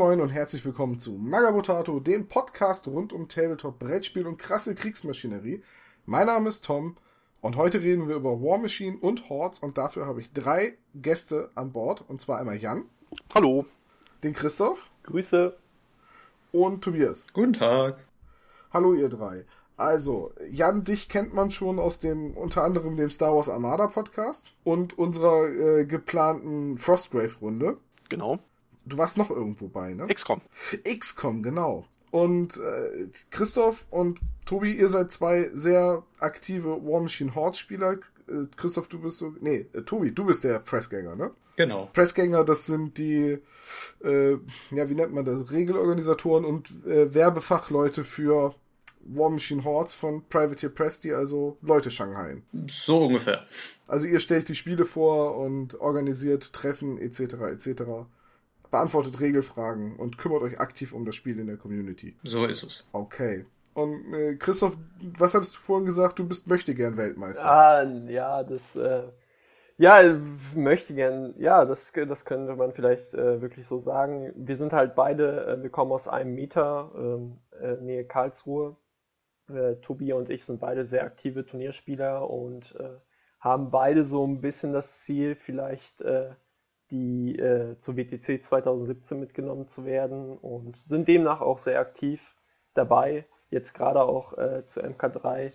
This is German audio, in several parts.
Moin und herzlich willkommen zu Magabotato, dem Podcast rund um Tabletop, Brettspiel und krasse Kriegsmaschinerie. Mein Name ist Tom und heute reden wir über War Machine und Hordes und dafür habe ich drei Gäste an Bord und zwar einmal Jan. Hallo. Den Christoph. Grüße. Und Tobias. Guten Tag. Hallo ihr drei. Also, Jan, dich kennt man schon aus dem, unter anderem dem Star Wars Armada Podcast und unserer äh, geplanten Frostgrave Runde. Genau. Du warst noch irgendwo bei, ne? XCOM. XCOM, genau. Und äh, Christoph und Tobi, ihr seid zwei sehr aktive War Machine Horde Spieler. Äh, Christoph, du bist so, nee, äh, Tobi, du bist der Pressgänger, ne? Genau. Pressgänger, das sind die, äh, ja, wie nennt man das, Regelorganisatoren und äh, Werbefachleute für War Machine Hordes von Privateer Press, die also Leute Shanghai. So ungefähr. Also ihr stellt die Spiele vor und organisiert Treffen etc. etc beantwortet Regelfragen und kümmert euch aktiv um das Spiel in der Community. So ist es. Okay. Und äh, Christoph, was hattest du vorhin gesagt? Du bist möchte gern Weltmeister. Ah, ja, das äh, ja möchte gern. Ja, das das könnte man vielleicht äh, wirklich so sagen. Wir sind halt beide. Äh, wir kommen aus einem Meter ähm, äh, Nähe Karlsruhe. Äh, Tobi und ich sind beide sehr aktive Turnierspieler und äh, haben beide so ein bisschen das Ziel, vielleicht äh, die äh, zur WTC 2017 mitgenommen zu werden und sind demnach auch sehr aktiv dabei. Jetzt gerade auch äh, zur MK3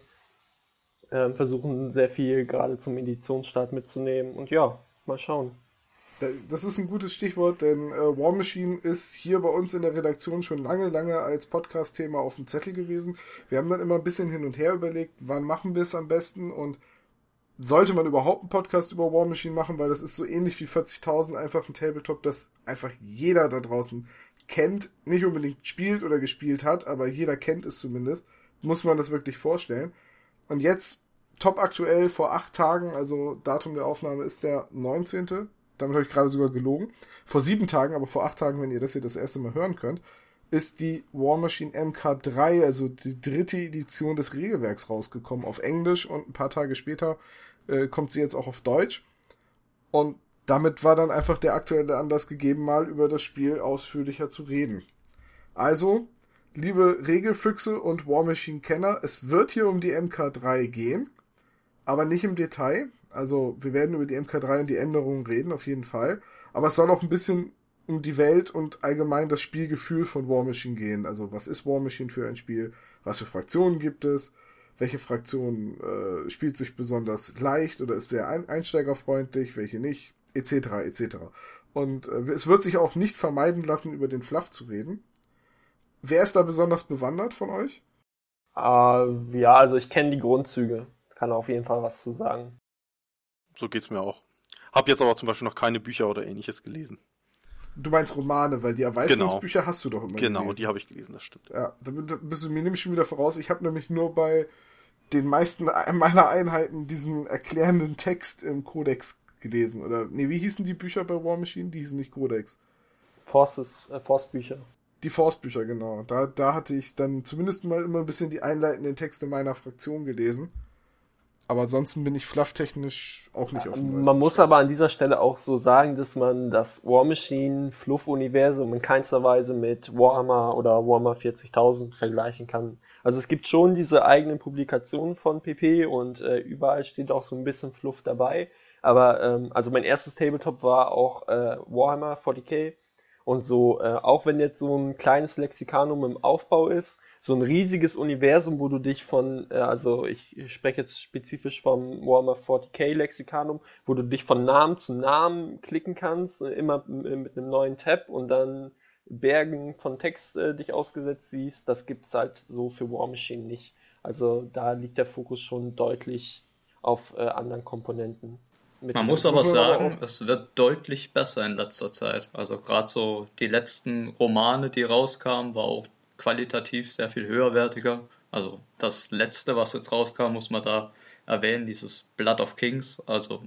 äh, versuchen sehr viel gerade zum Editionsstart mitzunehmen und ja, mal schauen. Das ist ein gutes Stichwort, denn äh, War Machine ist hier bei uns in der Redaktion schon lange, lange als Podcast-Thema auf dem Zettel gewesen. Wir haben dann immer ein bisschen hin und her überlegt, wann machen wir es am besten und sollte man überhaupt einen Podcast über War Machine machen, weil das ist so ähnlich wie 40.000 einfach ein Tabletop, das einfach jeder da draußen kennt, nicht unbedingt spielt oder gespielt hat, aber jeder kennt es zumindest, muss man das wirklich vorstellen. Und jetzt, top aktuell, vor acht Tagen, also Datum der Aufnahme ist der 19., damit habe ich gerade sogar gelogen, vor sieben Tagen, aber vor acht Tagen, wenn ihr das hier das erste Mal hören könnt, ist die War Machine MK3, also die dritte Edition des Regelwerks rausgekommen auf Englisch und ein paar Tage später äh, kommt sie jetzt auch auf Deutsch. Und damit war dann einfach der aktuelle Anlass gegeben, mal über das Spiel ausführlicher zu reden. Also, liebe Regelfüchse und War Machine Kenner, es wird hier um die MK3 gehen, aber nicht im Detail. Also, wir werden über die MK3 und die Änderungen reden, auf jeden Fall. Aber es soll auch ein bisschen um die Welt und allgemein das Spielgefühl von War Machine gehen. Also, was ist War Machine für ein Spiel? Was für Fraktionen gibt es? Welche Fraktion äh, spielt sich besonders leicht oder ist wer ein einsteigerfreundlich, welche nicht, etc. etc. Und äh, es wird sich auch nicht vermeiden lassen, über den Fluff zu reden. Wer ist da besonders bewandert von euch? Uh, ja, also ich kenne die Grundzüge. Kann auf jeden Fall was zu sagen. So geht's mir auch. Hab jetzt aber zum Beispiel noch keine Bücher oder ähnliches gelesen. Du meinst Romane, weil die Erweiterungsbücher genau. hast du doch immer Genau, gelesen. die habe ich gelesen, das stimmt. Ja, da bist du mir nämlich schon wieder voraus. Ich habe nämlich nur bei den meisten meiner Einheiten diesen erklärenden Text im Codex gelesen. Oder, nee, wie hießen die Bücher bei War Machine? Die hießen nicht Codex. Forces, äh, Force-Bücher. Die Force-Bücher, genau. Da, da hatte ich dann zumindest mal immer ein bisschen die einleitenden Texte meiner Fraktion gelesen. Aber ansonsten bin ich flufftechnisch auch nicht auf dem Man muss aber an dieser Stelle auch so sagen, dass man das War Machine Fluff-Universum in keinster Weise mit Warhammer oder Warhammer 40.000 vergleichen kann. Also es gibt schon diese eigenen Publikationen von PP und äh, überall steht auch so ein bisschen Fluff dabei. Aber ähm, also mein erstes Tabletop war auch äh, Warhammer 40k und so, äh, auch wenn jetzt so ein kleines Lexikanum im Aufbau ist, so ein riesiges Universum, wo du dich von, äh, also ich, spreche jetzt spezifisch vom Warhammer 40k Lexikanum, wo du dich von Namen zu Namen klicken kannst, äh, immer mit einem neuen Tab und dann Bergen von Text äh, dich ausgesetzt siehst, das gibt's halt so für War Machine nicht. Also da liegt der Fokus schon deutlich auf äh, anderen Komponenten. Man muss aber sagen, es wird deutlich besser in letzter Zeit. Also gerade so die letzten Romane, die rauskamen, war auch qualitativ sehr viel höherwertiger. Also das letzte, was jetzt rauskam, muss man da erwähnen, dieses Blood of Kings, also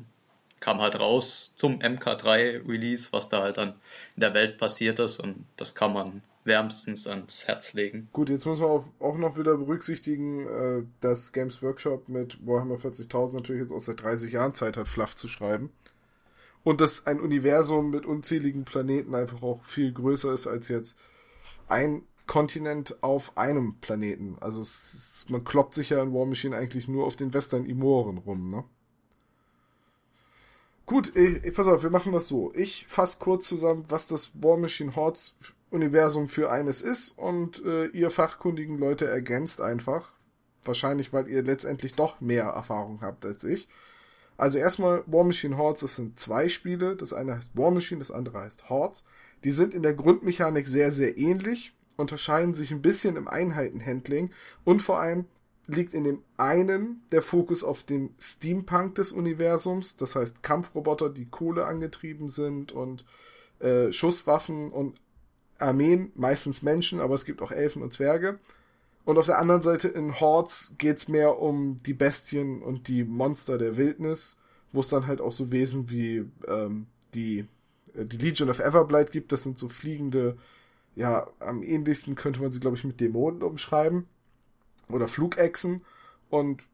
kam halt raus zum MK3 Release, was da halt dann in der Welt passiert ist und das kann man wärmstens ans Herz legen. Gut, jetzt muss man auch, noch wieder berücksichtigen, äh, dass Games Workshop mit Warhammer 40.000 natürlich jetzt auch seit 30 Jahren Zeit hat, Fluff zu schreiben. Und dass ein Universum mit unzähligen Planeten einfach auch viel größer ist als jetzt ein Kontinent auf einem Planeten. Also ist, man kloppt sich ja in War Machine eigentlich nur auf den Western Imoren rum, ne? Gut, ich, ich, pass auf, wir machen das so. Ich fasse kurz zusammen, was das War Machine Hordes Universum für eines ist und äh, ihr fachkundigen Leute ergänzt einfach. Wahrscheinlich, weil ihr letztendlich doch mehr Erfahrung habt als ich. Also erstmal War Machine Hordes, das sind zwei Spiele. Das eine heißt War Machine, das andere heißt Hordes. Die sind in der Grundmechanik sehr, sehr ähnlich unterscheiden sich ein bisschen im Einheitenhandling und vor allem liegt in dem einen der Fokus auf dem Steampunk des Universums, das heißt Kampfroboter, die Kohle angetrieben sind und äh, Schusswaffen und Armeen, meistens Menschen, aber es gibt auch Elfen und Zwerge. Und auf der anderen Seite in Hordes geht's mehr um die Bestien und die Monster der Wildnis, wo es dann halt auch so Wesen wie ähm, die, äh, die Legion of Everblight gibt. Das sind so fliegende ja, am ähnlichsten könnte man sie, glaube ich, mit Dämonen umschreiben. Oder Flugechsen. Und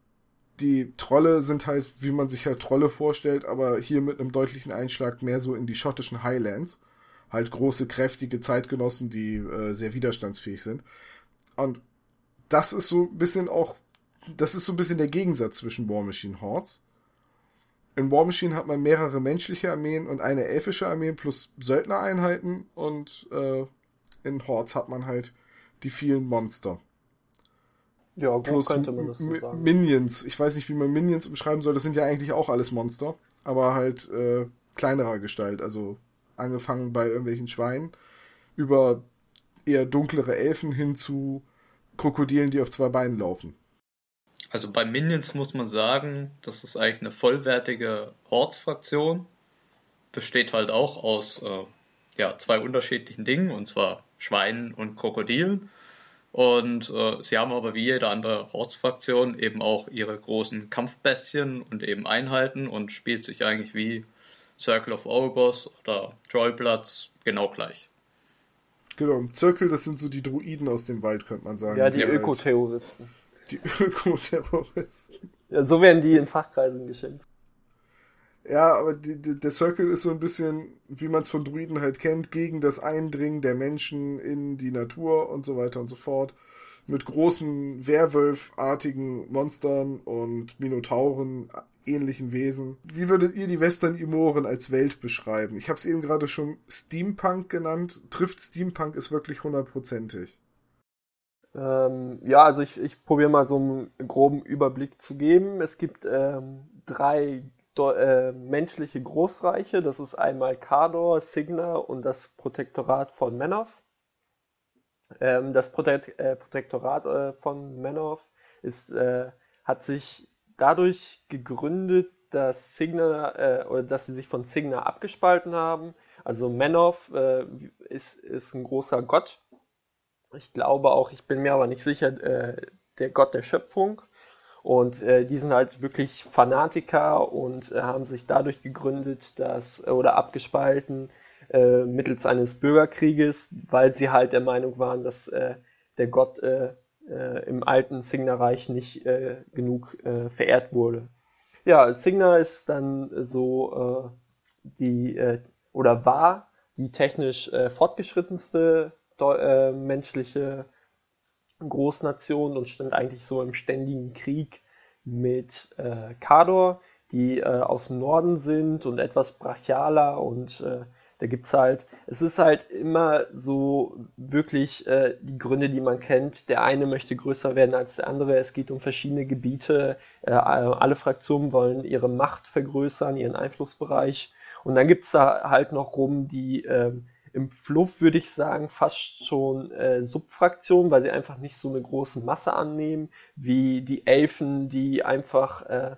die Trolle sind halt, wie man sich halt Trolle vorstellt, aber hier mit einem deutlichen Einschlag mehr so in die schottischen Highlands. Halt große, kräftige Zeitgenossen, die äh, sehr widerstandsfähig sind. Und das ist so ein bisschen auch, das ist so ein bisschen der Gegensatz zwischen War Machine Hordes. In War Machine hat man mehrere menschliche Armeen und eine elfische Armee plus Söldnereinheiten und äh, in Hordes hat man halt die vielen Monster. Ja, Plus könnte man das so sagen. Minions. Ich weiß nicht, wie man Minions umschreiben soll. Das sind ja eigentlich auch alles Monster. Aber halt äh, kleinerer Gestalt. Also angefangen bei irgendwelchen Schweinen über eher dunklere Elfen hin zu Krokodilen, die auf zwei Beinen laufen. Also bei Minions muss man sagen, das ist eigentlich eine vollwertige Hordes-Fraktion. Besteht halt auch aus äh, ja, zwei unterschiedlichen Dingen, und zwar Schweinen und Krokodilen. Und äh, sie haben aber wie jede andere Hortsfraktion eben auch ihre großen Kampfbestien und eben Einheiten und spielt sich eigentlich wie Circle of Ogres oder Trollplatz genau gleich. Genau, Circle, das sind so die Druiden aus dem Wald, könnte man sagen. Ja, die, die Ökoterroristen. Die Ökoterroristen. Ja, so werden die in Fachkreisen geschimpft. Ja, aber die, die, der Circle ist so ein bisschen, wie man es von Druiden halt kennt, gegen das Eindringen der Menschen in die Natur und so weiter und so fort. Mit großen Werwolfartigen Monstern und Minotauren ähnlichen Wesen. Wie würdet ihr die Western Imoren als Welt beschreiben? Ich habe es eben gerade schon Steampunk genannt. Trifft Steampunk es wirklich hundertprozentig? Ähm, ja, also ich, ich probiere mal so einen groben Überblick zu geben. Es gibt ähm, drei äh, menschliche Großreiche. Das ist einmal Kador, Signa und das Protektorat von Menov. Ähm, das Protek äh, Protektorat äh, von Menov ist, äh, hat sich dadurch gegründet, dass Signa äh, oder dass sie sich von Signa abgespalten haben. Also Menov äh, ist, ist ein großer Gott. Ich glaube auch, ich bin mir aber nicht sicher, der Gott der Schöpfung. Und äh, die sind halt wirklich Fanatiker und äh, haben sich dadurch gegründet, dass, äh, oder abgespalten, äh, mittels eines Bürgerkrieges, weil sie halt der Meinung waren, dass äh, der Gott äh, äh, im alten Signa-Reich nicht äh, genug äh, verehrt wurde. Ja, Signa ist dann so äh, die, äh, oder war die technisch äh, fortgeschrittenste äh, menschliche Großnation und stand eigentlich so im ständigen Krieg mit äh, Kador, die äh, aus dem Norden sind und etwas brachialer und äh, da gibt's halt, es ist halt immer so wirklich äh, die Gründe, die man kennt. Der eine möchte größer werden als der andere. Es geht um verschiedene Gebiete. Äh, alle Fraktionen wollen ihre Macht vergrößern, ihren Einflussbereich. Und dann gibt's da halt noch rum die äh, im Fluff würde ich sagen fast schon äh, Subfraktionen, weil sie einfach nicht so eine große Masse annehmen wie die Elfen, die einfach äh,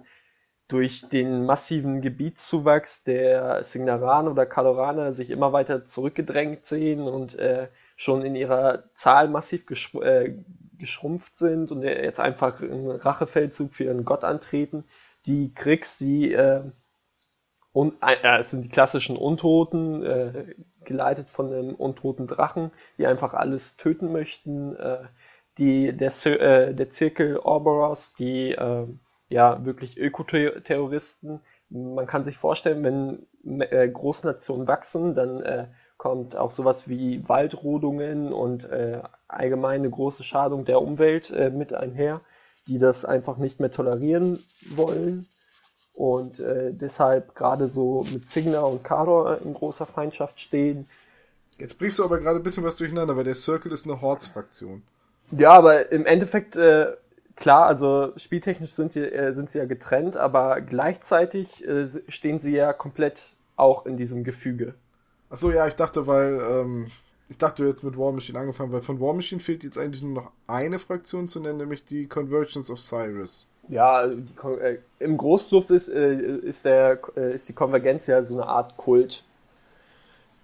durch den massiven Gebietszuwachs der Signaran oder Kaloraner sich immer weiter zurückgedrängt sehen und äh, schon in ihrer Zahl massiv geschr äh, geschrumpft sind und jetzt einfach einen Rachefeldzug für ihren Gott antreten. Die Kriegs, die äh, und äh, es sind die klassischen Untoten, äh, geleitet von einem untoten Drachen, die einfach alles töten möchten. Äh, die, der, äh, der Zirkel Orboros, die äh, ja wirklich Ökoterroristen, man kann sich vorstellen, wenn äh, Großnationen wachsen, dann äh, kommt auch sowas wie Waldrodungen und äh, allgemeine große Schadung der Umwelt äh, mit einher, die das einfach nicht mehr tolerieren wollen. Und äh, deshalb gerade so mit Signa und Kador in großer Feindschaft stehen. Jetzt bringst du aber gerade ein bisschen was durcheinander, weil der Circle ist eine Hordes-Fraktion. Ja, aber im Endeffekt, äh, klar, also spieltechnisch sind, die, äh, sind sie ja getrennt, aber gleichzeitig äh, stehen sie ja komplett auch in diesem Gefüge. Achso, ja, ich dachte, weil, ähm, ich dachte jetzt mit War Machine angefangen, weil von War Machine fehlt jetzt eigentlich nur noch eine Fraktion zu nennen, nämlich die Convergence of Cyrus. Ja, die, äh, im Großluft ist, äh, ist, der, äh, ist die Konvergenz ja so eine Art Kult.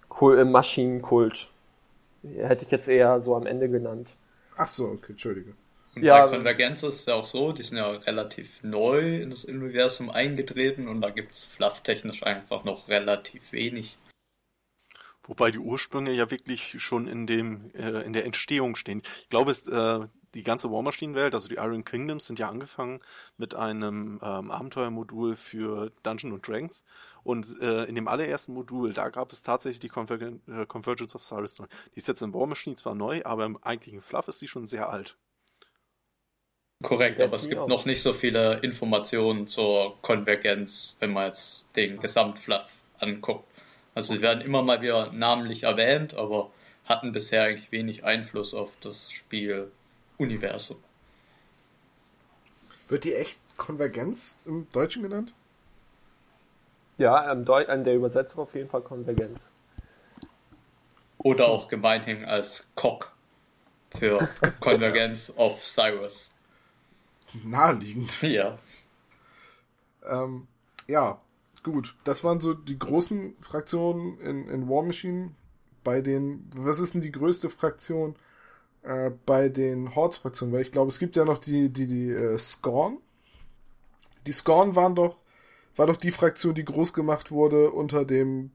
Kult äh, Maschinenkult. Hätte ich jetzt eher so am Ende genannt. Ach so, okay, entschuldige. Und ja, bei Konvergenz ist es ja auch so, die sind ja relativ neu in das Universum eingetreten und da gibt es flufftechnisch einfach noch relativ wenig. Wobei die Ursprünge ja wirklich schon in dem äh, in der Entstehung stehen. Ich glaube, es, äh, die ganze War Machine Welt, also die Iron Kingdoms, sind ja angefangen mit einem ähm, Abenteuermodul für Dungeons und Dragons. Und äh, in dem allerersten Modul, da gab es tatsächlich die Conver äh, Convergence of Cyrus. Die ist jetzt in War Machine zwar neu, aber im eigentlichen Fluff ist sie schon sehr alt. Korrekt, aber es gibt auch. noch nicht so viele Informationen zur Konvergenz, wenn man jetzt den Gesamtfluff anguckt. Also sie werden immer mal wieder namentlich erwähnt, aber hatten bisher eigentlich wenig Einfluss auf das Spieluniversum. Wird die echt Konvergenz im Deutschen genannt? Ja, an der Übersetzung auf jeden Fall Konvergenz. Oder auch gemeinhin als COC für Konvergenz of Cyrus. Naheliegend. Ja. Ähm, ja, gut, das waren so die großen Fraktionen in, in War Machine. Bei den, was ist denn die größte Fraktion äh, bei den Hordes-Fraktionen? Weil ich glaube, es gibt ja noch die, die, die äh, Scorn. Die Scorn waren doch, war doch die Fraktion, die groß gemacht wurde unter dem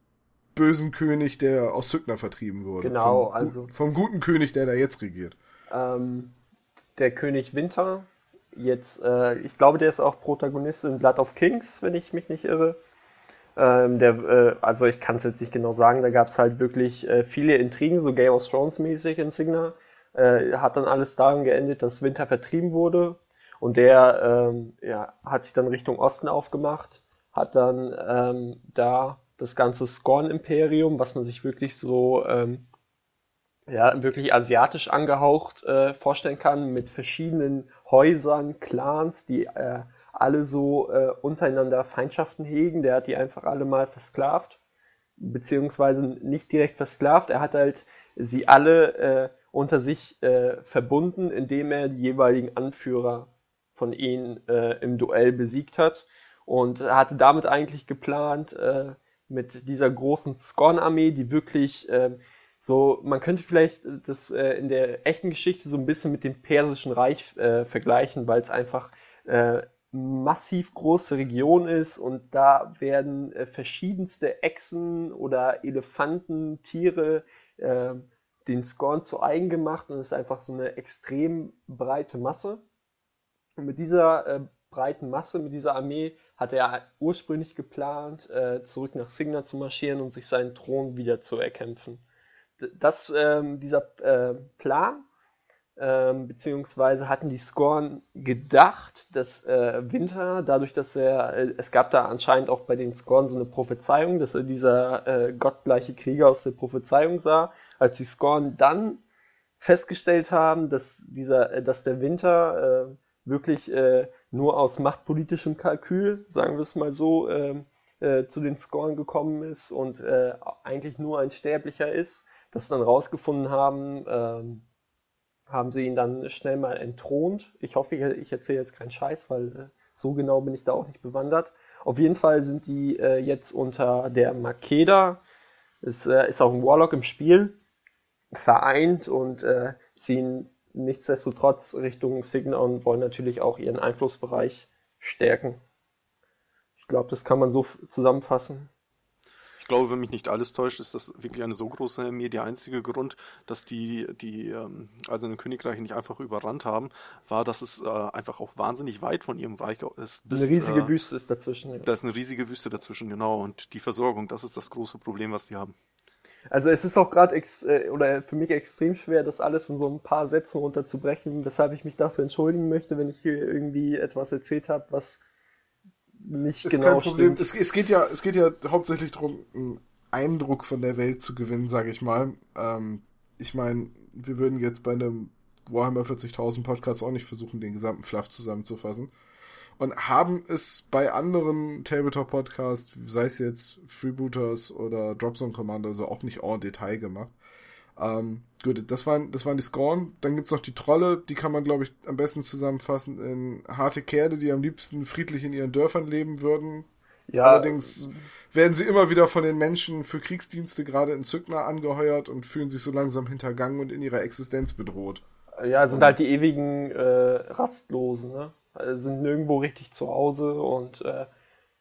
bösen König, der aus Sygna vertrieben wurde. Genau, vom, also. Vom guten König, der da jetzt regiert. Ähm, der König Winter, jetzt, äh, ich glaube, der ist auch Protagonist in Blood of Kings, wenn ich mich nicht irre. Ähm, der, äh, also ich kann es jetzt nicht genau sagen, da gab es halt wirklich äh, viele Intrigen, so Game of Thrones mäßig in Signa. Äh, hat dann alles daran geendet, dass Winter vertrieben wurde und der ähm, ja, hat sich dann Richtung Osten aufgemacht, hat dann ähm, da das ganze Scorn-Imperium, was man sich wirklich so ähm, ja, wirklich asiatisch angehaucht äh, vorstellen kann, mit verschiedenen Häusern, Clans, die äh, alle so äh, untereinander Feindschaften hegen. Der hat die einfach alle mal versklavt, beziehungsweise nicht direkt versklavt. Er hat halt sie alle äh, unter sich äh, verbunden, indem er die jeweiligen Anführer von ihnen äh, im Duell besiegt hat. Und hatte damit eigentlich geplant, äh, mit dieser großen Scorn-Armee, die wirklich äh, so, man könnte vielleicht das äh, in der echten Geschichte so ein bisschen mit dem Persischen Reich äh, vergleichen, weil es einfach äh, massiv große Region ist und da werden äh, verschiedenste Echsen oder Elefanten, Tiere äh, den Scorn zu eigen gemacht und ist einfach so eine extrem breite Masse. Und mit dieser äh, breiten Masse, mit dieser Armee hat er ursprünglich geplant, äh, zurück nach Signa zu marschieren und sich seinen Thron wieder zu erkämpfen. Das, ähm, dieser äh, Plan ähm, beziehungsweise hatten die Scorn gedacht, dass äh, Winter, dadurch, dass er, äh, es gab da anscheinend auch bei den Scorn so eine Prophezeiung, dass er dieser äh, gottgleiche Krieger aus der Prophezeiung sah, als die Scorn dann festgestellt haben, dass dieser, äh, dass der Winter äh, wirklich äh, nur aus machtpolitischem Kalkül, sagen wir es mal so, äh, äh, zu den Scorn gekommen ist und äh, eigentlich nur ein Sterblicher ist, sie dann rausgefunden haben, äh, haben sie ihn dann schnell mal entthront. Ich hoffe, ich erzähle jetzt keinen Scheiß, weil so genau bin ich da auch nicht bewandert. Auf jeden Fall sind die jetzt unter der Makeda, ist, ist auch ein Warlock im Spiel, vereint und äh, ziehen nichtsdestotrotz Richtung Signa und wollen natürlich auch ihren Einflussbereich stärken. Ich glaube, das kann man so zusammenfassen glaube, wenn mich nicht alles täuscht, ist das wirklich eine so große Armee. Der einzige Grund, dass die, die ähm, Eisernen Königreiche nicht einfach überrannt haben, war, dass es äh, einfach auch wahnsinnig weit von ihrem Reich ist. Bis, eine riesige äh, Wüste ist dazwischen. Ja. Da ist eine riesige Wüste dazwischen, genau. Und die Versorgung, das ist das große Problem, was die haben. Also es ist auch gerade äh, oder für mich extrem schwer, das alles in so ein paar Sätzen runterzubrechen, weshalb ich mich dafür entschuldigen möchte, wenn ich hier irgendwie etwas erzählt habe, was nicht ist genau kein Problem. Es, es, geht ja, es geht ja hauptsächlich darum, einen Eindruck von der Welt zu gewinnen, sage ich mal. Ähm, ich meine, wir würden jetzt bei einem Warhammer 40.000 Podcast auch nicht versuchen, den gesamten Fluff zusammenzufassen. Und haben es bei anderen Tabletop-Podcasts, sei es jetzt Freebooters oder Dropzone Commander, also auch nicht en Detail gemacht. Ähm, gut, das waren, das waren die Scorn. Dann gibt's noch die Trolle, die kann man, glaube ich, am besten zusammenfassen in harte Kerle, die am liebsten friedlich in ihren Dörfern leben würden. Ja. Allerdings werden sie immer wieder von den Menschen für Kriegsdienste gerade in Zückner angeheuert und fühlen sich so langsam hintergangen und in ihrer Existenz bedroht. Ja, sind halt die ewigen äh, Rastlosen, ne? Also sind nirgendwo richtig zu Hause und äh,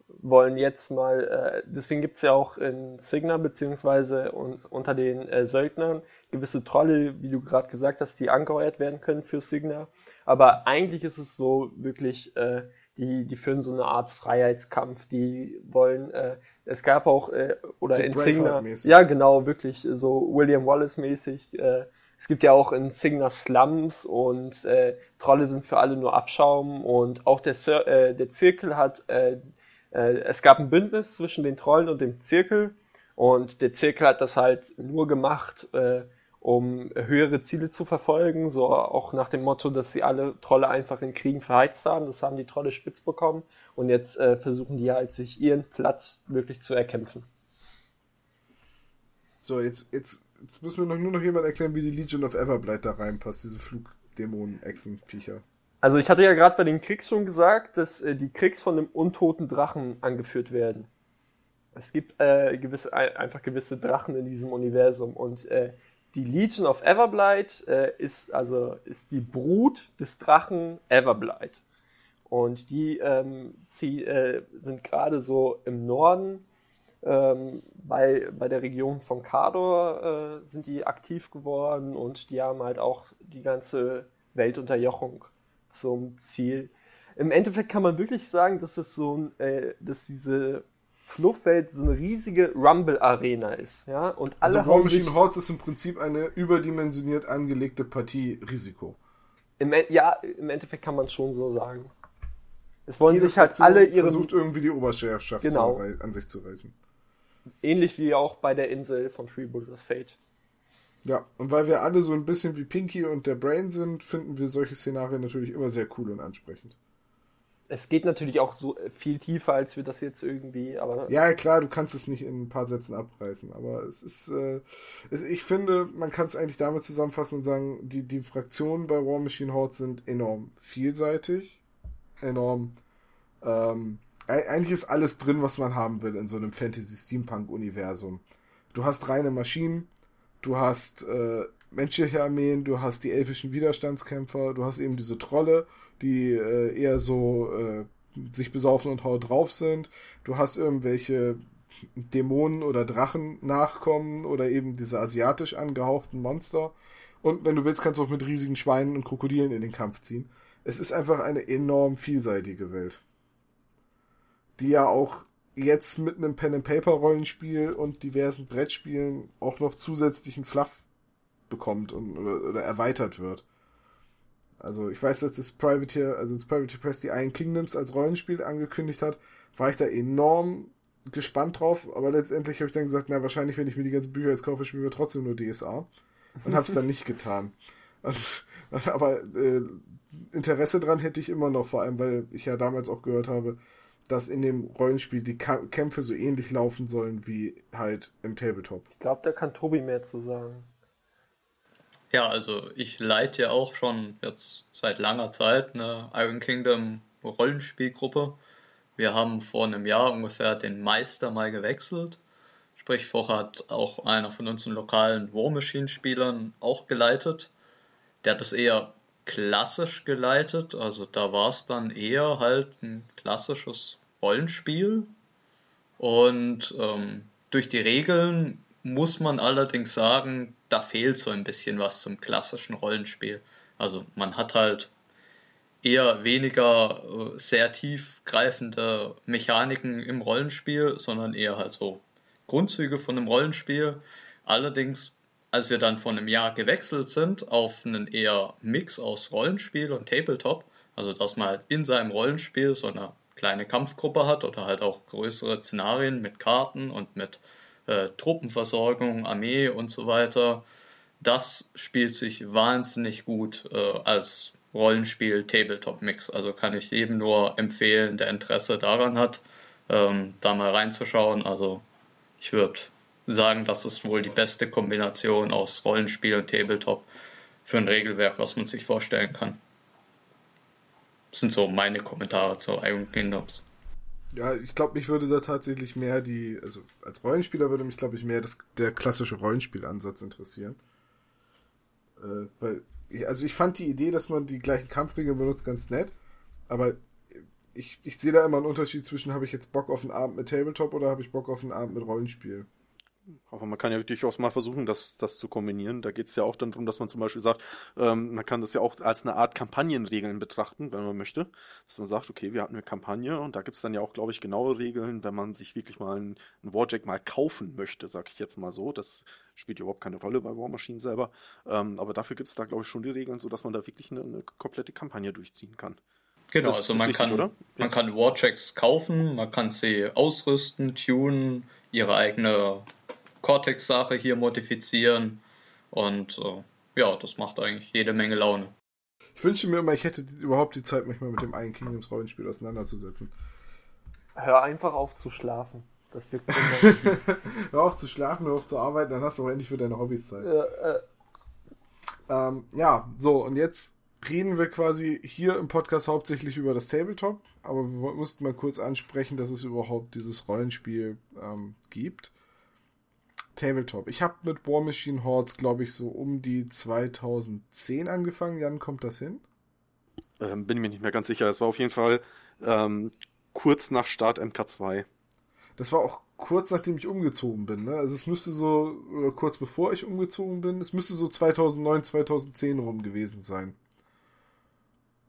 wollen jetzt mal, äh, deswegen gibt's ja auch in Signa beziehungsweise un unter den äh, Söldnern gewisse Trolle, wie du gerade gesagt hast, die angeheuert werden können für Signa. Aber eigentlich ist es so wirklich, äh, die, die führen so eine Art Freiheitskampf, die wollen, äh, es gab auch, äh, oder so in Signa, ja genau, wirklich so William Wallace mäßig, äh, es gibt ja auch in Signa Slums und äh, Trolle sind für alle nur Abschaum und auch der, Sir, äh, der Zirkel hat äh, äh, es gab ein Bündnis zwischen den Trollen und dem Zirkel und der Zirkel hat das halt nur gemacht, äh, um höhere Ziele zu verfolgen, so auch nach dem Motto, dass sie alle Trolle einfach in Kriegen verheizt haben. Das haben die Trolle spitz bekommen und jetzt äh, versuchen die halt sich ihren Platz wirklich zu erkämpfen. So, jetzt, jetzt, jetzt müssen wir noch, nur noch jemand erklären, wie die Legion of Everblight da reinpasst, diese Flugdämonen-Echsen-Viecher. Also ich hatte ja gerade bei den Kriegs schon gesagt, dass äh, die Kriegs von einem untoten Drachen angeführt werden. Es gibt äh, gewisse, einfach gewisse Drachen in diesem Universum und äh, die Legion of Everblight äh, ist also ist die Brut des Drachen Everblight. Und die ähm, sie, äh, sind gerade so im Norden ähm, bei, bei der Region von Kador äh, sind die aktiv geworden und die haben halt auch die ganze Weltunterjochung zum Ziel. Im Endeffekt kann man wirklich sagen, dass es so ein, äh, dass diese Fluffwelt so eine riesige Rumble-Arena ist, ja. Und alle also War Machine Hordes ist im Prinzip eine überdimensioniert angelegte Partie Risiko. Im, e, ja, im Endeffekt kann man schon so sagen. Es wollen Jede sich halt alle ihre. versucht irgendwie die Oberherrschaft genau. an sich zu reißen. Ähnlich wie auch bei der Insel von Freebooters Fate. Ja, und weil wir alle so ein bisschen wie Pinky und der Brain sind, finden wir solche Szenarien natürlich immer sehr cool und ansprechend. Es geht natürlich auch so viel tiefer, als wir das jetzt irgendwie, aber. Ja, klar, du kannst es nicht in ein paar Sätzen abreißen, aber es ist, äh, es, ich finde, man kann es eigentlich damit zusammenfassen und sagen, die, die Fraktionen bei War Machine Horde sind enorm vielseitig, enorm, ähm, eigentlich ist alles drin, was man haben will in so einem Fantasy-Steampunk-Universum. Du hast reine Maschinen, du hast äh, menschliche Armeen, du hast die elfischen Widerstandskämpfer, du hast eben diese Trolle, die äh, eher so äh, sich besaufen und haut drauf sind, du hast irgendwelche Dämonen oder Drachen nachkommen oder eben diese asiatisch angehauchten Monster. Und wenn du willst, kannst du auch mit riesigen Schweinen und Krokodilen in den Kampf ziehen. Es ist einfach eine enorm vielseitige Welt. Die ja auch jetzt mit einem Pen-and-Paper-Rollenspiel und diversen Brettspielen auch noch zusätzlichen Fluff bekommt und, oder, oder erweitert wird. Also ich weiß, dass das Privateer, also das Privateer Press die Iron Kingdoms als Rollenspiel angekündigt hat, war ich da enorm gespannt drauf, aber letztendlich habe ich dann gesagt, na wahrscheinlich, wenn ich mir die ganzen Bücher jetzt kaufe, spielen wir trotzdem nur DSA und habe es dann nicht getan. Und, aber äh, Interesse dran hätte ich immer noch, vor allem weil ich ja damals auch gehört habe, dass in dem Rollenspiel die Kämpfe so ähnlich laufen sollen wie halt im Tabletop. Ich glaube, da kann Tobi mehr zu sagen. Ja, also ich leite ja auch schon jetzt seit langer Zeit eine Iron Kingdom Rollenspielgruppe. Wir haben vor einem Jahr ungefähr den Meister mal gewechselt. Sprich, vorher hat auch einer von unseren lokalen War Machine Spielern auch geleitet. Der hat es eher klassisch geleitet. Also da war es dann eher halt ein klassisches Rollenspiel. Und ähm, durch die Regeln muss man allerdings sagen, da fehlt so ein bisschen was zum klassischen Rollenspiel. Also man hat halt eher weniger äh, sehr tiefgreifende Mechaniken im Rollenspiel, sondern eher halt so Grundzüge von einem Rollenspiel. Allerdings, als wir dann von einem Jahr gewechselt sind auf einen eher Mix aus Rollenspiel und Tabletop, also dass man halt in seinem Rollenspiel so eine kleine Kampfgruppe hat oder halt auch größere Szenarien mit Karten und mit äh, Truppenversorgung, Armee und so weiter, das spielt sich wahnsinnig gut äh, als Rollenspiel-Tabletop-Mix. Also kann ich jedem nur empfehlen, der Interesse daran hat, ähm, da mal reinzuschauen. Also ich würde sagen, das ist wohl die beste Kombination aus Rollenspiel und Tabletop für ein Regelwerk, was man sich vorstellen kann. Das sind so meine Kommentare zu Iron Kingdoms. Ja, ich glaube, mich würde da tatsächlich mehr die, also als Rollenspieler würde mich, glaube ich, mehr das, der klassische Rollenspielansatz interessieren. Äh, weil, also ich fand die Idee, dass man die gleichen Kampfregeln benutzt, ganz nett, aber ich, ich sehe da immer einen Unterschied zwischen, habe ich jetzt Bock auf einen Abend mit Tabletop oder habe ich Bock auf einen Abend mit Rollenspiel. Aber man kann ja durchaus mal versuchen, das, das zu kombinieren. Da geht es ja auch dann darum, dass man zum Beispiel sagt, ähm, man kann das ja auch als eine Art Kampagnenregeln betrachten, wenn man möchte. Dass man sagt, okay, wir hatten eine Kampagne und da gibt es dann ja auch, glaube ich, genaue Regeln, wenn man sich wirklich mal einen, einen Warjack mal kaufen möchte, sag ich jetzt mal so. Das spielt überhaupt keine Rolle bei War Machine selber. Ähm, aber dafür gibt es da, glaube ich, schon die Regeln, sodass man da wirklich eine, eine komplette Kampagne durchziehen kann. Genau, also man richtig, kann, oder? man kann Warchecks kaufen, man kann sie ausrüsten, tunen, ihre eigene Cortex-Sache hier modifizieren und äh, ja, das macht eigentlich jede Menge Laune. Ich wünsche mir immer, ich hätte überhaupt die Zeit, mich mal mit dem einen Kingdoms Rollenspiel auseinanderzusetzen. Hör einfach auf zu schlafen. Das wirkt Hör auf zu schlafen, hör auf zu arbeiten, dann hast du auch endlich für deine Hobbys Zeit. Ja, äh. ähm, ja, so, und jetzt reden wir quasi hier im Podcast hauptsächlich über das Tabletop, aber wir mussten mal kurz ansprechen, dass es überhaupt dieses Rollenspiel ähm, gibt. Tabletop. Ich habe mit War Machine Hordes, glaube ich, so um die 2010 angefangen. Jan, kommt das hin? Ähm, bin mir nicht mehr ganz sicher. Es war auf jeden Fall ähm, kurz nach Start MK2. Das war auch kurz nachdem ich umgezogen bin. Ne? Also es müsste so, oder kurz bevor ich umgezogen bin, es müsste so 2009, 2010 rum gewesen sein.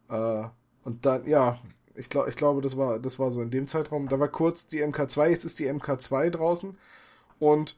Äh, und dann, ja, ich, glaub, ich glaube, das war, das war so in dem Zeitraum. Da war kurz die MK2, jetzt ist die MK2 draußen. Und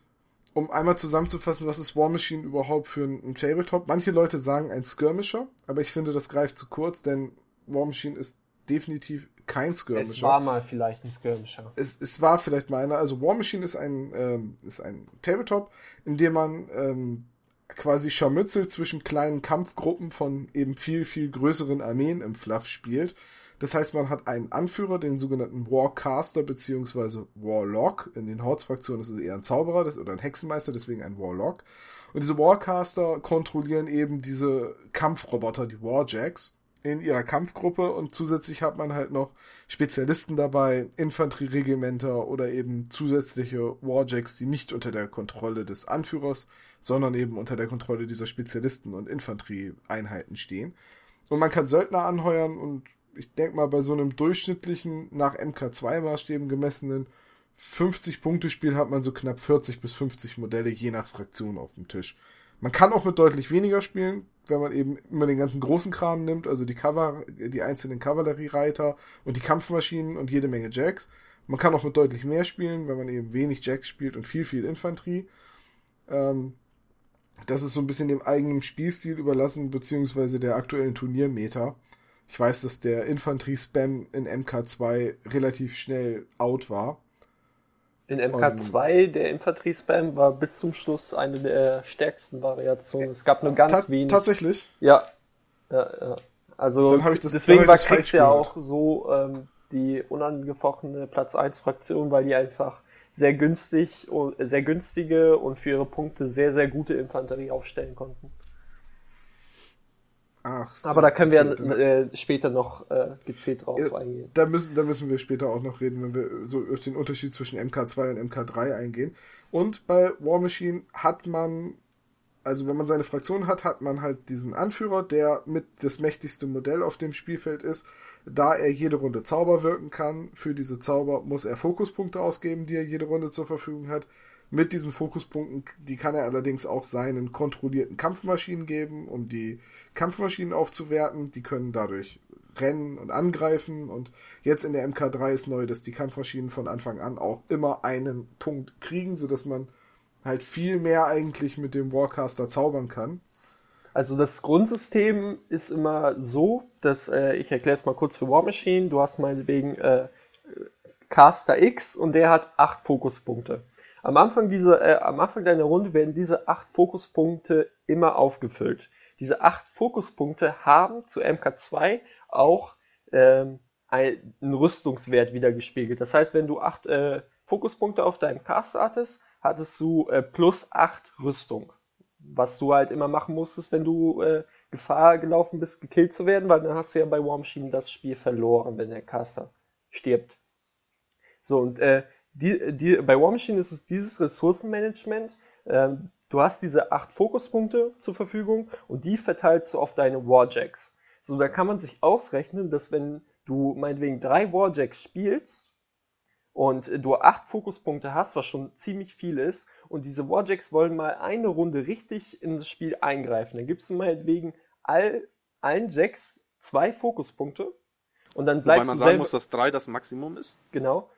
um einmal zusammenzufassen, was ist War Machine überhaupt für ein, ein Tabletop? Manche Leute sagen ein Skirmisher, aber ich finde, das greift zu kurz, denn War Machine ist definitiv kein Skirmisher. Es war mal vielleicht ein Skirmisher. Es, es war vielleicht mal einer. Also War Machine ist ein, ähm, ist ein Tabletop, in dem man ähm, quasi Scharmützel zwischen kleinen Kampfgruppen von eben viel, viel größeren Armeen im Fluff spielt. Das heißt, man hat einen Anführer, den sogenannten Warcaster bzw. Warlock. In den Hordes-Fraktionen ist es eher ein Zauberer das, oder ein Hexenmeister, deswegen ein Warlock. Und diese Warcaster kontrollieren eben diese Kampfroboter, die Warjacks, in ihrer Kampfgruppe und zusätzlich hat man halt noch Spezialisten dabei, Infanterieregimenter oder eben zusätzliche Warjacks, die nicht unter der Kontrolle des Anführers, sondern eben unter der Kontrolle dieser Spezialisten und Infanterieeinheiten stehen. Und man kann Söldner anheuern und ich denke mal, bei so einem durchschnittlichen, nach MK2-Maßstäben gemessenen 50-Punkte-Spiel hat man so knapp 40 bis 50 Modelle je nach Fraktion auf dem Tisch. Man kann auch mit deutlich weniger spielen, wenn man eben immer den ganzen großen Kram nimmt, also die Cover, die einzelnen Kavalleriereiter und die Kampfmaschinen und jede Menge Jacks. Man kann auch mit deutlich mehr spielen, wenn man eben wenig Jacks spielt und viel, viel Infanterie. Ähm, das ist so ein bisschen dem eigenen Spielstil überlassen, beziehungsweise der aktuellen Turniermeter. Ich weiß, dass der Infanterie-Spam in MK2 relativ schnell out war. In MK2, um, der Infanterie-Spam war bis zum Schluss eine der stärksten Variationen. Es gab nur ganz ta wenig. Tatsächlich? Ja. ja, ja. Also das, deswegen war Kriegs ja auch so ähm, die unangefochtene Platz 1 Fraktion, weil die einfach sehr günstig und sehr günstige und für ihre Punkte sehr, sehr gute Infanterie aufstellen konnten. Ach so, Aber da können wir äh, später noch äh, gezielt drauf ja, eingehen. Da müssen, da müssen wir später auch noch reden, wenn wir so auf den Unterschied zwischen MK2 und MK3 eingehen. Und bei War Machine hat man, also wenn man seine Fraktion hat, hat man halt diesen Anführer, der mit das mächtigste Modell auf dem Spielfeld ist. Da er jede Runde Zauber wirken kann, für diese Zauber muss er Fokuspunkte ausgeben, die er jede Runde zur Verfügung hat. Mit diesen Fokuspunkten, die kann er allerdings auch seinen kontrollierten Kampfmaschinen geben, um die Kampfmaschinen aufzuwerten. Die können dadurch rennen und angreifen. Und jetzt in der MK3 ist neu, dass die Kampfmaschinen von Anfang an auch immer einen Punkt kriegen, sodass man halt viel mehr eigentlich mit dem Warcaster zaubern kann. Also das Grundsystem ist immer so, dass äh, ich erkläre es mal kurz für War Machine. Du hast meinetwegen äh, Caster X und der hat acht Fokuspunkte. Am Anfang, dieser, äh, am Anfang deiner Runde werden diese acht Fokuspunkte immer aufgefüllt. Diese acht Fokuspunkte haben zu MK2 auch ähm, einen Rüstungswert wieder gespiegelt. Das heißt, wenn du acht äh, Fokuspunkte auf deinem Cast hattest, hattest du äh, plus acht Rüstung. Was du halt immer machen musstest, wenn du äh, Gefahr gelaufen bist, gekillt zu werden, weil dann hast du ja bei War Machine das Spiel verloren, wenn der Caster stirbt. So, und äh, die, die, bei War Machine ist es dieses Ressourcenmanagement. Ähm, du hast diese acht Fokuspunkte zur Verfügung und die verteilst du auf deine Warjacks. So, da kann man sich ausrechnen, dass wenn du meinetwegen drei Warjacks spielst und du acht Fokuspunkte hast, was schon ziemlich viel ist, und diese Warjacks wollen mal eine Runde richtig in das Spiel eingreifen, dann gibst du meinetwegen all, allen Jacks zwei Fokuspunkte und dann bleibst Weil man sagen selber, muss, dass drei das Maximum ist. Genau.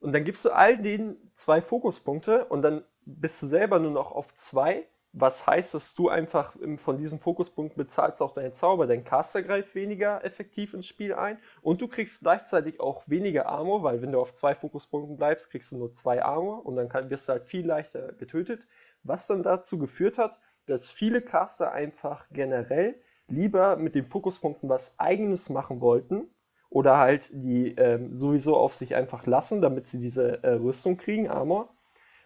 Und dann gibst du all denen zwei Fokuspunkte und dann bist du selber nur noch auf zwei. Was heißt, dass du einfach von diesem Fokuspunkt bezahlst auch deine Zauber. Dein Caster greift weniger effektiv ins Spiel ein und du kriegst gleichzeitig auch weniger Armor, weil wenn du auf zwei Fokuspunkten bleibst, kriegst du nur zwei Armor und dann kann, wirst du halt viel leichter getötet. Was dann dazu geführt hat, dass viele Caster einfach generell lieber mit den Fokuspunkten was eigenes machen wollten oder halt die ähm, sowieso auf sich einfach lassen, damit sie diese äh, Rüstung kriegen, Armor.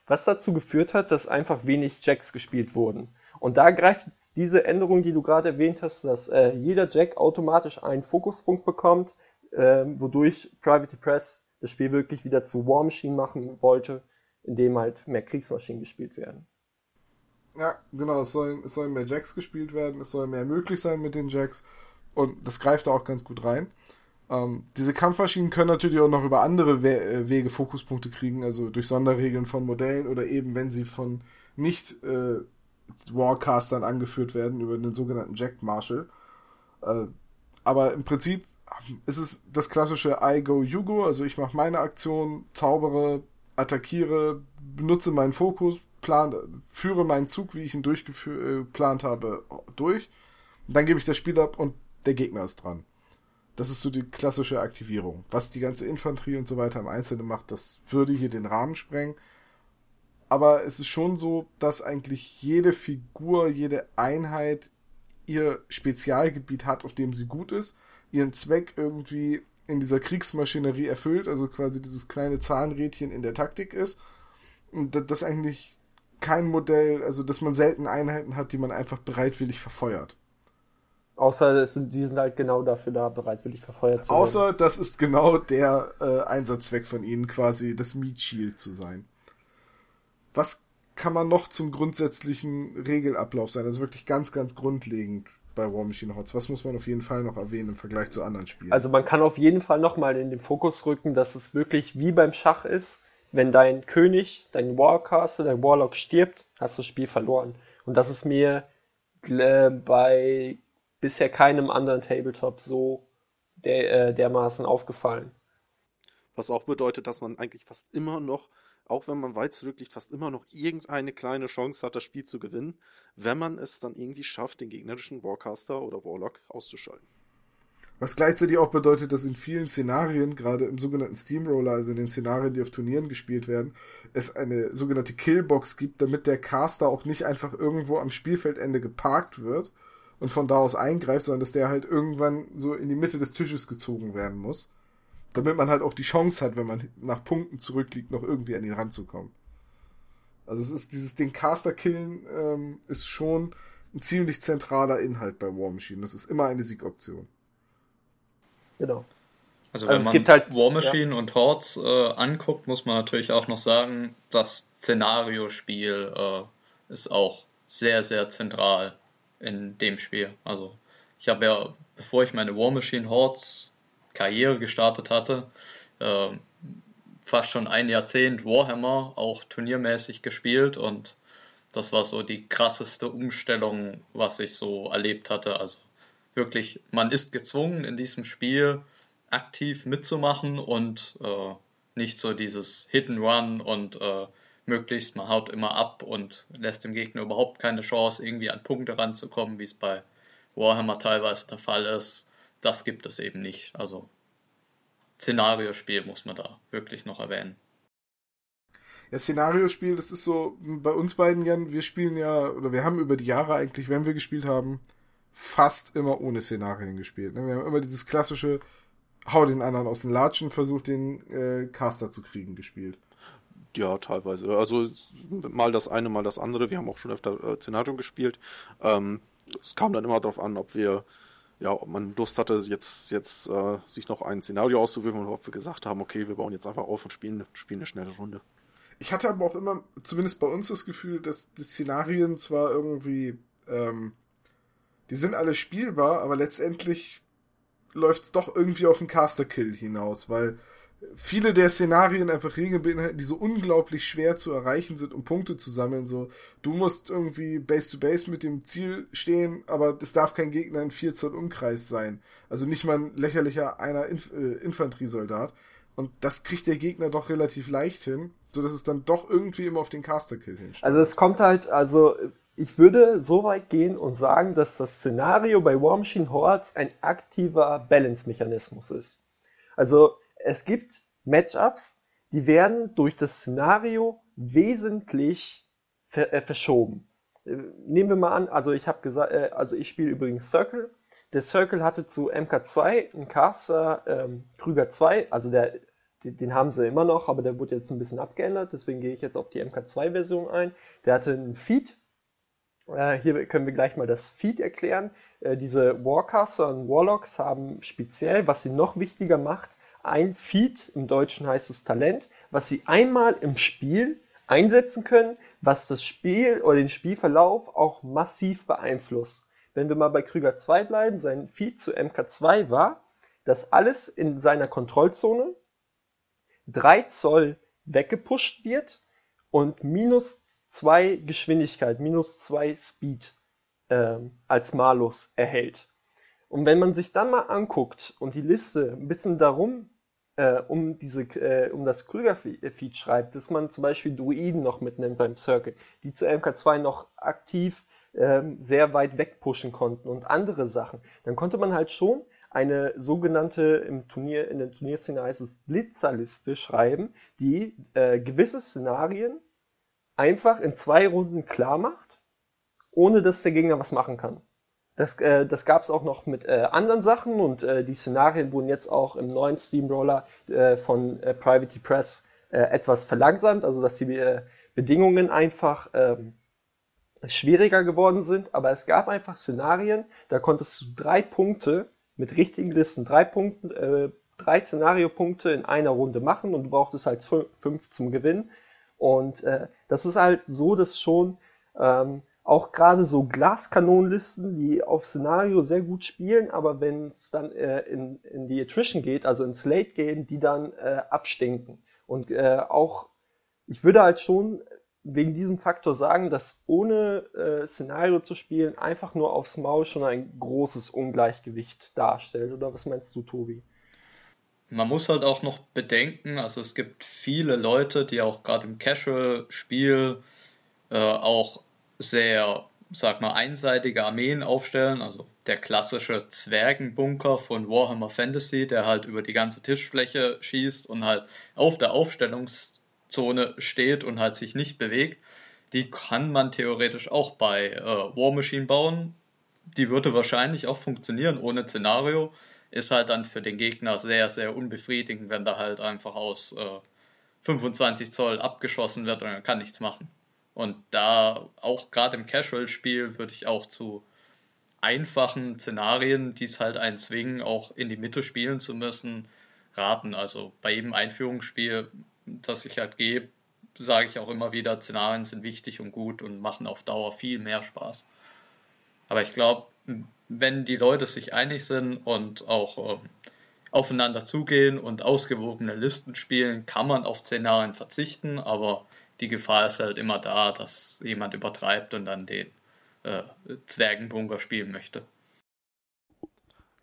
Was dazu geführt hat, dass einfach wenig Jacks gespielt wurden. Und da greift diese Änderung, die du gerade erwähnt hast, dass äh, jeder Jack automatisch einen Fokuspunkt bekommt, ähm, wodurch Private Press das Spiel wirklich wieder zu War Machine machen wollte, indem halt mehr Kriegsmaschinen gespielt werden. Ja, genau, es sollen, es sollen mehr Jacks gespielt werden, es soll mehr möglich sein mit den Jacks und das greift da auch ganz gut rein. Ähm, diese Kampfmaschinen können natürlich auch noch über andere We äh, Wege Fokuspunkte kriegen, also durch Sonderregeln von Modellen oder eben wenn sie von nicht äh, Warcastern angeführt werden, über den sogenannten Jack Marshal. Äh, aber im Prinzip ist es das klassische I go, you go, also ich mache meine Aktion, zaubere, attackiere, benutze meinen Fokus, plan, führe meinen Zug, wie ich ihn durchgeplant habe, durch. Dann gebe ich das Spiel ab und der Gegner ist dran. Das ist so die klassische Aktivierung. Was die ganze Infanterie und so weiter im Einzelnen macht, das würde hier den Rahmen sprengen. Aber es ist schon so, dass eigentlich jede Figur, jede Einheit ihr Spezialgebiet hat, auf dem sie gut ist, ihren Zweck irgendwie in dieser Kriegsmaschinerie erfüllt, also quasi dieses kleine Zahnrädchen in der Taktik ist. Und das eigentlich kein Modell, also dass man selten Einheiten hat, die man einfach bereitwillig verfeuert. Außer es sind, die sind halt genau dafür da, bereitwillig verfeuert zu werden. Außer das ist genau der äh, Einsatzzweck von ihnen, quasi das Meat Shield zu sein. Was kann man noch zum grundsätzlichen Regelablauf sein? Also wirklich ganz, ganz grundlegend bei War Machine Hots. Was muss man auf jeden Fall noch erwähnen im Vergleich zu anderen Spielen? Also man kann auf jeden Fall nochmal in den Fokus rücken, dass es wirklich wie beim Schach ist, wenn dein König, dein Warcaster, dein Warlock stirbt, hast du das Spiel verloren. Und das ist mir äh, bei bisher keinem anderen Tabletop so der, äh, dermaßen aufgefallen. Was auch bedeutet, dass man eigentlich fast immer noch, auch wenn man weit zurückliegt, fast immer noch irgendeine kleine Chance hat, das Spiel zu gewinnen, wenn man es dann irgendwie schafft, den gegnerischen Warcaster oder Warlock auszuschalten. Was gleichzeitig auch bedeutet, dass in vielen Szenarien, gerade im sogenannten Steamroller, also in den Szenarien, die auf Turnieren gespielt werden, es eine sogenannte Killbox gibt, damit der Caster auch nicht einfach irgendwo am Spielfeldende geparkt wird und von da aus eingreift, sondern dass der halt irgendwann so in die Mitte des Tisches gezogen werden muss. Damit man halt auch die Chance hat, wenn man nach Punkten zurückliegt, noch irgendwie an ihn ranzukommen. Also es ist dieses den Caster killen ähm, ist schon ein ziemlich zentraler Inhalt bei War Machine. Das ist immer eine Siegoption. Genau. Also Also wenn es man gibt halt- War Machine und Hordes äh, anguckt, muss man natürlich auch noch sagen, das Szenariospiel äh, ist auch sehr, sehr zentral in dem Spiel. Also ich habe ja, bevor ich meine War Machine Hordes Karriere gestartet hatte, äh, fast schon ein Jahrzehnt Warhammer auch turniermäßig gespielt und das war so die krasseste Umstellung, was ich so erlebt hatte. Also wirklich, man ist gezwungen in diesem Spiel aktiv mitzumachen und äh, nicht so dieses Hit and Run und äh, möglichst man haut immer ab und lässt dem Gegner überhaupt keine Chance, irgendwie an Punkte ranzukommen, wie es bei Warhammer teilweise der Fall ist. Das gibt es eben nicht. Also Szenariospiel muss man da wirklich noch erwähnen. Ja, Szenariospiel, das ist so, bei uns beiden, Jan, wir spielen ja, oder wir haben über die Jahre eigentlich, wenn wir gespielt haben, fast immer ohne Szenarien gespielt. Ne? Wir haben immer dieses klassische, hau den anderen aus den Latschen, versuch den äh, Caster zu kriegen gespielt. Ja, teilweise. Also mal das eine, mal das andere. Wir haben auch schon öfter äh, Szenario gespielt. Ähm, es kam dann immer darauf an, ob wir, ja, ob man Lust hatte, jetzt, jetzt äh, sich noch ein Szenario auszuwählen und ob wir gesagt haben, okay, wir bauen jetzt einfach auf und spielen, spielen eine schnelle Runde. Ich hatte aber auch immer, zumindest bei uns, das Gefühl, dass die Szenarien zwar irgendwie, ähm, die sind alle spielbar, aber letztendlich läuft es doch irgendwie auf den Caster-Kill hinaus, weil viele der Szenarien einfach Regeln beinhalten, die so unglaublich schwer zu erreichen sind, um Punkte zu sammeln. So, du musst irgendwie Base to Base mit dem Ziel stehen, aber es darf kein Gegner in 4 Zoll Umkreis sein. Also nicht mal ein lächerlicher einer Inf äh, Infanteriesoldat. Und das kriegt der Gegner doch relativ leicht hin, so dass es dann doch irgendwie immer auf den Caster-Kill hinsteht. Also es kommt halt, also ich würde so weit gehen und sagen, dass das Szenario bei War Machine Hordes ein aktiver Balance-Mechanismus ist. Also es gibt Matchups, die werden durch das Szenario wesentlich ver äh, verschoben. Äh, nehmen wir mal an, also ich habe gesagt, äh, also ich spiele übrigens Circle. Der Circle hatte zu MK2 einen Caster ähm, Krüger 2, also der, den, den haben sie immer noch, aber der wurde jetzt ein bisschen abgeändert, deswegen gehe ich jetzt auf die MK2-Version ein. Der hatte einen Feed, äh, hier können wir gleich mal das Feed erklären. Äh, diese Warcaster und Warlocks haben speziell, was sie noch wichtiger macht, ein Feed, im Deutschen heißt es Talent, was sie einmal im Spiel einsetzen können, was das Spiel oder den Spielverlauf auch massiv beeinflusst. Wenn wir mal bei Krüger 2 bleiben, sein Feed zu MK2 war, dass alles in seiner Kontrollzone 3 Zoll weggepusht wird und minus 2 Geschwindigkeit, minus 2 Speed äh, als Malus erhält. Und wenn man sich dann mal anguckt und die Liste ein bisschen darum äh, um diese, äh, um das Krüger-Feed schreibt, dass man zum Beispiel Druiden noch mitnimmt beim Circle, die zu MK2 noch aktiv ähm, sehr weit wegpushen konnten und andere Sachen, dann konnte man halt schon eine sogenannte im Turnier, in der Turnierszene heißt es Blitzerliste schreiben, die äh, gewisse Szenarien einfach in zwei Runden klar macht, ohne dass der Gegner was machen kann. Das, äh, das gab es auch noch mit äh, anderen Sachen und äh, die Szenarien wurden jetzt auch im neuen Steamroller äh, von äh, Private Press äh, etwas verlangsamt, also dass die äh, Bedingungen einfach ähm, schwieriger geworden sind, aber es gab einfach Szenarien, da konntest du drei Punkte mit richtigen Listen, drei Punkten, äh, drei Szenariopunkte in einer Runde machen und du brauchtest halt fünf zum Gewinn. Und äh, das ist halt so, dass schon ähm, auch gerade so Glaskanonenlisten, die auf Szenario sehr gut spielen, aber wenn es dann äh, in, in die Attrition geht, also ins Late Game, die dann äh, abstinken. Und äh, auch, ich würde halt schon wegen diesem Faktor sagen, dass ohne äh, Szenario zu spielen einfach nur aufs Maul schon ein großes Ungleichgewicht darstellt. Oder was meinst du, Tobi? Man muss halt auch noch bedenken, also es gibt viele Leute, die auch gerade im Casual-Spiel äh, auch sehr, sag mal, einseitige Armeen aufstellen. Also der klassische Zwergenbunker von Warhammer Fantasy, der halt über die ganze Tischfläche schießt und halt auf der Aufstellungszone steht und halt sich nicht bewegt. Die kann man theoretisch auch bei äh, War Machine bauen. Die würde wahrscheinlich auch funktionieren ohne Szenario. Ist halt dann für den Gegner sehr, sehr unbefriedigend, wenn da halt einfach aus äh, 25 Zoll abgeschossen wird und er kann nichts machen. Und da auch gerade im Casual-Spiel würde ich auch zu einfachen Szenarien, die es halt einen zwingen, auch in die Mitte spielen zu müssen, raten. Also bei jedem Einführungsspiel, das ich halt gebe, sage ich auch immer wieder, Szenarien sind wichtig und gut und machen auf Dauer viel mehr Spaß. Aber ich glaube, wenn die Leute sich einig sind und auch ähm, aufeinander zugehen und ausgewogene Listen spielen, kann man auf Szenarien verzichten, aber die Gefahr ist halt immer da, dass jemand übertreibt und dann den äh, Zwergenbunker spielen möchte.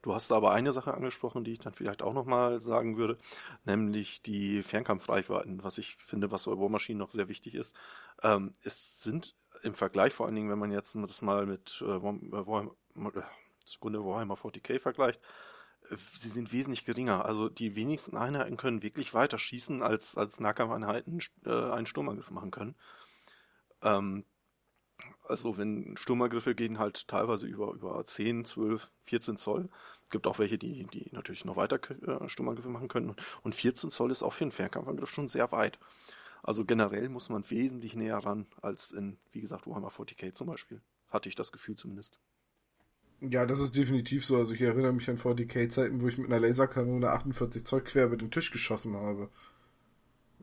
Du hast aber eine Sache angesprochen, die ich dann vielleicht auch nochmal sagen würde, nämlich die Fernkampfreichweiten, was ich finde, was bei Bohrmaschinen noch sehr wichtig ist. Ähm, es sind im Vergleich, vor allen Dingen, wenn man jetzt das mal mit äh, Warhammer, äh, Warhammer 40k vergleicht, sie sind wesentlich geringer. Also die wenigsten Einheiten können wirklich weiter schießen, als, als Nahkampfeinheiten äh, einen Sturmangriff machen können. Ähm, also wenn Sturmangriffe gehen halt teilweise über, über 10, 12, 14 Zoll. Es gibt auch welche, die, die natürlich noch weiter äh, Sturmangriffe machen können. Und 14 Zoll ist auch für einen Fernkampfangriff schon sehr weit. Also generell muss man wesentlich näher ran als in, wie gesagt, Warhammer 40k zum Beispiel. Hatte ich das Gefühl zumindest. Ja, das ist definitiv so. Also ich erinnere mich an 40k-Zeiten, wo ich mit einer Laserkanone 48 Zoll quer über den Tisch geschossen habe.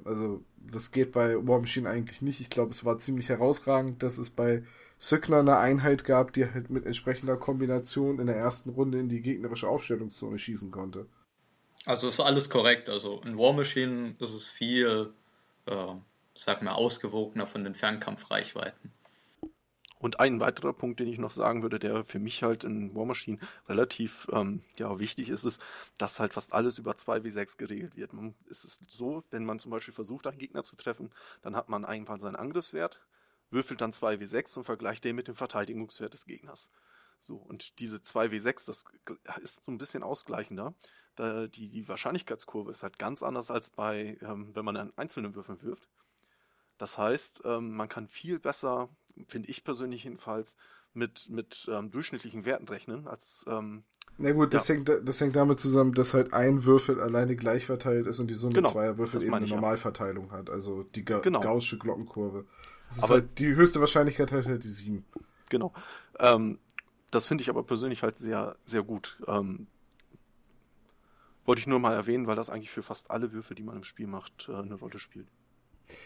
Also das geht bei War Machine eigentlich nicht. Ich glaube, es war ziemlich herausragend, dass es bei Söckner eine Einheit gab, die halt mit entsprechender Kombination in der ersten Runde in die gegnerische Aufstellungszone schießen konnte. Also ist alles korrekt. Also in War Machine ist es viel, äh, sag mal, ausgewogener von den Fernkampfreichweiten. Und ein weiterer Punkt, den ich noch sagen würde, der für mich halt in War Machine relativ ähm, ja, wichtig ist, ist, dass halt fast alles über 2w6 geregelt wird. Man, es ist so, wenn man zum Beispiel versucht, einen Gegner zu treffen, dann hat man einfach seinen Angriffswert, würfelt dann 2w6 und vergleicht den mit dem Verteidigungswert des Gegners. So, und diese 2w6, das ist so ein bisschen ausgleichender. Da die, die Wahrscheinlichkeitskurve ist halt ganz anders als bei, ähm, wenn man einen einzelnen Würfel wirft. Das heißt, ähm, man kann viel besser finde ich persönlich jedenfalls, mit, mit ähm, durchschnittlichen Werten rechnen, als ähm, na gut, das, ja. hängt, das hängt damit zusammen, dass halt ein Würfel alleine gleich verteilt ist und die Summe genau, zweier Würfel eben eine Normalverteilung ja. hat. Also die Ga genau. gaußsche Glockenkurve. Das aber halt, die höchste Wahrscheinlichkeit hat halt die sieben. Genau. Ähm, das finde ich aber persönlich halt sehr, sehr gut. Ähm, wollte ich nur mal erwähnen, weil das eigentlich für fast alle Würfel, die man im Spiel macht, äh, eine Rolle spielt.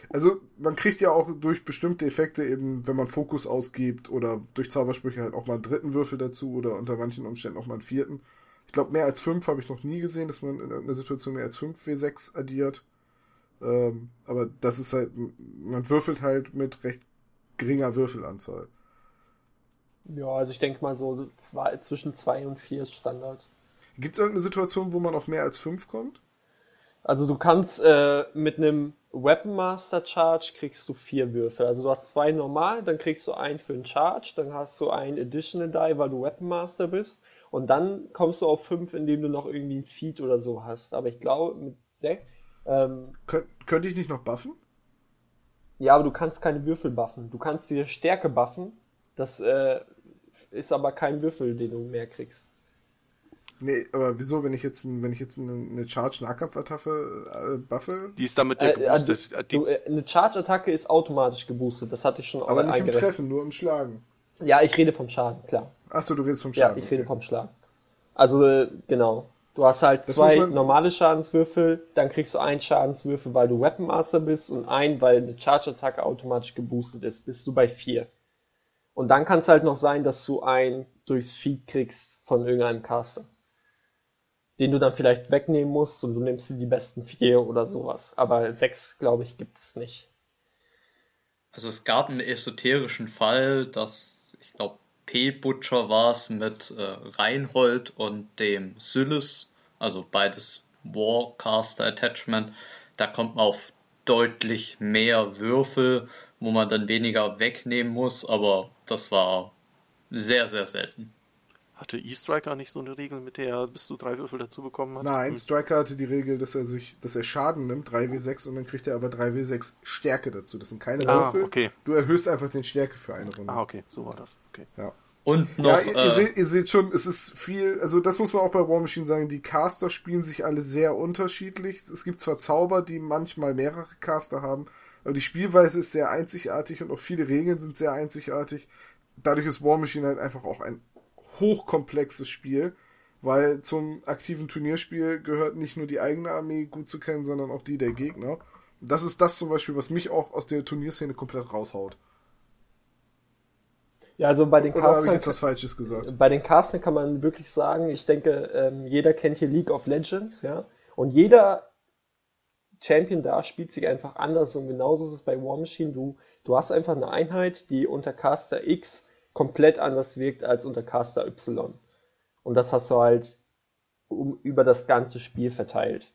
Also man kriegt ja auch durch bestimmte Effekte eben, wenn man Fokus ausgibt oder durch Zaubersprüche halt auch mal einen dritten Würfel dazu oder unter manchen Umständen auch mal einen vierten. Ich glaube, mehr als fünf habe ich noch nie gesehen, dass man in einer Situation mehr als fünf W6 addiert. Ähm, aber das ist halt, man würfelt halt mit recht geringer Würfelanzahl. Ja, also ich denke mal so zwei, zwischen zwei und vier ist Standard. Gibt es irgendeine Situation, wo man auf mehr als fünf kommt? Also du kannst äh, mit einem Weapon Master Charge kriegst du vier Würfel. Also du hast zwei normal, dann kriegst du einen für einen Charge, dann hast du einen Additional Die, weil du Weapon Master bist. Und dann kommst du auf fünf, indem du noch irgendwie ein Feed oder so hast. Aber ich glaube, mit sechs. Ähm, Kön könnte ich nicht noch buffen? Ja, aber du kannst keine Würfel buffen. Du kannst dir Stärke buffen. Das äh, ist aber kein Würfel, den du mehr kriegst. Nee, aber wieso, wenn ich jetzt, wenn ich jetzt eine Charge-Nahkampfattacke äh, buffe? Die ist damit ja äh, also, geboostet. Du, äh, eine Charge-Attacke ist automatisch geboostet, das hatte ich schon Aber nicht im Treffen, nur im Schlagen. Ja, ich rede vom Schaden, klar. Achso, du redest vom Schaden. Ja, ich okay. rede vom Schlagen. Also, äh, genau. Du hast halt das zwei normale Schadenswürfel, dann kriegst du einen Schadenswürfel, weil du Weapon Master bist und einen, weil eine Charge-Attacke automatisch geboostet ist. Bist du bei vier. Und dann kann es halt noch sein, dass du einen durchs Feed kriegst von irgendeinem Caster den du dann vielleicht wegnehmen musst und du nimmst dir die besten vier oder sowas. Aber sechs, glaube ich, gibt es nicht. Also es gab einen esoterischen Fall, dass, ich glaube, P-Butcher war es mit äh, Reinhold und dem Syllis, also beides Warcaster Attachment. Da kommt man auf deutlich mehr Würfel, wo man dann weniger wegnehmen muss, aber das war sehr, sehr selten. Hatte E-Striker nicht so eine Regel, mit der er bis zu drei Würfel dazu bekommen hat? Nein, Striker hatte die Regel, dass er sich, dass er Schaden nimmt, 3w6, und dann kriegt er aber 3w6 Stärke dazu. Das sind keine ah, Würfel. Okay. Du erhöhst einfach den Stärke für eine Runde. Ah, okay, so war das. Okay. Ja. Und noch. Ja, ihr, äh, ihr, seht, ihr, seht, schon, es ist viel, also das muss man auch bei War Machine sagen, die Caster spielen sich alle sehr unterschiedlich. Es gibt zwar Zauber, die manchmal mehrere Caster haben, aber die Spielweise ist sehr einzigartig und auch viele Regeln sind sehr einzigartig. Dadurch ist War Machine halt einfach auch ein hochkomplexes Spiel, weil zum aktiven Turnierspiel gehört nicht nur die eigene Armee gut zu kennen, sondern auch die der Gegner. Das ist das zum Beispiel, was mich auch aus der Turnierszene komplett raushaut. Ja, also bei den Castern. was Falsches gesagt? Bei den Castern kann man wirklich sagen, ich denke, ähm, jeder kennt hier League of Legends, ja. Und jeder Champion da spielt sich einfach anders und genauso ist es bei War Machine. Du, du hast einfach eine Einheit, die unter Caster X komplett anders wirkt als unter Caster Y. Und das hast du halt um, über das ganze Spiel verteilt.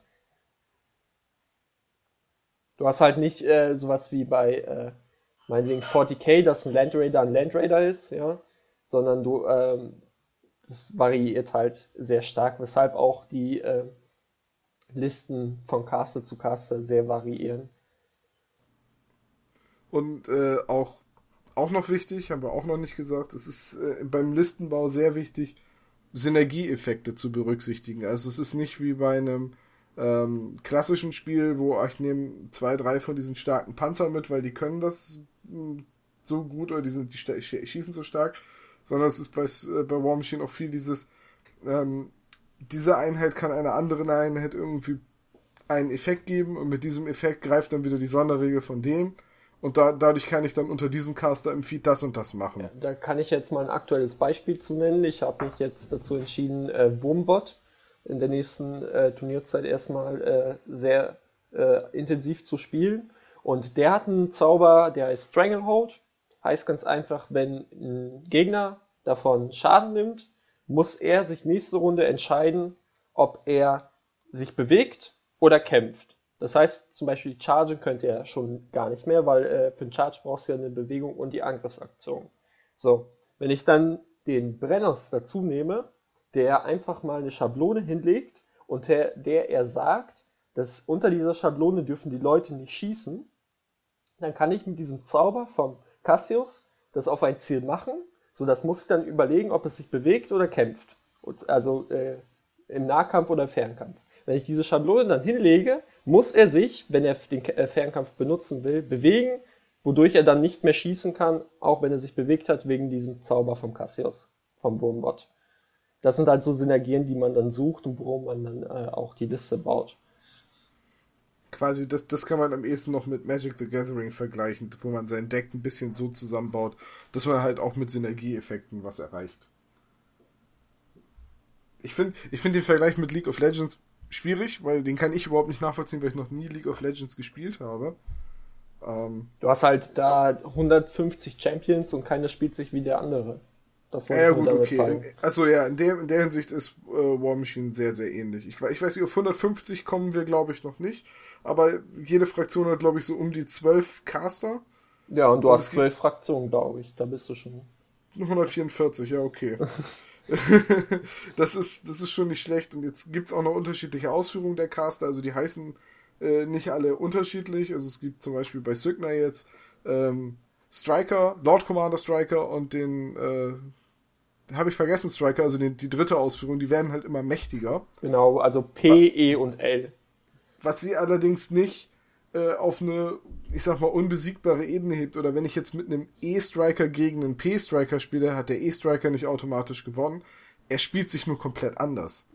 Du hast halt nicht äh, sowas wie bei äh, meinetwegen 40k, dass ein Landraider ein Landraider ist, ja, sondern du, ähm, das variiert halt sehr stark, weshalb auch die äh, Listen von Caster zu Caster sehr variieren. Und äh, auch, auch noch wichtig, haben wir auch noch nicht gesagt, es ist äh, beim Listenbau sehr wichtig, Synergieeffekte zu berücksichtigen. Also es ist nicht wie bei einem ähm, klassischen Spiel, wo ich nehme zwei, drei von diesen starken Panzer mit, weil die können das mh, hm, so gut oder die, sind, die schießen so stark, sondern es ist bei, äh, bei War Machine auch viel dieses, ähm, diese Einheit kann einer anderen Einheit irgendwie einen Effekt geben und mit diesem Effekt greift dann wieder die Sonderregel von dem. Und da, dadurch kann ich dann unter diesem Caster im Feed das und das machen. Ja, da kann ich jetzt mal ein aktuelles Beispiel zu nennen. Ich habe mich jetzt dazu entschieden, äh, Wurmbot in der nächsten äh, Turnierzeit erstmal äh, sehr äh, intensiv zu spielen. Und der hat einen Zauber, der heißt Stranglehold. Heißt ganz einfach, wenn ein Gegner davon Schaden nimmt, muss er sich nächste Runde entscheiden, ob er sich bewegt oder kämpft. Das heißt, zum Beispiel Chargen könnte er schon gar nicht mehr, weil äh, für den Charge brauchst du ja eine Bewegung und die Angriffsaktion. So, wenn ich dann den Brenners dazu nehme, der einfach mal eine Schablone hinlegt und der, der er sagt, dass unter dieser Schablone dürfen die Leute nicht schießen, dann kann ich mit diesem Zauber vom Cassius das auf ein Ziel machen. So, das muss ich dann überlegen, ob es sich bewegt oder kämpft. Also äh, im Nahkampf oder im Fernkampf. Wenn ich diese Schablone dann hinlege, muss er sich, wenn er den äh, Fernkampf benutzen will, bewegen, wodurch er dann nicht mehr schießen kann, auch wenn er sich bewegt hat, wegen diesem Zauber vom Cassius, vom Wurmbot das sind halt so Synergien, die man dann sucht und worum man dann äh, auch die Liste baut. Quasi, das, das kann man am ehesten noch mit Magic the Gathering vergleichen, wo man sein Deck ein bisschen so zusammenbaut, dass man halt auch mit Synergieeffekten was erreicht. Ich finde ich find den Vergleich mit League of Legends schwierig, weil den kann ich überhaupt nicht nachvollziehen, weil ich noch nie League of Legends gespielt habe. Ähm, du hast halt da 150 Champions und keiner spielt sich wie der andere. Das ja, gut, okay. Achso, ja, in der, in der Hinsicht ist äh, War Machine sehr, sehr ähnlich. Ich, ich weiß nicht, auf 150 kommen wir, glaube ich, noch nicht. Aber jede Fraktion hat, glaube ich, so um die 12 Caster. Ja, und du und hast 12 Fraktionen, glaube ich. Da bist du schon. 144, ja, okay. das, ist, das ist schon nicht schlecht. Und jetzt gibt es auch noch unterschiedliche Ausführungen der Caster. Also die heißen äh, nicht alle unterschiedlich. Also es gibt zum Beispiel bei Signer jetzt ähm, Striker, Lord Commander Striker und den äh, habe ich vergessen, Striker, also die, die dritte Ausführung, die werden halt immer mächtiger. Genau, also P, E und L. Was sie allerdings nicht äh, auf eine, ich sag mal, unbesiegbare Ebene hebt. Oder wenn ich jetzt mit einem E-Striker gegen einen P-Striker spiele, hat der E-Striker nicht automatisch gewonnen. Er spielt sich nur komplett anders.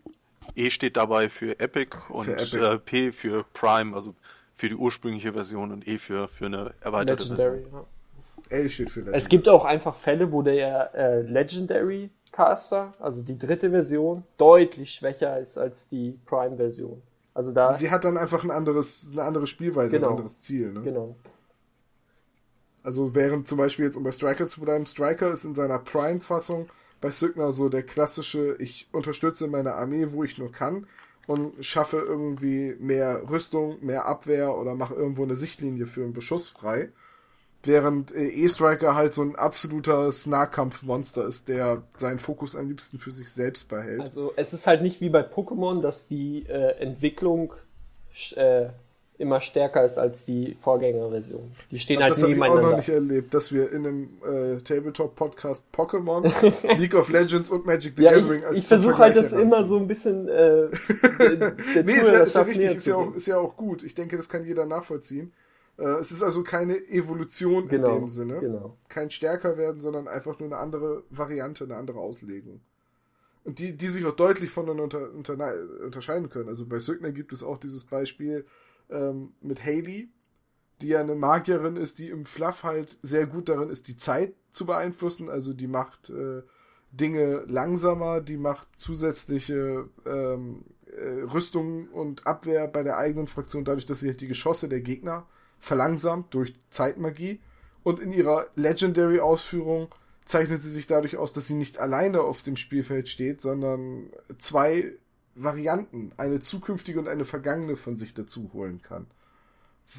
E steht dabei für Epic und für Epic. Äh, P für Prime, also für die ursprüngliche Version und E für, für eine erweiterte Legendary, Version. Ja. L steht für Legendary. Es gibt auch einfach Fälle, wo der äh, Legendary Caster, also die dritte Version, deutlich schwächer ist als die Prime-Version. Also da. Sie hat dann einfach ein anderes, eine andere Spielweise, genau. ein anderes Ziel, ne? Genau. Also während zum Beispiel jetzt, um bei Striker zu bleiben, Striker ist in seiner Prime-Fassung bei Signer so der klassische, ich unterstütze meine Armee, wo ich nur kann und schaffe irgendwie mehr Rüstung, mehr Abwehr oder mache irgendwo eine Sichtlinie für einen Beschuss frei. Während äh, E-Striker halt so ein absoluter Nahkampfmonster ist, der seinen Fokus am liebsten für sich selbst behält. Also es ist halt nicht wie bei Pokémon, dass die äh, Entwicklung äh, immer stärker ist als die Vorgängerversion. Die stehen glaub, halt das nebeneinander. Das habe ich auch noch nicht erlebt, dass wir in einem äh, Tabletop-Podcast Pokémon, League of Legends und Magic the ja, Gathering als Ich, ich versuche halt das immer so ein bisschen äh, der, der Nee, ist ja, ist ja richtig, ist ja, auch, ist ja auch gut. Ich denke, das kann jeder nachvollziehen. Äh, es ist also keine Evolution genau, in dem Sinne. Genau. Kein stärker werden, sondern einfach nur eine andere Variante, eine andere Auslegung. Und die, die sich auch deutlich voneinander unter, unter, unterscheiden können. Also bei Sögner gibt es auch dieses Beispiel ähm, mit Haley, die ja eine Magierin ist, die im Fluff halt sehr gut darin ist, die Zeit zu beeinflussen. Also die macht äh, Dinge langsamer, die macht zusätzliche ähm, äh, Rüstung und Abwehr bei der eigenen Fraktion, dadurch, dass sie halt die Geschosse der Gegner verlangsamt durch Zeitmagie. Und in ihrer Legendary-Ausführung zeichnet sie sich dadurch aus, dass sie nicht alleine auf dem Spielfeld steht, sondern zwei Varianten, eine zukünftige und eine vergangene von sich dazu holen kann.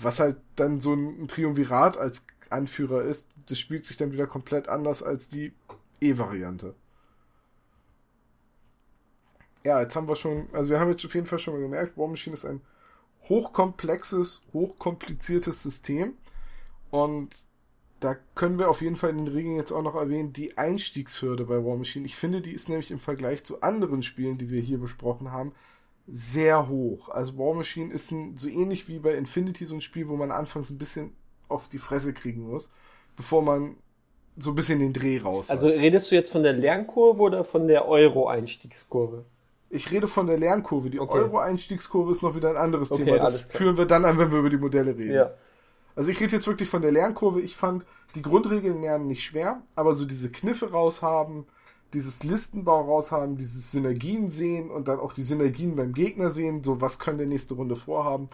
Was halt dann so ein Triumvirat als Anführer ist, das spielt sich dann wieder komplett anders als die E-Variante. Ja, jetzt haben wir schon, also wir haben jetzt auf jeden Fall schon mal gemerkt, War Machine ist ein hochkomplexes, hochkompliziertes System und da können wir auf jeden Fall in den Regeln jetzt auch noch erwähnen, die Einstiegshürde bei War Machine. Ich finde, die ist nämlich im Vergleich zu anderen Spielen, die wir hier besprochen haben, sehr hoch. Also War Machine ist ein, so ähnlich wie bei Infinity so ein Spiel, wo man anfangs ein bisschen auf die Fresse kriegen muss, bevor man so ein bisschen den Dreh raus hat. Also redest du jetzt von der Lernkurve oder von der Euro-Einstiegskurve? Ich rede von der Lernkurve. Die okay. Euro-Einstiegskurve ist noch wieder ein anderes okay, Thema. Das führen wir dann an, wenn wir über die Modelle reden. Ja. Also ich rede jetzt wirklich von der Lernkurve. Ich fand die Grundregeln lernen nicht schwer, aber so diese Kniffe raushaben, dieses Listenbau raushaben, dieses Synergien sehen und dann auch die Synergien beim Gegner sehen, so was können der nächste Runde vorhaben,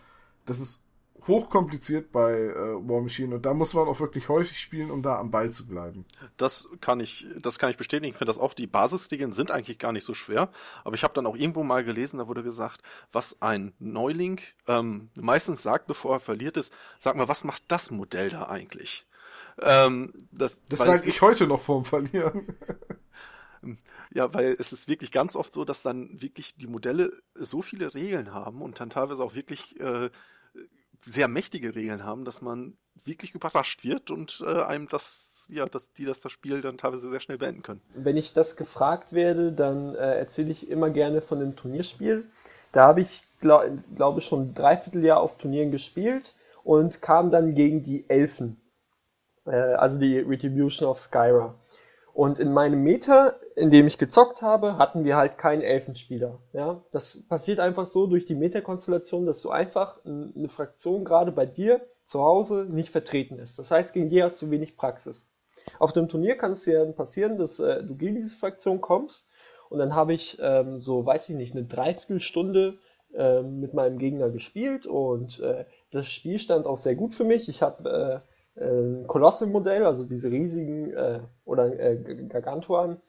das ist hochkompliziert bei äh, War Machine und da muss man auch wirklich häufig spielen, um da am Ball zu bleiben. Das kann ich, das kann ich bestätigen. Ich finde das auch, die Basisregeln sind eigentlich gar nicht so schwer, aber ich habe dann auch irgendwo mal gelesen, da wurde gesagt, was ein Neuling ähm, meistens sagt, bevor er verliert ist, sag mal, was macht das Modell da eigentlich? Ähm, das das sage ich heute noch vorm Verlieren. Ja, weil es ist wirklich ganz oft so, dass dann wirklich die Modelle so viele Regeln haben und dann teilweise auch wirklich äh, sehr mächtige Regeln haben, dass man wirklich überrascht wird und äh, einem das, ja, dass die das das Spiel dann teilweise sehr schnell beenden können. Wenn ich das gefragt werde, dann äh, erzähle ich immer gerne von dem Turnierspiel. Da habe ich, glaube glaub schon ein Dreivierteljahr auf Turnieren gespielt und kam dann gegen die Elfen. Äh, also die Retribution of Skyra. Und in meinem Meta, in dem ich gezockt habe, hatten wir halt keinen Elfenspieler. Ja, das passiert einfach so durch die Meta-Konstellation, dass du einfach eine Fraktion gerade bei dir zu Hause nicht vertreten ist. Das heißt, gegen die hast du wenig Praxis. Auf dem Turnier kann es dir passieren, dass äh, du gegen diese Fraktion kommst und dann habe ich ähm, so, weiß ich nicht, eine Dreiviertelstunde äh, mit meinem Gegner gespielt und äh, das Spiel stand auch sehr gut für mich. Ich habe äh, Kolosse-Modell, also diese riesigen äh, oder äh, Gargantuan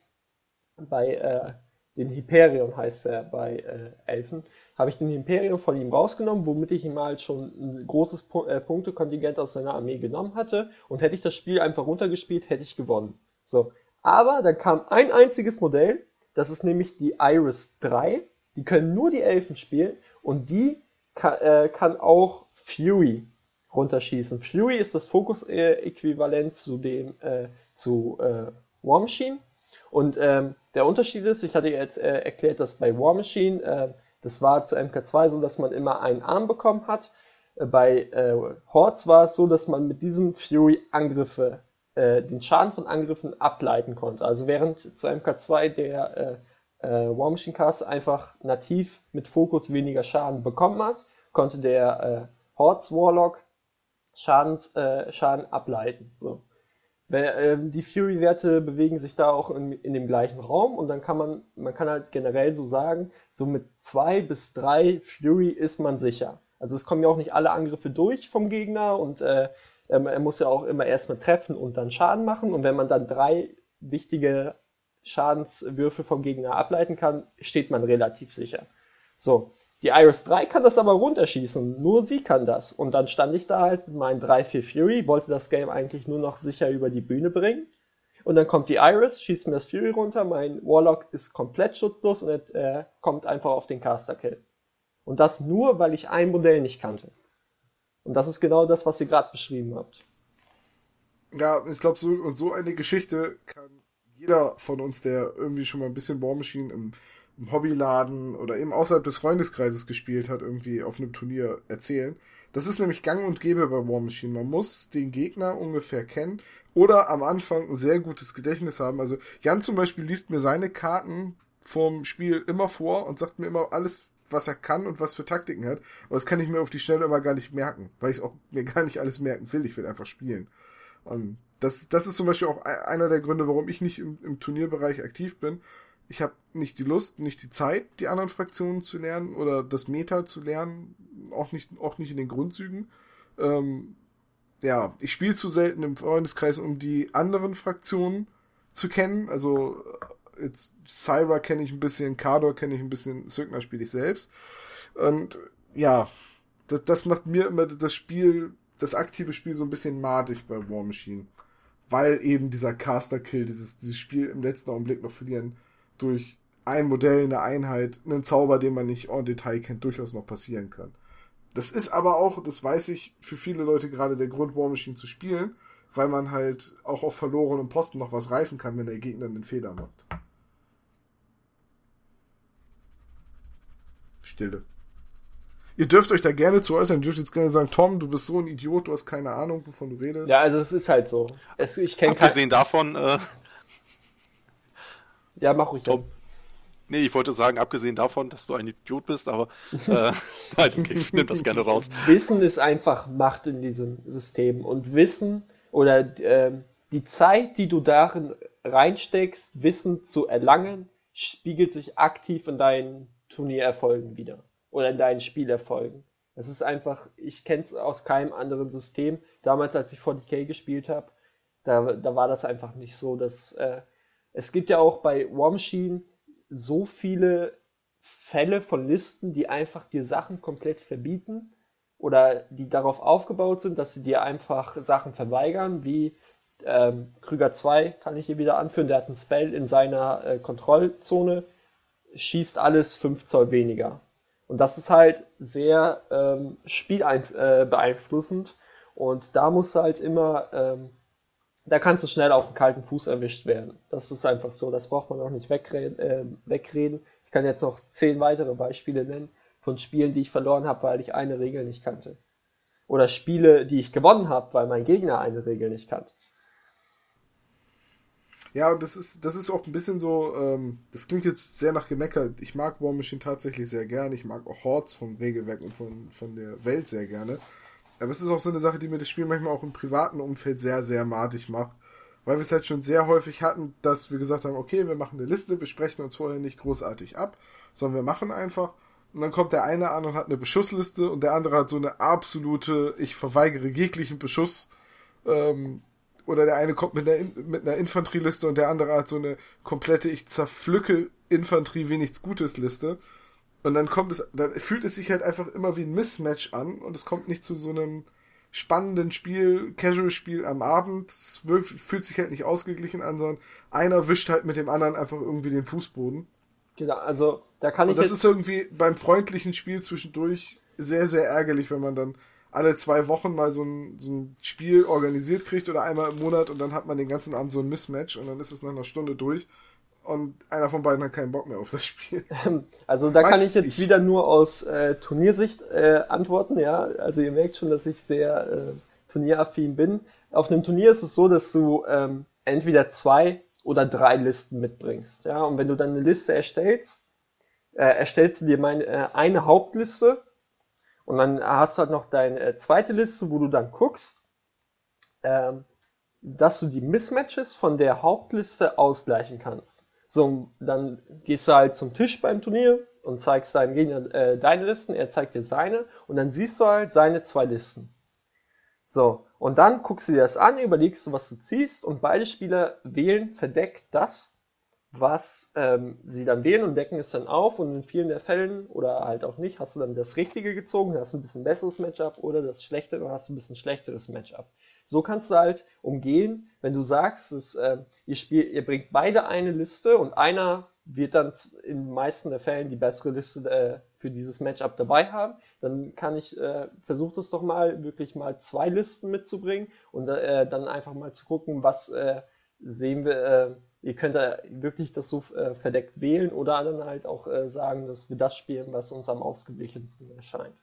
bei äh, den Hyperion heißt er bei äh, Elfen, habe ich den Hyperion von ihm rausgenommen, womit ich ihm halt schon ein großes Pu äh, Punktekontingent aus seiner Armee genommen hatte. Und hätte ich das Spiel einfach runtergespielt, hätte ich gewonnen. So, aber dann kam ein einziges Modell, das ist nämlich die Iris 3, die können nur die Elfen spielen. Und die kann, äh, kann auch Fury runterschießen. Fury ist das Fokus-Äquivalent zu dem äh, zu äh, War Machine. Und ähm, der Unterschied ist, ich hatte jetzt äh, erklärt, dass bei War Machine, äh, das war zu MK2 so, dass man immer einen Arm bekommen hat. Äh, bei äh, Hordes war es so, dass man mit diesem Fury Angriffe, den Schaden von Angriffen ableiten konnte. Also während zu MK2 der War Machine Cast einfach nativ mit Fokus weniger Schaden bekommen hat, konnte der Hordes Warlock Schadens, äh, Schaden ableiten. So. Ähm, die Fury-Werte bewegen sich da auch in, in, dem gleichen Raum und dann kann man, man kann halt generell so sagen, so mit zwei bis drei Fury ist man sicher. Also es kommen ja auch nicht alle Angriffe durch vom Gegner und äh, ähm, er muss ja auch immer erstmal treffen und dann Schaden machen und wenn man dann drei wichtige Schadenswürfe vom Gegner ableiten kann, steht man relativ sicher. So, die Iris 3 kann das aber runterschießen, nur sie kann das. Und dann stand ich da halt mit meinen 3-4 Fury, wollte das Game eigentlich nur noch sicher über die Bühne bringen. Und dann kommt die Iris, schießt mir das Fury runter, mein Warlock ist komplett schutzlos und äh, kommt einfach auf den Caster-Kill. Und das nur, weil ich ein Modell nicht kannte. Und das ist genau das, was ihr gerade beschrieben habt. Ja, ich glaube, so, so eine Geschichte kann jeder von uns, der irgendwie schon mal ein bisschen War Machine im im Hobbyladen oder eben außerhalb des Freundeskreises gespielt hat, irgendwie auf einem Turnier erzählen. Das ist nämlich gang und gäbe bei War Machine. Man muss den Gegner ungefähr kennen oder am Anfang ein sehr gutes Gedächtnis haben. Also Jan zum Beispiel liest mir seine Karten vom Spiel immer vor und sagt mir immer alles, was er kann und was für Taktiken hat. Aber das kann ich mir auf die Schnelle immer gar nicht merken, weil ich es auch mir gar nicht alles merken will. Ich will einfach spielen. Und das, das ist zum Beispiel auch einer der Gründe, warum ich nicht im, im Turnierbereich aktiv bin. Ich habe nicht die Lust, nicht die Zeit, die anderen Fraktionen zu lernen oder das Meta zu lernen, auch nicht, auch nicht in den Grundzügen. Ähm, ja, ich spiele zu selten im Freundeskreis, um die anderen Fraktionen zu kennen. Also jetzt Syra kenne ich ein bisschen, Kador kenne ich ein bisschen, Sögner spiele ich selbst. Und ja, das, das macht mir immer das Spiel, das aktive Spiel so ein bisschen madig bei War Machine. Weil eben dieser Caster-Kill, dieses, dieses Spiel im letzten Augenblick noch verlieren, durch ein Modell, eine Einheit, einen Zauber, den man nicht en Detail kennt, durchaus noch passieren kann. Das ist aber auch, das weiß ich, für viele Leute gerade der Grund, War Machine zu spielen, weil man halt auch auf verlorenen Posten noch was reißen kann, wenn der Gegner einen Fehler macht. Stille. Ihr dürft euch da gerne zu äußern. Ihr dürft jetzt gerne sagen, Tom, du bist so ein Idiot, du hast keine Ahnung, wovon du redest. Ja, also es ist halt so. Es, ich kenne Abgesehen davon, äh, Ja, mach ruhig. Tom. Nee, ich wollte sagen, abgesehen davon, dass du ein Idiot bist, aber äh, nein, okay, ich nimm das gerne raus. Wissen ist einfach Macht in diesem System und Wissen oder äh, die Zeit, die du darin reinsteckst, Wissen zu erlangen, spiegelt sich aktiv in deinen Turniererfolgen wieder oder in deinen Spielerfolgen. Es ist einfach, ich kenne es aus keinem anderen System. Damals, als ich 40k gespielt habe, da, da war das einfach nicht so. Dass, äh, es gibt ja auch bei War Machine so viele Fälle von Listen, die einfach dir Sachen komplett verbieten oder die darauf aufgebaut sind, dass sie dir einfach Sachen verweigern, wie ähm, Krüger 2 kann ich hier wieder anführen, der hat ein Spell in seiner äh, Kontrollzone, schießt alles 5 Zoll weniger. Und das ist halt sehr ähm, spielbeeinflussend. Äh, und da musst du halt immer, ähm, da kannst du schnell auf den kalten Fuß erwischt werden. Das ist einfach so, das braucht man auch nicht wegreden. Äh, wegreden. Ich kann jetzt noch zehn weitere Beispiele nennen von Spielen, die ich verloren habe, weil ich eine Regel nicht kannte. Oder Spiele, die ich gewonnen habe, weil mein Gegner eine Regel nicht kannte. Ja, und das ist, das ist auch ein bisschen so, ähm, das klingt jetzt sehr nach Gemecker. Ich mag War Machine tatsächlich sehr gerne. Ich mag auch Hordes vom Regelwerk und von, von der Welt sehr gerne. Aber es ist auch so eine Sache, die mir das Spiel manchmal auch im privaten Umfeld sehr, sehr madig macht. Weil wir es halt schon sehr häufig hatten, dass wir gesagt haben, okay, wir machen eine Liste, wir sprechen uns vorher nicht großartig ab, sondern wir machen einfach. Und dann kommt der eine an und hat eine Beschussliste und der andere hat so eine absolute, ich verweigere jeglichen Beschuss ähm, oder der eine kommt mit einer, mit einer Infanterieliste und der andere hat so eine komplette, ich zerpflücke Infanterie wie nichts Gutes Liste. Und dann kommt es, dann fühlt es sich halt einfach immer wie ein Mismatch an und es kommt nicht zu so einem spannenden Spiel, Casual-Spiel am Abend. Es fühlt sich halt nicht ausgeglichen an, sondern einer wischt halt mit dem anderen einfach irgendwie den Fußboden. Genau, also da kann und ich. Das ist irgendwie beim freundlichen Spiel zwischendurch sehr, sehr ärgerlich, wenn man dann alle zwei Wochen mal so ein, so ein Spiel organisiert kriegt oder einmal im Monat und dann hat man den ganzen Abend so ein Mismatch und dann ist es nach einer Stunde durch und einer von beiden hat keinen Bock mehr auf das Spiel. Also da Meistens kann ich jetzt ich. wieder nur aus äh, Turniersicht äh, antworten, ja. Also ihr merkt schon, dass ich sehr äh, turnieraffin bin. Auf einem Turnier ist es so, dass du ähm, entweder zwei oder drei Listen mitbringst, ja. Und wenn du dann eine Liste erstellst, äh, erstellst du dir meine, äh, eine Hauptliste und dann hast du halt noch deine äh, zweite Liste, wo du dann guckst, ähm, dass du die Mismatches von der Hauptliste ausgleichen kannst. So, dann gehst du halt zum Tisch beim Turnier und zeigst deinem Gegner äh, deine Listen, er zeigt dir seine und dann siehst du halt seine zwei Listen. So, und dann guckst du dir das an, überlegst du, was du ziehst und beide Spieler wählen verdeckt das, was ähm, sie dann wählen und decken es dann auf und in vielen der Fällen oder halt auch nicht, hast du dann das Richtige gezogen, hast ein bisschen besseres Matchup oder das Schlechtere, hast du ein bisschen schlechteres Matchup. So kannst du halt umgehen, wenn du sagst, dass, äh, ihr, spielt, ihr bringt beide eine Liste und einer wird dann in den meisten der Fällen die bessere Liste äh, für dieses Matchup dabei haben, dann kann ich, äh, versuch das doch mal, wirklich mal zwei Listen mitzubringen und äh, dann einfach mal zu gucken, was äh, sehen wir, äh, ihr könnt da wirklich das so äh, verdeckt wählen oder dann halt auch äh, sagen, dass wir das spielen, was uns am ausgeglichensten erscheint.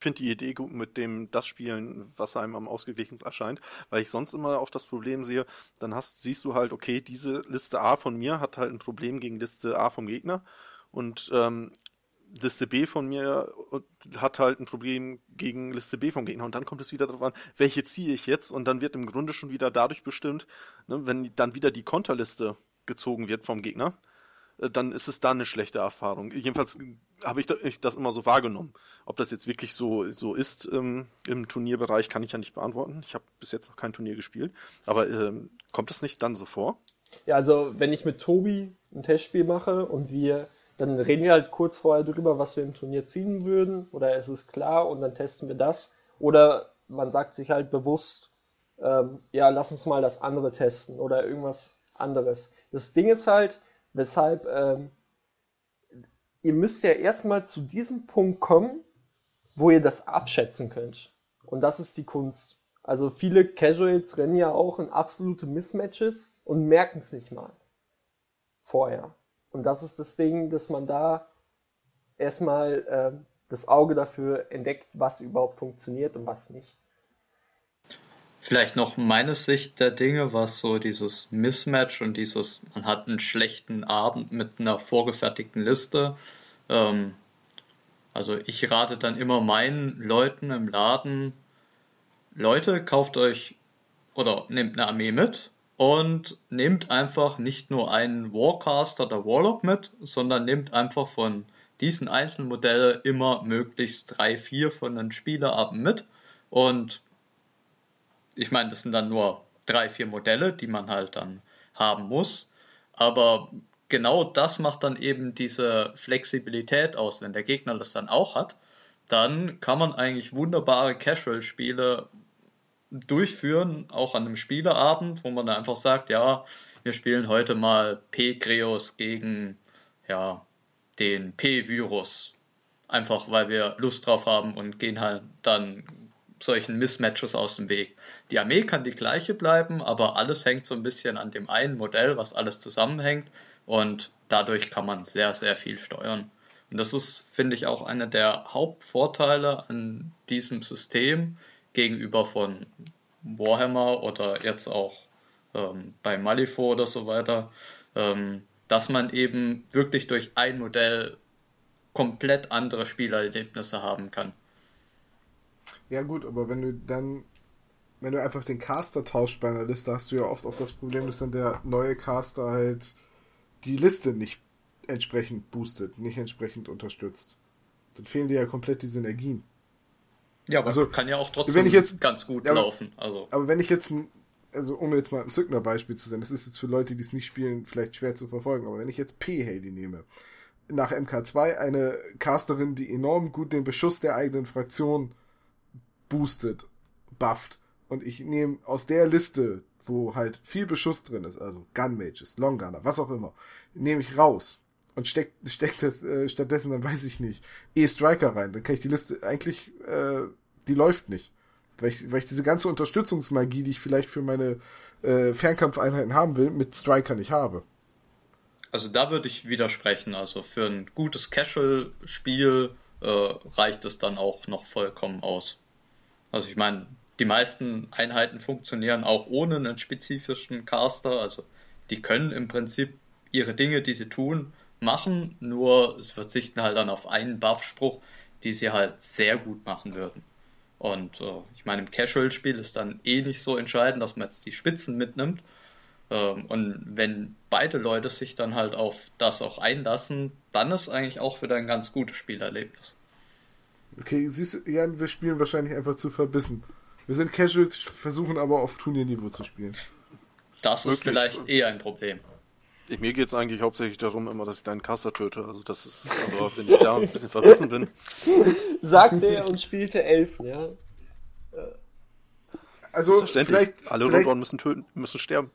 Finde die Idee gut mit dem das spielen, was einem am ausgeglichensten erscheint, weil ich sonst immer auch das Problem sehe, dann hast, siehst du halt, okay, diese Liste A von mir hat halt ein Problem gegen Liste A vom Gegner. Und ähm, Liste B von mir hat halt ein Problem gegen Liste B vom Gegner. Und dann kommt es wieder darauf an, welche ziehe ich jetzt? Und dann wird im Grunde schon wieder dadurch bestimmt, ne, wenn dann wieder die Konterliste gezogen wird vom Gegner, dann ist es da eine schlechte Erfahrung. Jedenfalls habe ich das immer so wahrgenommen. Ob das jetzt wirklich so, so ist ähm, im Turnierbereich, kann ich ja nicht beantworten. Ich habe bis jetzt noch kein Turnier gespielt. Aber ähm, kommt das nicht dann so vor? Ja, also wenn ich mit Tobi ein Testspiel mache und wir, dann reden wir halt kurz vorher drüber, was wir im Turnier ziehen würden. Oder es ist klar und dann testen wir das. Oder man sagt sich halt bewusst, ähm, ja, lass uns mal das andere testen oder irgendwas anderes. Das Ding ist halt, weshalb ähm, ihr müsst ja erstmal zu diesem Punkt kommen, wo ihr das abschätzen könnt. Und das ist die Kunst. Also viele Casuals rennen ja auch in absolute Mismatches und merken es nicht mal vorher. Und das ist das Ding, dass man da erstmal äh, das Auge dafür entdeckt, was überhaupt funktioniert und was nicht. Vielleicht noch meine Sicht der Dinge, was so dieses Mismatch und dieses, man hat einen schlechten Abend mit einer vorgefertigten Liste. Ähm, also ich rate dann immer meinen Leuten im Laden, Leute, kauft euch oder nehmt eine Armee mit und nehmt einfach nicht nur einen Warcaster oder Warlock mit, sondern nehmt einfach von diesen einzelnen Modellen immer möglichst drei, vier von den Spielerarten mit und ich meine, das sind dann nur drei, vier Modelle, die man halt dann haben muss. Aber genau das macht dann eben diese Flexibilität aus. Wenn der Gegner das dann auch hat, dann kann man eigentlich wunderbare Casual-Spiele durchführen, auch an einem Spieleabend, wo man dann einfach sagt, ja, wir spielen heute mal P-Kreos gegen ja, den P-Virus. Einfach weil wir Lust drauf haben und gehen halt dann solchen Mismatches aus dem Weg. Die Armee kann die gleiche bleiben, aber alles hängt so ein bisschen an dem einen Modell, was alles zusammenhängt und dadurch kann man sehr, sehr viel steuern. Und das ist, finde ich, auch einer der Hauptvorteile an diesem System gegenüber von Warhammer oder jetzt auch ähm, bei Malifaux oder so weiter, ähm, dass man eben wirklich durch ein Modell komplett andere Spielerlebnisse haben kann. Ja gut, aber wenn du dann, wenn du einfach den Caster tauscht bei einer Liste, hast du ja oft auch das Problem, dass dann der neue Caster halt die Liste nicht entsprechend boostet, nicht entsprechend unterstützt. Dann fehlen dir ja komplett die Synergien. Ja, aber also, kann ja auch trotzdem wenn ich jetzt, ganz gut ja, laufen. Also. Aber wenn ich jetzt, also um jetzt mal ein Zückner-Beispiel zu sein, das ist jetzt für Leute, die es nicht spielen, vielleicht schwer zu verfolgen, aber wenn ich jetzt P-Haley nehme, nach MK2 eine Casterin, die enorm gut den Beschuss der eigenen Fraktion boostet, bufft. Und ich nehme aus der Liste, wo halt viel Beschuss drin ist, also Gun Mages, Long Gunner, was auch immer, nehme ich raus und steck, steck das äh, stattdessen, dann weiß ich nicht, E-Striker rein. Dann kann ich die Liste eigentlich, äh, die läuft nicht. Weil ich, weil ich diese ganze Unterstützungsmagie, die ich vielleicht für meine äh, Fernkampfeinheiten haben will, mit Striker nicht habe. Also da würde ich widersprechen. Also für ein gutes Casual-Spiel äh, reicht es dann auch noch vollkommen aus. Also ich meine, die meisten Einheiten funktionieren auch ohne einen spezifischen Caster. Also die können im Prinzip ihre Dinge, die sie tun, machen, nur sie verzichten halt dann auf einen Buff-Spruch, die sie halt sehr gut machen würden. Und äh, ich meine, im Casual-Spiel ist dann eh nicht so entscheidend, dass man jetzt die Spitzen mitnimmt. Ähm, und wenn beide Leute sich dann halt auf das auch einlassen, dann ist eigentlich auch wieder ein ganz gutes Spielerlebnis. Okay, siehst du, Jan, wir spielen wahrscheinlich einfach zu verbissen. Wir sind Casuals, versuchen aber auf Turnierniveau zu spielen. Das ist Wirklich? vielleicht eher ein Problem. Ich, mir geht es eigentlich hauptsächlich darum, immer, dass ich deinen Caster töte. Also das ist, aber wenn ich da ein bisschen verbissen bin. Sagte er und spielte Elfen, ja. Also vielleicht, alle vielleicht, müssen töten, müssen sterben.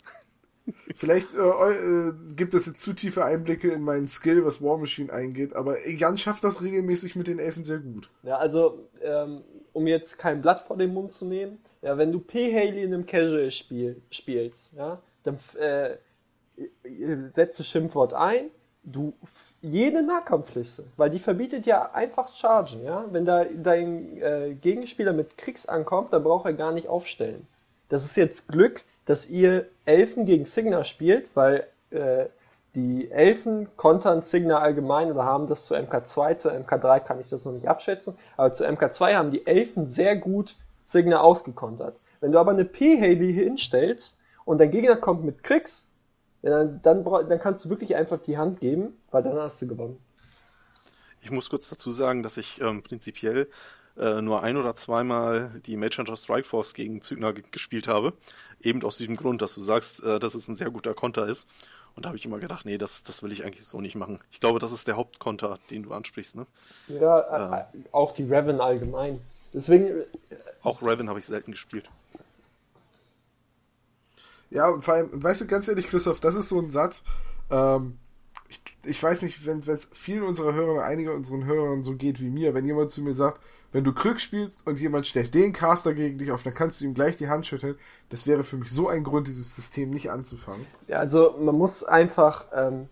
Vielleicht äh, äh, gibt es jetzt zu tiefe Einblicke in meinen Skill, was War Machine eingeht, aber Jan schafft das regelmäßig mit den Elfen sehr gut. Ja, also, ähm, um jetzt kein Blatt vor den Mund zu nehmen, ja, wenn du P-Haley in einem Casual-Spiel spielst, ja, dann äh, setze Schimpfwort ein, du jede Nahkampfliste, weil die verbietet ja einfach Chargen, ja. Wenn da dein äh, Gegenspieler mit Kriegs ankommt, dann braucht er gar nicht aufstellen. Das ist jetzt Glück, dass ihr Elfen gegen Signa spielt, weil äh, die Elfen kontern Signa allgemein oder haben das zu MK2, zu MK3 kann ich das noch nicht abschätzen, aber zu MK2 haben die Elfen sehr gut Signa ausgekontert. Wenn du aber eine P-Haley hinstellst und dein Gegner kommt mit Kriegs, dann, dann, dann kannst du wirklich einfach die Hand geben, weil dann hast du gewonnen. Ich muss kurz dazu sagen, dass ich ähm, prinzipiell äh, nur ein oder zweimal die Mage Hunter Strike Force gegen Zügner gespielt habe. Eben aus diesem Grund, dass du sagst, äh, dass es ein sehr guter Konter ist. Und da habe ich immer gedacht, nee, das, das will ich eigentlich so nicht machen. Ich glaube, das ist der Hauptkonter, den du ansprichst, ne? Ja, äh, ähm. auch die Revan allgemein. Deswegen. Äh, auch Revan habe ich selten gespielt. Ja, und vor allem, weißt du, ganz ehrlich, Christoph, das ist so ein Satz, ähm, ich, weiß nicht, wenn es vielen unserer Hörer, einige unseren Hörern so geht wie mir, wenn jemand zu mir sagt, wenn du Krück spielst und jemand stellt den Caster gegen dich auf, dann kannst du ihm gleich die Hand schütteln. Das wäre für mich so ein Grund, dieses System nicht anzufangen. Ja, also man muss einfach, ähm,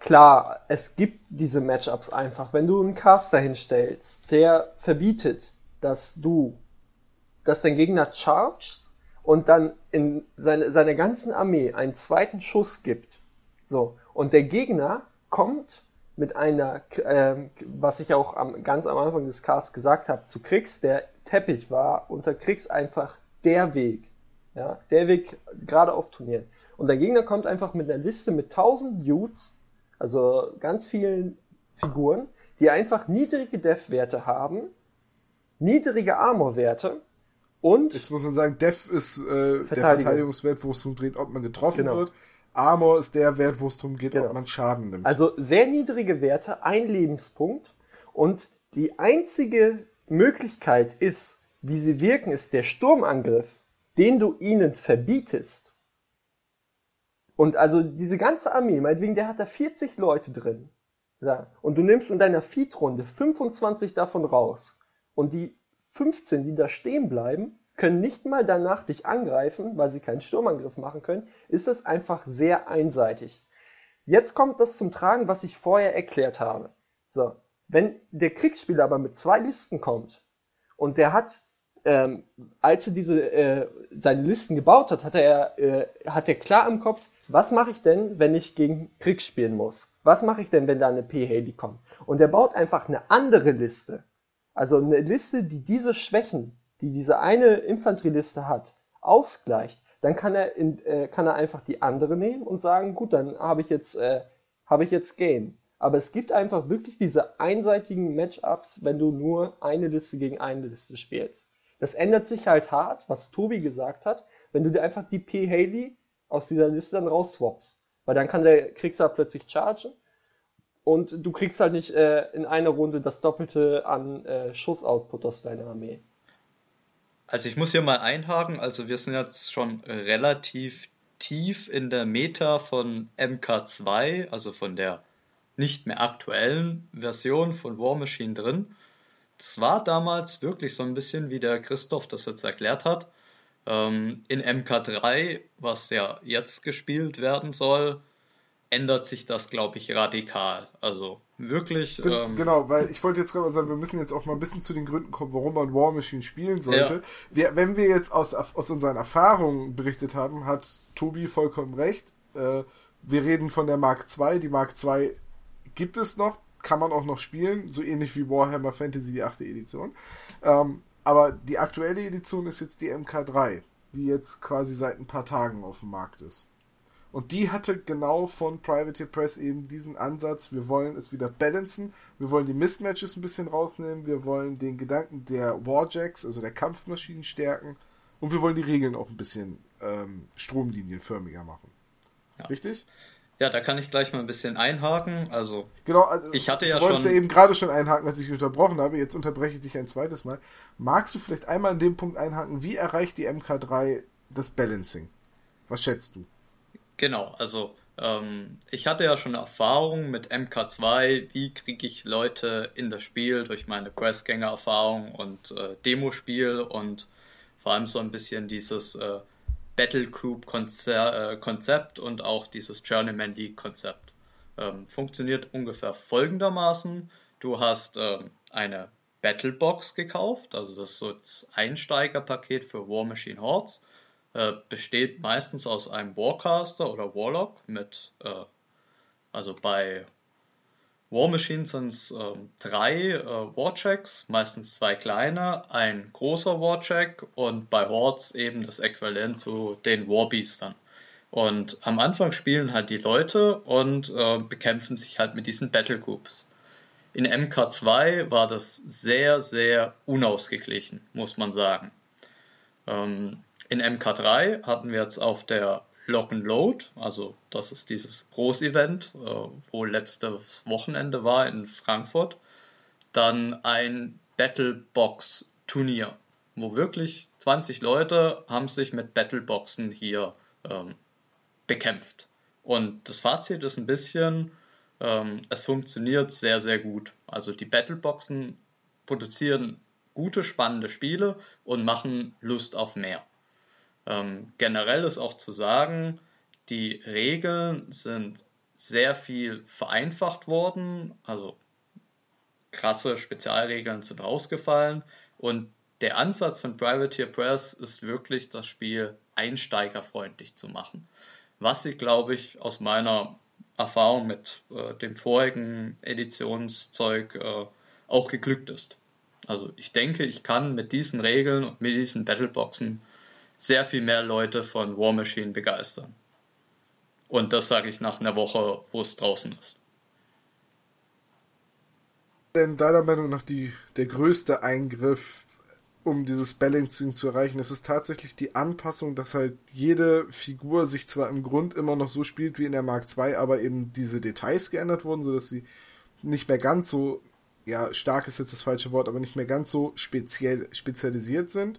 klar, es gibt diese Matchups einfach. Wenn du einen Caster hinstellst, der verbietet, dass du, dass dein Gegner charged und dann in seine, seine ganzen Armee einen zweiten Schuss gibt. So. Und der Gegner kommt mit einer, äh, was ich auch am, ganz am Anfang des Casts gesagt habe, zu Kriegs, der Teppich war unter Kriegs einfach der Weg. Ja, der Weg gerade auf Turnieren. Und der Gegner kommt einfach mit einer Liste mit 1000 Dudes, also ganz vielen Figuren, die einfach niedrige Death-Werte haben, niedrige Armor-Werte und. Jetzt muss man sagen, Def ist äh, der Verteidigungswert, wo es darum dreht, ob man getroffen genau. wird. Armor ist der Wert, wo es darum geht, genau. ob man Schaden nimmt. Also sehr niedrige Werte, ein Lebenspunkt. Und die einzige Möglichkeit ist, wie sie wirken, ist der Sturmangriff, den du ihnen verbietest. Und also diese ganze Armee, meinetwegen, der hat da 40 Leute drin. Ja, und du nimmst in deiner Feed-Runde 25 davon raus. Und die 15, die da stehen bleiben, können nicht mal danach dich angreifen, weil sie keinen Sturmangriff machen können, ist es einfach sehr einseitig. Jetzt kommt das zum Tragen, was ich vorher erklärt habe. So, wenn der Kriegsspieler aber mit zwei Listen kommt und der hat, ähm, als er diese äh, seine Listen gebaut hat, hat er äh, hat er klar im Kopf, was mache ich denn, wenn ich gegen Krieg spielen muss? Was mache ich denn, wenn da eine P-Haley kommt? Und er baut einfach eine andere Liste also eine Liste, die diese Schwächen, die diese eine Infanterieliste hat, ausgleicht, dann kann er, in, äh, kann er einfach die andere nehmen und sagen, gut, dann habe ich jetzt, äh, habe ich jetzt Game. Aber es gibt einfach wirklich diese einseitigen Matchups, wenn du nur eine Liste gegen eine Liste spielst. Das ändert sich halt hart, was Tobi gesagt hat, wenn du dir einfach die P. Haley aus dieser Liste dann rausswappst. Weil dann kann der Kriegsar plötzlich chargen und du kriegst halt nicht äh, in einer Runde das Doppelte an äh, Schussoutput aus deiner Armee. Also ich muss hier mal einhaken, also wir sind jetzt schon relativ tief in der Meta von MK2, also von der nicht mehr aktuellen Version von War Machine drin. Das war damals wirklich so ein bisschen, wie der Christoph das jetzt erklärt hat. Ähm, in MK3, was ja jetzt gespielt werden soll, ändert sich das, glaube ich, radikal. Also wirklich. Ähm, genau, weil ich wollte jetzt gerade mal sagen, wir müssen jetzt auch mal ein bisschen zu den Gründen kommen, warum man War Machine spielen sollte. Ja. Wir, wenn wir jetzt aus, aus unseren Erfahrungen berichtet haben, hat Tobi vollkommen recht. Äh, wir reden von der Mark II. Die Mark II gibt es noch, kann man auch noch spielen, so ähnlich wie Warhammer Fantasy, die achte Edition. Ähm, aber die aktuelle Edition ist jetzt die MK3, die jetzt quasi seit ein paar Tagen auf dem Markt ist. Und die hatte genau von Privateer Press eben diesen Ansatz, wir wollen es wieder balancen, wir wollen die Mismatches ein bisschen rausnehmen, wir wollen den Gedanken der Warjacks, also der Kampfmaschinen stärken und wir wollen die Regeln auch ein bisschen ähm, stromlinienförmiger machen. Ja. Richtig? Ja, da kann ich gleich mal ein bisschen einhaken. Also, genau, also, ich hatte ja du wolltest schon. ja eben gerade schon einhaken, als ich unterbrochen habe. Jetzt unterbreche ich dich ein zweites Mal. Magst du vielleicht einmal in dem Punkt einhaken, wie erreicht die MK3 das Balancing? Was schätzt du? Genau, also ähm, ich hatte ja schon Erfahrung mit MK2, wie kriege ich Leute in das Spiel durch meine Questgänger-Erfahrung und äh, Demospiel und vor allem so ein bisschen dieses äh, Battle Group-Konzept äh, und auch dieses Journeyman League-Konzept. Ähm, funktioniert ungefähr folgendermaßen. Du hast ähm, eine Battlebox gekauft, also das ist so das Einsteigerpaket für War Machine Hordes äh, besteht meistens aus einem Warcaster oder Warlock mit, äh, also bei War Machine sind es ähm, drei äh, Warchecks, meistens zwei kleine, ein großer Warcheck und bei Hordes eben das Äquivalent zu den Warbeastern. Und am Anfang spielen halt die Leute und äh, bekämpfen sich halt mit diesen Battlegroups. In MK2 war das sehr, sehr unausgeglichen, muss man sagen. Ähm, in MK3 hatten wir jetzt auf der Lock and Load, also das ist dieses Großevent, äh, wo letztes Wochenende war in Frankfurt, dann ein Battlebox Turnier, wo wirklich 20 Leute haben sich mit Battleboxen hier ähm, bekämpft. Und das Fazit ist ein bisschen, ähm, es funktioniert sehr, sehr gut. Also die Battleboxen produzieren gute, spannende Spiele und machen Lust auf mehr. Ähm, generell ist auch zu sagen, die Regeln sind sehr viel vereinfacht worden, also krasse Spezialregeln sind rausgefallen und der Ansatz von Privateer Press ist wirklich, das Spiel einsteigerfreundlich zu machen. Was sie, glaube ich, aus meiner Erfahrung mit äh, dem vorigen Editionszeug äh, auch geglückt ist. Also ich denke, ich kann mit diesen Regeln und mit diesen Battleboxen sehr viel mehr Leute von War Machine begeistern. Und das sage ich nach einer Woche, wo es draußen ist. Denn deiner Meinung nach die, der größte Eingriff, um dieses Balancing zu erreichen, ist es tatsächlich die Anpassung, dass halt jede Figur sich zwar im Grund immer noch so spielt wie in der Mark II, aber eben diese Details geändert wurden, sodass sie nicht mehr ganz so, ja, stark ist jetzt das falsche Wort, aber nicht mehr ganz so speziell spezialisiert sind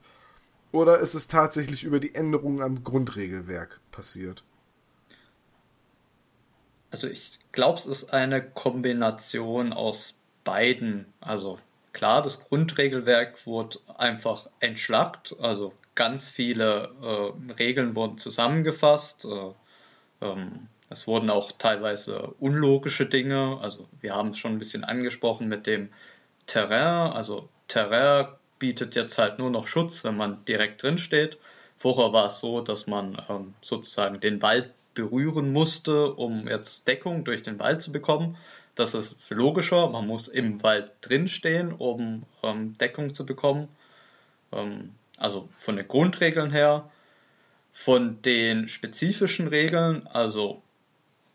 oder ist es tatsächlich über die Änderungen am Grundregelwerk passiert? Also ich glaube, es ist eine Kombination aus beiden. Also klar, das Grundregelwerk wurde einfach entschlackt. Also ganz viele äh, Regeln wurden zusammengefasst. Äh, ähm, es wurden auch teilweise unlogische Dinge. Also wir haben es schon ein bisschen angesprochen mit dem Terrain. Also Terrain bietet jetzt halt nur noch Schutz, wenn man direkt drin steht. Vorher war es so, dass man ähm, sozusagen den Wald berühren musste, um jetzt Deckung durch den Wald zu bekommen. Das ist jetzt logischer. Man muss im Wald drinstehen, um ähm, Deckung zu bekommen. Ähm, also von den Grundregeln her. Von den spezifischen Regeln, also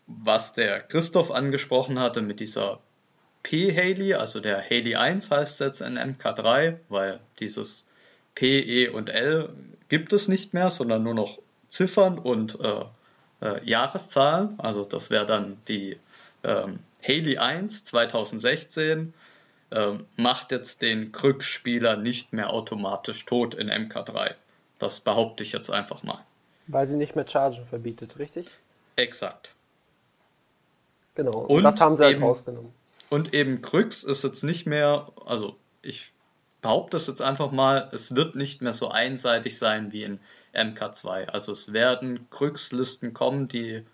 was der Christoph angesprochen hatte mit dieser P-Haley, also der Haley 1 heißt es jetzt in MK3, weil dieses P, E und L gibt es nicht mehr, sondern nur noch Ziffern und äh, äh, Jahreszahlen. Also das wäre dann die ähm, Haley 1 2016 ähm, macht jetzt den Krück-Spieler nicht mehr automatisch tot in MK3. Das behaupte ich jetzt einfach mal. Weil sie nicht mehr Chargen verbietet, richtig? Exakt. Genau, und das haben sie halt rausgenommen. Und eben Krux ist jetzt nicht mehr, also ich behaupte es jetzt einfach mal, es wird nicht mehr so einseitig sein wie in MK2. Also es werden Krux-Listen kommen, die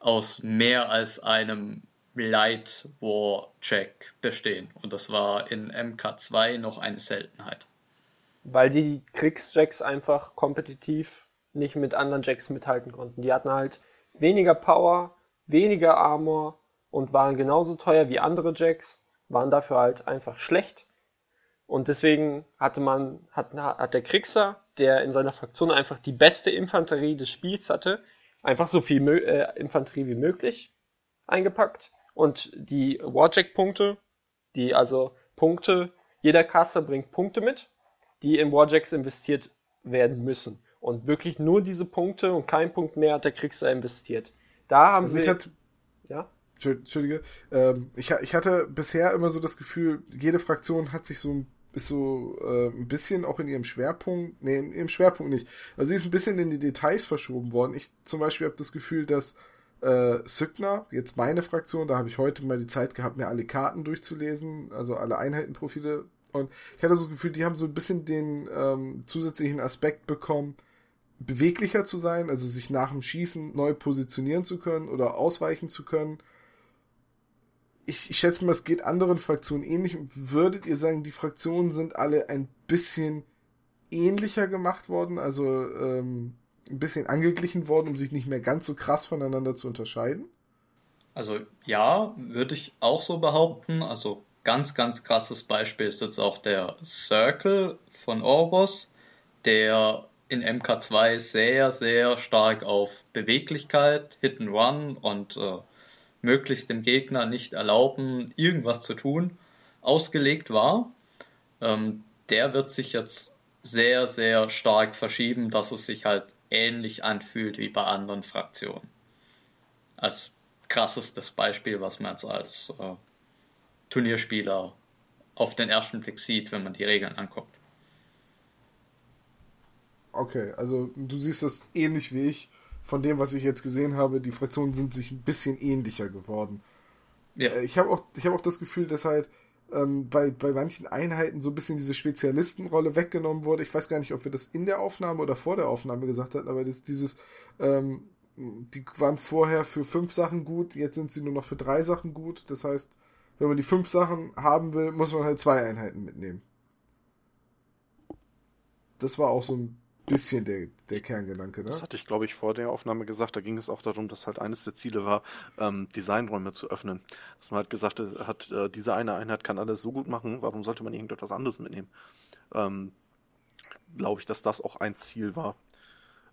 aus mehr als einem Light War Check bestehen. Und das war in MK2 noch eine Seltenheit. Weil die Kriegschecks einfach kompetitiv nicht mit anderen Jacks mithalten konnten. Die hatten halt weniger Power, weniger Armor und waren genauso teuer wie andere Jacks, waren dafür halt einfach schlecht. Und deswegen hatte man, hat, hat der Kriegser, der in seiner Fraktion einfach die beste Infanterie des Spiels hatte, einfach so viel äh, Infanterie wie möglich eingepackt. Und die Warjack-Punkte, die also Punkte, jeder Caster bringt Punkte mit, die in Warjacks investiert werden müssen. Und wirklich nur diese Punkte und kein Punkt mehr hat der Kriegser investiert. Da haben also sie. Hat, ja? Entschuldige. Ähm, ich, ich hatte bisher immer so das Gefühl, jede Fraktion hat sich so ist so äh, ein bisschen auch in ihrem Schwerpunkt, nee, in ihrem Schwerpunkt nicht. Also sie ist ein bisschen in die Details verschoben worden. Ich zum Beispiel habe das Gefühl, dass äh, Sygner, jetzt meine Fraktion, da habe ich heute mal die Zeit gehabt, mir alle Karten durchzulesen, also alle Einheitenprofile. Und ich hatte so das Gefühl, die haben so ein bisschen den ähm, zusätzlichen Aspekt bekommen, beweglicher zu sein, also sich nach dem Schießen neu positionieren zu können oder ausweichen zu können ich, ich schätze mal, es geht anderen Fraktionen ähnlich. Würdet ihr sagen, die Fraktionen sind alle ein bisschen ähnlicher gemacht worden? Also, ähm, ein bisschen angeglichen worden, um sich nicht mehr ganz so krass voneinander zu unterscheiden? Also ja, würde ich auch so behaupten. Also ganz, ganz krasses Beispiel ist jetzt auch der Circle von Orbos, der in MK2 sehr, sehr stark auf Beweglichkeit, Hit and Run und äh, möglichst dem Gegner nicht erlauben, irgendwas zu tun, ausgelegt war. Ähm, der wird sich jetzt sehr, sehr stark verschieben, dass es sich halt ähnlich anfühlt wie bei anderen Fraktionen. Als krassestes Beispiel, was man jetzt als äh, Turnierspieler auf den ersten Blick sieht, wenn man die Regeln anguckt. Okay, also du siehst das ähnlich wie ich. Von dem, was ich jetzt gesehen habe, die Fraktionen sind sich ein bisschen ähnlicher geworden. Ja. Äh, ich habe auch, hab auch das Gefühl, dass halt ähm, bei, bei manchen Einheiten so ein bisschen diese Spezialistenrolle weggenommen wurde. Ich weiß gar nicht, ob wir das in der Aufnahme oder vor der Aufnahme gesagt hatten, aber das, dieses, ähm, die waren vorher für fünf Sachen gut, jetzt sind sie nur noch für drei Sachen gut. Das heißt, wenn man die fünf Sachen haben will, muss man halt zwei Einheiten mitnehmen. Das war auch so ein bisschen der, der Kerngedanke, ne? Das hatte ich, glaube ich, vor der Aufnahme gesagt. Da ging es auch darum, dass halt eines der Ziele war, ähm, Designräume zu öffnen. Dass man halt gesagt hat, äh, diese eine Einheit kann alles so gut machen, warum sollte man irgendetwas anderes mitnehmen? Ähm, glaube ich, dass das auch ein Ziel war.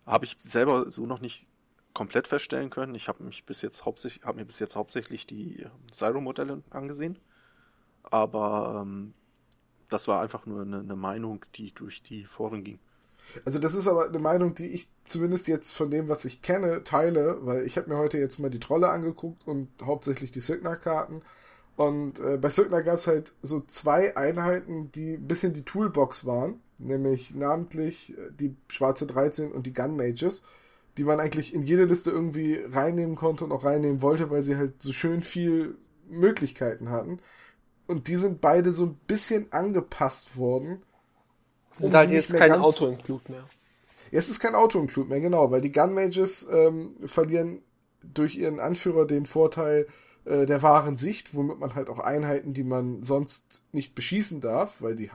Habe ich selber so noch nicht komplett feststellen können. Ich habe mich bis jetzt hauptsächlich, habe mir bis jetzt hauptsächlich die Zyro-Modelle angesehen. Aber ähm, das war einfach nur eine, eine Meinung, die durch die Foren ging. Also das ist aber eine Meinung, die ich zumindest jetzt von dem, was ich kenne, teile, weil ich habe mir heute jetzt mal die Trolle angeguckt und hauptsächlich die Sögner-Karten. Und äh, bei Sögner gab es halt so zwei Einheiten, die ein bisschen die Toolbox waren, nämlich namentlich äh, die schwarze 13 und die Gun Mages, die man eigentlich in jede Liste irgendwie reinnehmen konnte und auch reinnehmen wollte, weil sie halt so schön viel Möglichkeiten hatten. Und die sind beide so ein bisschen angepasst worden sind halt jetzt kein Auto-Include mehr. Ja, es ist kein Auto-Include mehr, genau, weil die Gun Mages ähm, verlieren durch ihren Anführer den Vorteil äh, der wahren Sicht, womit man halt auch Einheiten, die man sonst nicht beschießen darf, weil die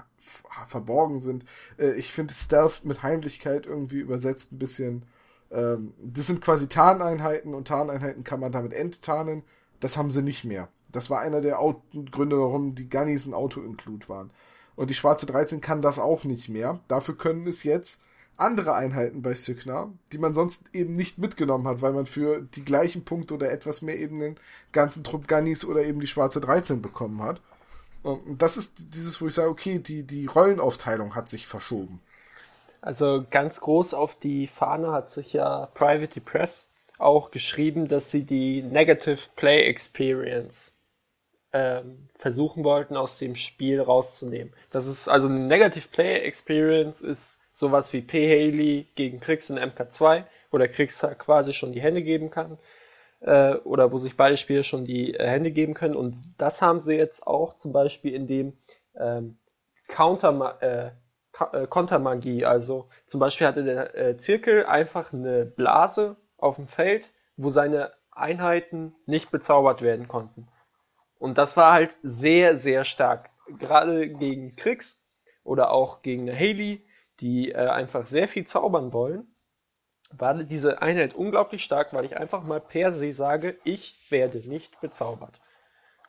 verborgen sind. Äh, ich finde Stealth mit Heimlichkeit irgendwie übersetzt ein bisschen. Ähm, das sind quasi Tarneinheiten und Tarneinheiten kann man damit enttarnen. Das haben sie nicht mehr. Das war einer der Auto Gründe, warum die Gunnies ein Auto-Include waren. Und die schwarze 13 kann das auch nicht mehr. Dafür können es jetzt andere Einheiten bei Sykna, die man sonst eben nicht mitgenommen hat, weil man für die gleichen Punkte oder etwas mehr eben den ganzen Trupp Gunnies oder eben die schwarze 13 bekommen hat. Und das ist dieses, wo ich sage, okay, die, die Rollenaufteilung hat sich verschoben. Also ganz groß auf die Fahne hat sich ja Private Press auch geschrieben, dass sie die Negative Play Experience versuchen wollten, aus dem Spiel rauszunehmen. Das ist also eine Negative Player Experience ist sowas wie P. Haley gegen Kriegs in MK2, wo der Kriegs quasi schon die Hände geben kann. Äh, oder wo sich beide Spieler schon die äh, Hände geben können. Und das haben sie jetzt auch zum Beispiel in dem ähm, Counter, äh, äh, Kontermagie. Also zum Beispiel hatte der äh, Zirkel einfach eine Blase auf dem Feld, wo seine Einheiten nicht bezaubert werden konnten. Und das war halt sehr, sehr stark. Gerade gegen Kriegs oder auch gegen eine Haley, die äh, einfach sehr viel zaubern wollen, war diese Einheit unglaublich stark, weil ich einfach mal per se sage, ich werde nicht bezaubert.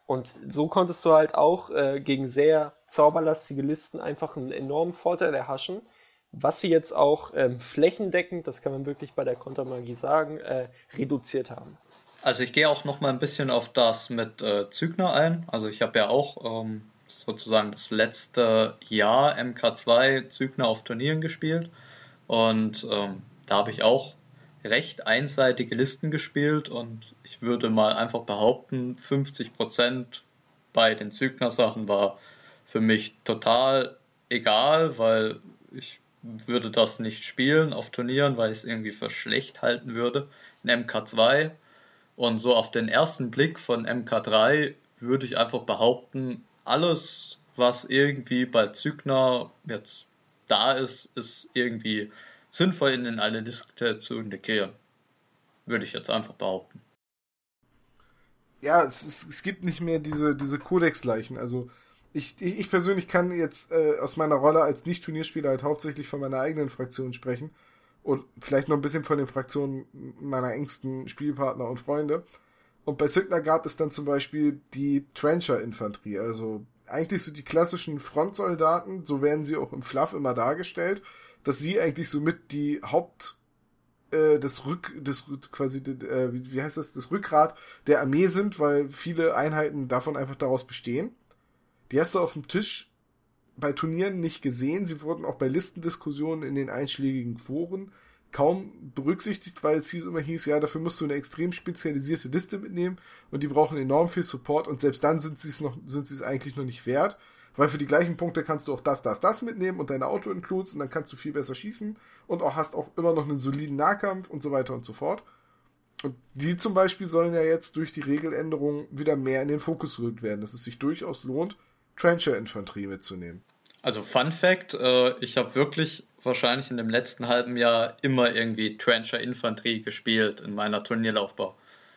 Und so konntest du halt auch äh, gegen sehr zauberlastige Listen einfach einen enormen Vorteil erhaschen, was sie jetzt auch ähm, flächendeckend, das kann man wirklich bei der Kontermagie sagen, äh, reduziert haben. Also ich gehe auch noch mal ein bisschen auf das mit äh, Zügner ein. Also ich habe ja auch ähm, sozusagen das letzte Jahr MK2 Zügner auf Turnieren gespielt und ähm, da habe ich auch recht einseitige Listen gespielt und ich würde mal einfach behaupten, 50% bei den Zügner-Sachen war für mich total egal, weil ich würde das nicht spielen auf Turnieren, weil ich es irgendwie für schlecht halten würde. In MK2 und so auf den ersten Blick von MK3 würde ich einfach behaupten, alles, was irgendwie bei Zügner jetzt da ist, ist irgendwie sinnvoll in eine Liste zu integrieren. Würde ich jetzt einfach behaupten. Ja, es, es, es gibt nicht mehr diese, diese Codex-Leichen. Also ich, ich persönlich kann jetzt äh, aus meiner Rolle als Nicht-Turnierspieler halt hauptsächlich von meiner eigenen Fraktion sprechen. Und vielleicht noch ein bisschen von den Fraktionen meiner engsten Spielpartner und Freunde. Und bei Signer gab es dann zum Beispiel die Trencher-Infanterie, also eigentlich so die klassischen Frontsoldaten, so werden sie auch im Fluff immer dargestellt, dass sie eigentlich so mit die Haupt äh, das Rück, das quasi, äh, wie, heißt das, das Rückgrat der Armee sind, weil viele Einheiten davon einfach daraus bestehen. Die hast du auf dem Tisch bei Turnieren nicht gesehen. Sie wurden auch bei Listendiskussionen in den einschlägigen Foren kaum berücksichtigt, weil es hieß immer hieß, ja, dafür musst du eine extrem spezialisierte Liste mitnehmen und die brauchen enorm viel Support und selbst dann sind sie es noch, sind sie es eigentlich noch nicht wert, weil für die gleichen Punkte kannst du auch das, das, das mitnehmen und deine Auto includes und dann kannst du viel besser schießen und auch hast auch immer noch einen soliden Nahkampf und so weiter und so fort. Und die zum Beispiel sollen ja jetzt durch die Regeländerung wieder mehr in den Fokus gerückt werden, dass es sich durchaus lohnt, Trencher-Infanterie mitzunehmen. Also Fun Fact, äh, ich habe wirklich wahrscheinlich in dem letzten halben Jahr immer irgendwie Trencher-Infanterie gespielt in meiner Turnierlaufbahn.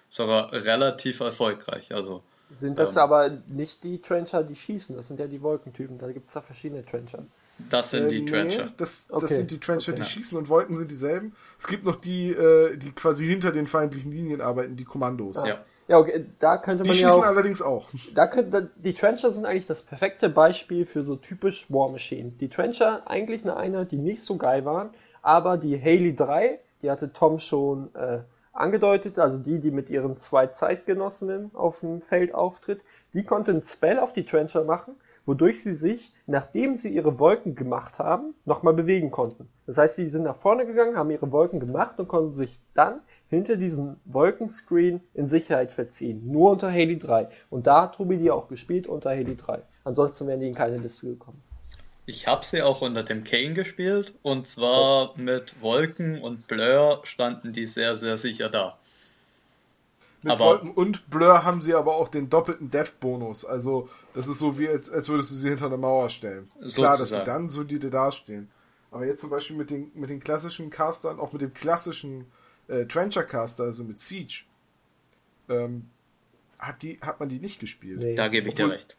Sogar relativ erfolgreich. Also sind das ähm, aber nicht die Trencher, die schießen? Das sind ja die Wolkentypen. Da gibt es ja verschiedene Trencher. Das sind die äh, Trencher. Nee, das, das okay. sind die Trencher, okay. die schießen und Wolken sind dieselben. Es gibt noch die, äh, die quasi hinter den feindlichen Linien arbeiten, die Kommandos. Ja. Ja, okay, da könnte man die ja schießen auch, allerdings auch. Da könnte, die Trencher sind eigentlich das perfekte Beispiel für so typisch War Machine. Die Trencher eigentlich eine Einheit, die nicht so geil waren, aber die Haley 3, die hatte Tom schon äh, angedeutet, also die, die mit ihren zwei Zeitgenossinnen auf dem Feld auftritt, die konnte ein Spell auf die Trencher machen, wodurch sie sich, nachdem sie ihre Wolken gemacht haben, nochmal bewegen konnten. Das heißt, sie sind nach vorne gegangen, haben ihre Wolken gemacht und konnten sich dann hinter diesem Wolkenscreen in Sicherheit verziehen. Nur unter Haley 3. Und da hat Ruby die auch gespielt unter Haley 3. Ansonsten wären die in keine Liste gekommen. Ich habe sie auch unter dem Kane gespielt und zwar oh. mit Wolken und Blur standen die sehr, sehr sicher da. Mit aber, Wolken und Blur haben sie aber auch den doppelten Death-Bonus. Also, das ist so wie, als, als würdest du sie hinter eine Mauer stellen. Sozusagen. Klar, dass sie dann solide dastehen. Aber jetzt zum Beispiel mit den, mit den klassischen Castern, auch mit dem klassischen äh, Trencher Caster, also mit Siege, ähm, hat, die, hat man die nicht gespielt. Nee. Da gebe ich Obwohl, dir recht.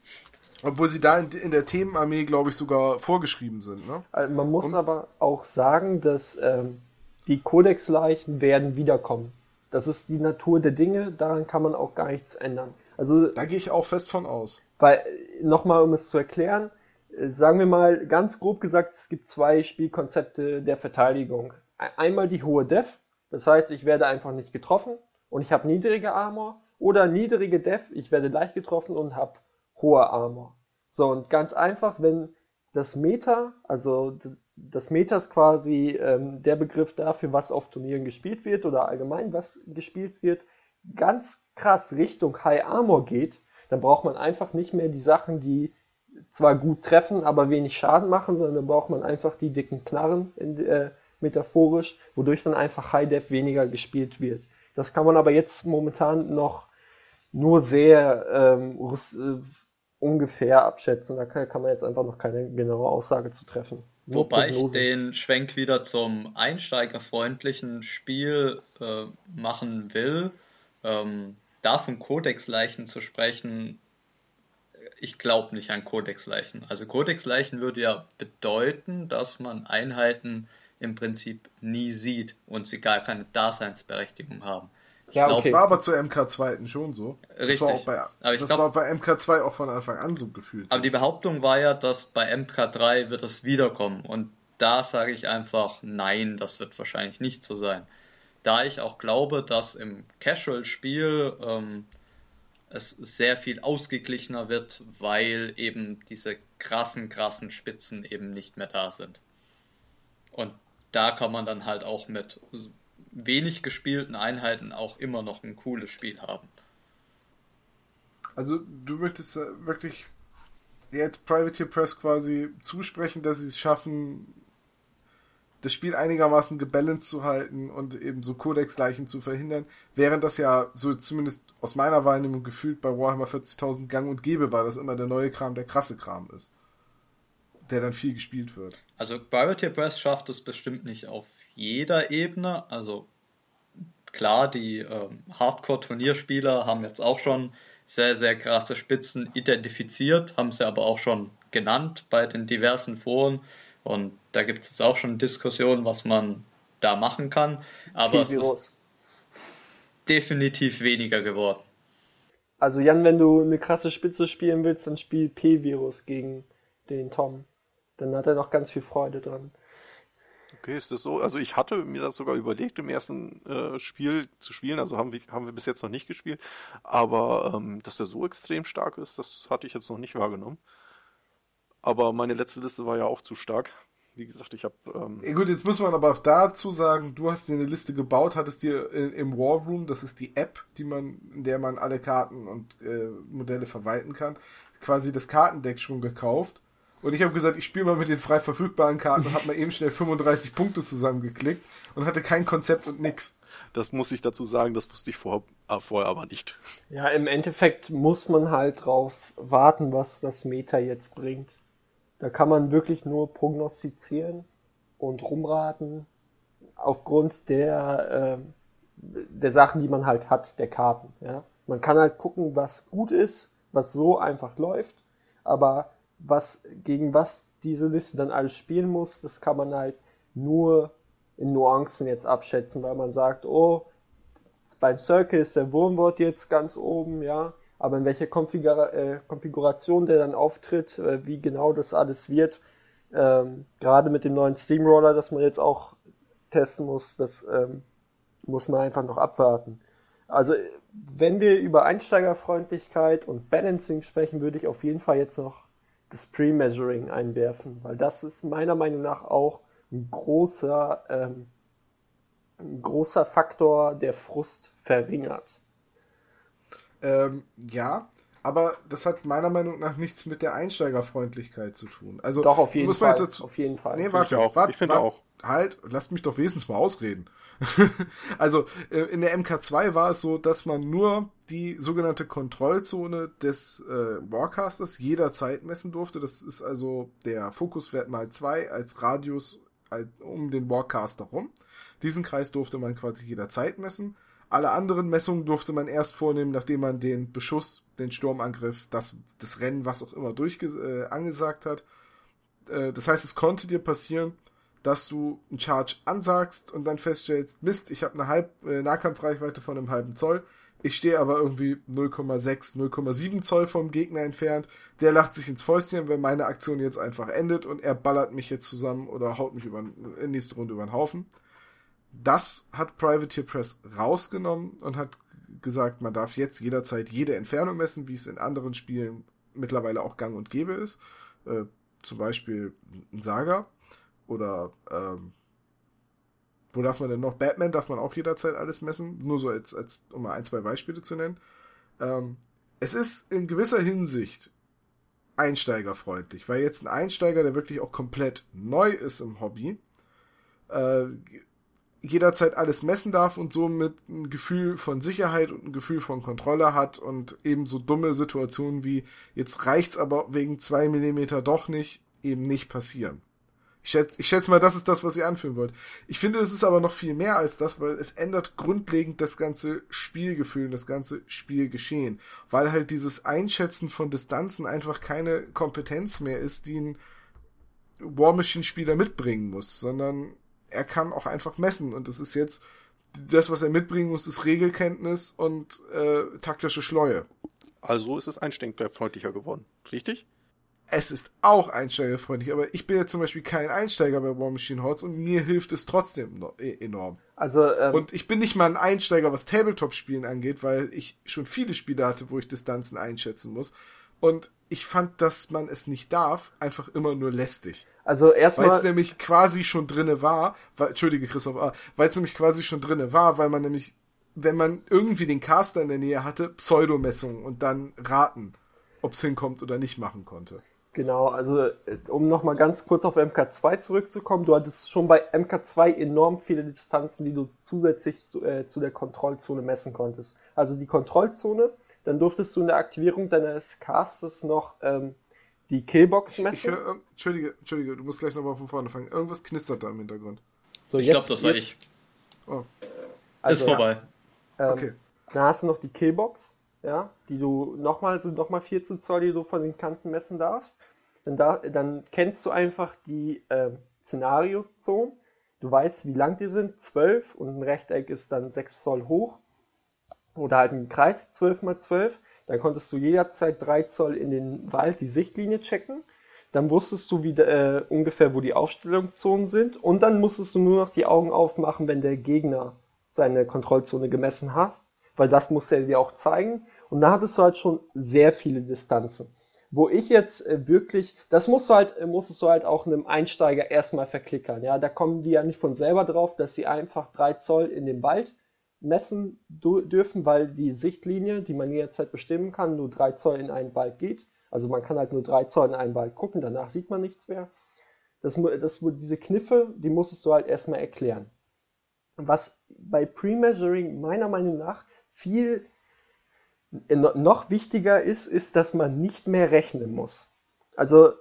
Obwohl sie da in, in der Themenarmee, glaube ich, sogar vorgeschrieben sind. Ne? Also man muss Und, aber auch sagen, dass ähm, die Codex-Leichen werden wiederkommen. Das ist die Natur der Dinge, daran kann man auch gar nichts ändern. Also, da gehe ich auch fest von aus. Weil, nochmal, um es zu erklären, äh, sagen wir mal ganz grob gesagt, es gibt zwei Spielkonzepte der Verteidigung. Einmal die hohe Def, das heißt, ich werde einfach nicht getroffen und ich habe niedrige Armor. Oder niedrige Def, ich werde leicht getroffen und habe hoher Armor. So, und ganz einfach, wenn das Meta, also das Meta ist quasi ähm, der Begriff dafür, was auf Turnieren gespielt wird oder allgemein was gespielt wird, ganz krass Richtung High Armor geht, dann braucht man einfach nicht mehr die Sachen, die zwar gut treffen, aber wenig Schaden machen, sondern dann braucht man einfach die dicken Knarren, in, äh, metaphorisch, wodurch dann einfach High Def weniger gespielt wird. Das kann man aber jetzt momentan noch nur sehr ähm, äh, ungefähr abschätzen. Da kann, kann, man jetzt einfach noch keine genaue Aussage zu treffen. Wobei ich den Schwenk wieder zum einsteigerfreundlichen Spiel äh, machen will. Ähm, da von Codex-Leichen zu sprechen, ich glaube nicht an Codex-Leichen. Also Codex-Leichen würde ja bedeuten, dass man Einheiten im Prinzip nie sieht und sie gar keine Daseinsberechtigung haben. Ja, glaub, okay. Das war aber zur MK2 schon so. Richtig. Das, war, bei, aber ich das glaub, war bei MK2 auch von Anfang an so gefühlt. Aber die Behauptung war ja, dass bei MK3 wird es wiederkommen. Und da sage ich einfach, nein, das wird wahrscheinlich nicht so sein. Da ich auch glaube, dass im Casual-Spiel ähm, es sehr viel ausgeglichener wird, weil eben diese krassen, krassen Spitzen eben nicht mehr da sind. Und da kann man dann halt auch mit wenig gespielten Einheiten auch immer noch ein cooles Spiel haben. Also du möchtest wirklich jetzt Privateer Press quasi zusprechen, dass sie es schaffen, das Spiel einigermaßen gebalanced zu halten und eben so Codex-Leichen zu verhindern, während das ja so zumindest aus meiner Wahrnehmung gefühlt bei Warhammer 40.000 gang und gäbe war, dass immer der neue Kram der krasse Kram ist der dann viel gespielt wird. Also Privateer Press schafft es bestimmt nicht auf jeder Ebene. Also klar, die ähm, Hardcore-Turnierspieler haben jetzt auch schon sehr, sehr krasse Spitzen identifiziert, haben sie aber auch schon genannt bei den diversen Foren. Und da gibt es auch schon Diskussionen, was man da machen kann. Aber es ist definitiv weniger geworden. Also Jan, wenn du eine krasse Spitze spielen willst, dann spiel P-Virus gegen den Tom. Dann hat er noch ganz viel Freude dran. Okay, ist das so? Also ich hatte mir das sogar überlegt, im ersten äh, Spiel zu spielen. Also haben wir, haben wir bis jetzt noch nicht gespielt. Aber ähm, dass der so extrem stark ist, das hatte ich jetzt noch nicht wahrgenommen. Aber meine letzte Liste war ja auch zu stark. Wie gesagt, ich habe. Ähm ja, gut, jetzt muss man aber auch dazu sagen, du hast dir eine Liste gebaut, hattest dir im War Room, das ist die App, die man, in der man alle Karten und äh, Modelle verwalten kann, quasi das Kartendeck schon gekauft und ich habe gesagt, ich spiele mal mit den frei verfügbaren Karten und habe mal eben schnell 35 Punkte zusammengeklickt und hatte kein Konzept und nix. Das muss ich dazu sagen, das wusste ich vor, äh, vorher aber nicht. Ja, im Endeffekt muss man halt drauf warten, was das Meta jetzt bringt. Da kann man wirklich nur prognostizieren und rumraten aufgrund der, äh, der Sachen, die man halt hat, der Karten. Ja? Man kann halt gucken, was gut ist, was so einfach läuft, aber was, gegen was diese Liste dann alles spielen muss, das kann man halt nur in Nuancen jetzt abschätzen, weil man sagt, oh, beim Circle ist der Wurmwort jetzt ganz oben, ja, aber in welcher Konfigura äh, Konfiguration der dann auftritt, äh, wie genau das alles wird, ähm, gerade mit dem neuen Steamroller, das man jetzt auch testen muss, das ähm, muss man einfach noch abwarten. Also wenn wir über Einsteigerfreundlichkeit und Balancing sprechen, würde ich auf jeden Fall jetzt noch das Pre-Measuring einwerfen, weil das ist meiner Meinung nach auch ein großer, ähm, ein großer Faktor, der Frust verringert. Ähm, ja, aber das hat meiner Meinung nach nichts mit der Einsteigerfreundlichkeit zu tun. Also doch auf jeden Fall. Dazu, auf jeden Fall. Nee, warte, ich auch. Wart, ich finde auch. Halt, lasst mich doch wenigstens mal ausreden. also äh, in der MK2 war es so, dass man nur die sogenannte Kontrollzone des äh, Warcasters jederzeit messen durfte. Das ist also der Fokuswert mal zwei als Radius um den Warcaster rum. Diesen Kreis durfte man quasi jederzeit messen. Alle anderen Messungen durfte man erst vornehmen, nachdem man den Beschuss, den Sturmangriff, das, das Rennen, was auch immer durch äh, angesagt hat. Äh, das heißt, es konnte dir passieren, dass du einen Charge ansagst und dann feststellst, Mist, ich habe eine halb äh, Nahkampfreichweite von einem halben Zoll. Ich stehe aber irgendwie 0,6, 0,7 Zoll vom Gegner entfernt. Der lacht sich ins Fäustchen, wenn meine Aktion jetzt einfach endet und er ballert mich jetzt zusammen oder haut mich über, in nächste Runde über den Haufen. Das hat Privateer Press rausgenommen und hat gesagt, man darf jetzt jederzeit jede Entfernung messen, wie es in anderen Spielen mittlerweile auch gang und gäbe ist. Äh, zum Beispiel ein Saga oder ähm, wo darf man denn noch? Batman darf man auch jederzeit alles messen, nur so als, als um mal ein, zwei Beispiele zu nennen. Ähm, es ist in gewisser Hinsicht einsteigerfreundlich, weil jetzt ein Einsteiger, der wirklich auch komplett neu ist im Hobby, äh, jederzeit alles messen darf und somit ein Gefühl von Sicherheit und ein Gefühl von Kontrolle hat und eben so dumme Situationen wie jetzt reicht's aber wegen zwei Millimeter doch nicht eben nicht passieren. Ich schätze, ich schätze mal, das ist das, was ihr anführen wollt. Ich finde, es ist aber noch viel mehr als das, weil es ändert grundlegend das ganze Spielgefühl und das ganze Spielgeschehen. Weil halt dieses Einschätzen von Distanzen einfach keine Kompetenz mehr ist, die ein War Machine Spieler mitbringen muss, sondern er kann auch einfach messen und das ist jetzt das, was er mitbringen muss, ist Regelkenntnis und äh, taktische Schleue. Also ist es einsteigerfreundlicher geworden, richtig? Es ist auch einsteigerfreundlich, aber ich bin ja zum Beispiel kein Einsteiger bei War Machine Hordes und mir hilft es trotzdem e-, enorm. Also, ähm, und ich bin nicht mal ein Einsteiger, was Tabletop-Spielen angeht, weil ich schon viele Spiele hatte, wo ich Distanzen einschätzen muss. Und ich fand, dass man es nicht darf, einfach immer nur lästig. Also erstmal. Weil es nämlich quasi schon drinne war, weil, Entschuldige Christoph, ah, weil es nämlich quasi schon drinne war, weil man nämlich, wenn man irgendwie den Caster in der Nähe hatte, Pseudomessungen und dann raten, ob es hinkommt oder nicht machen konnte. Genau, also um nochmal ganz kurz auf MK2 zurückzukommen, du hattest schon bei MK2 enorm viele Distanzen, die du zusätzlich zu, äh, zu der Kontrollzone messen konntest. Also die Kontrollzone, dann durftest du in der Aktivierung deines Castes noch ähm, die Killbox messen. Ich, ich hör, Entschuldige, Entschuldige, du musst gleich nochmal von vorne fangen. Irgendwas knistert da im Hintergrund. So, ich glaube, das war ich. Oh. Also, Ist vorbei. Ja, ähm, okay. Dann hast du noch die Killbox ja, die du nochmal, sind nochmal 14 Zoll, die du von den Kanten messen darfst. Dann, da, dann kennst du einfach die äh, Szenario-Zone. Du weißt, wie lang die sind, 12 und ein Rechteck ist dann 6 Zoll hoch. Oder halt ein Kreis 12 mal 12. Dann konntest du jederzeit 3 Zoll in den Wald die Sichtlinie checken. Dann wusstest du wie, äh, ungefähr, wo die Aufstellungszonen sind. Und dann musstest du nur noch die Augen aufmachen, wenn der Gegner seine Kontrollzone gemessen hat. Weil das musste er dir auch zeigen. Und da hattest du halt schon sehr viele Distanzen. Wo ich jetzt äh, wirklich, das musst du halt, äh, musstest du halt auch einem Einsteiger erstmal verklickern. Ja, da kommen die ja nicht von selber drauf, dass sie einfach 3 Zoll in den Wald messen dürfen, weil die Sichtlinie, die man jederzeit bestimmen kann, nur 3 Zoll in einen Wald geht. Also man kann halt nur 3 Zoll in einen Wald gucken, danach sieht man nichts mehr. Das, das, diese Kniffe, die musstest du halt erstmal erklären. Was bei Pre-Measuring meiner Meinung nach viel noch wichtiger ist, ist, dass man nicht mehr rechnen muss. Also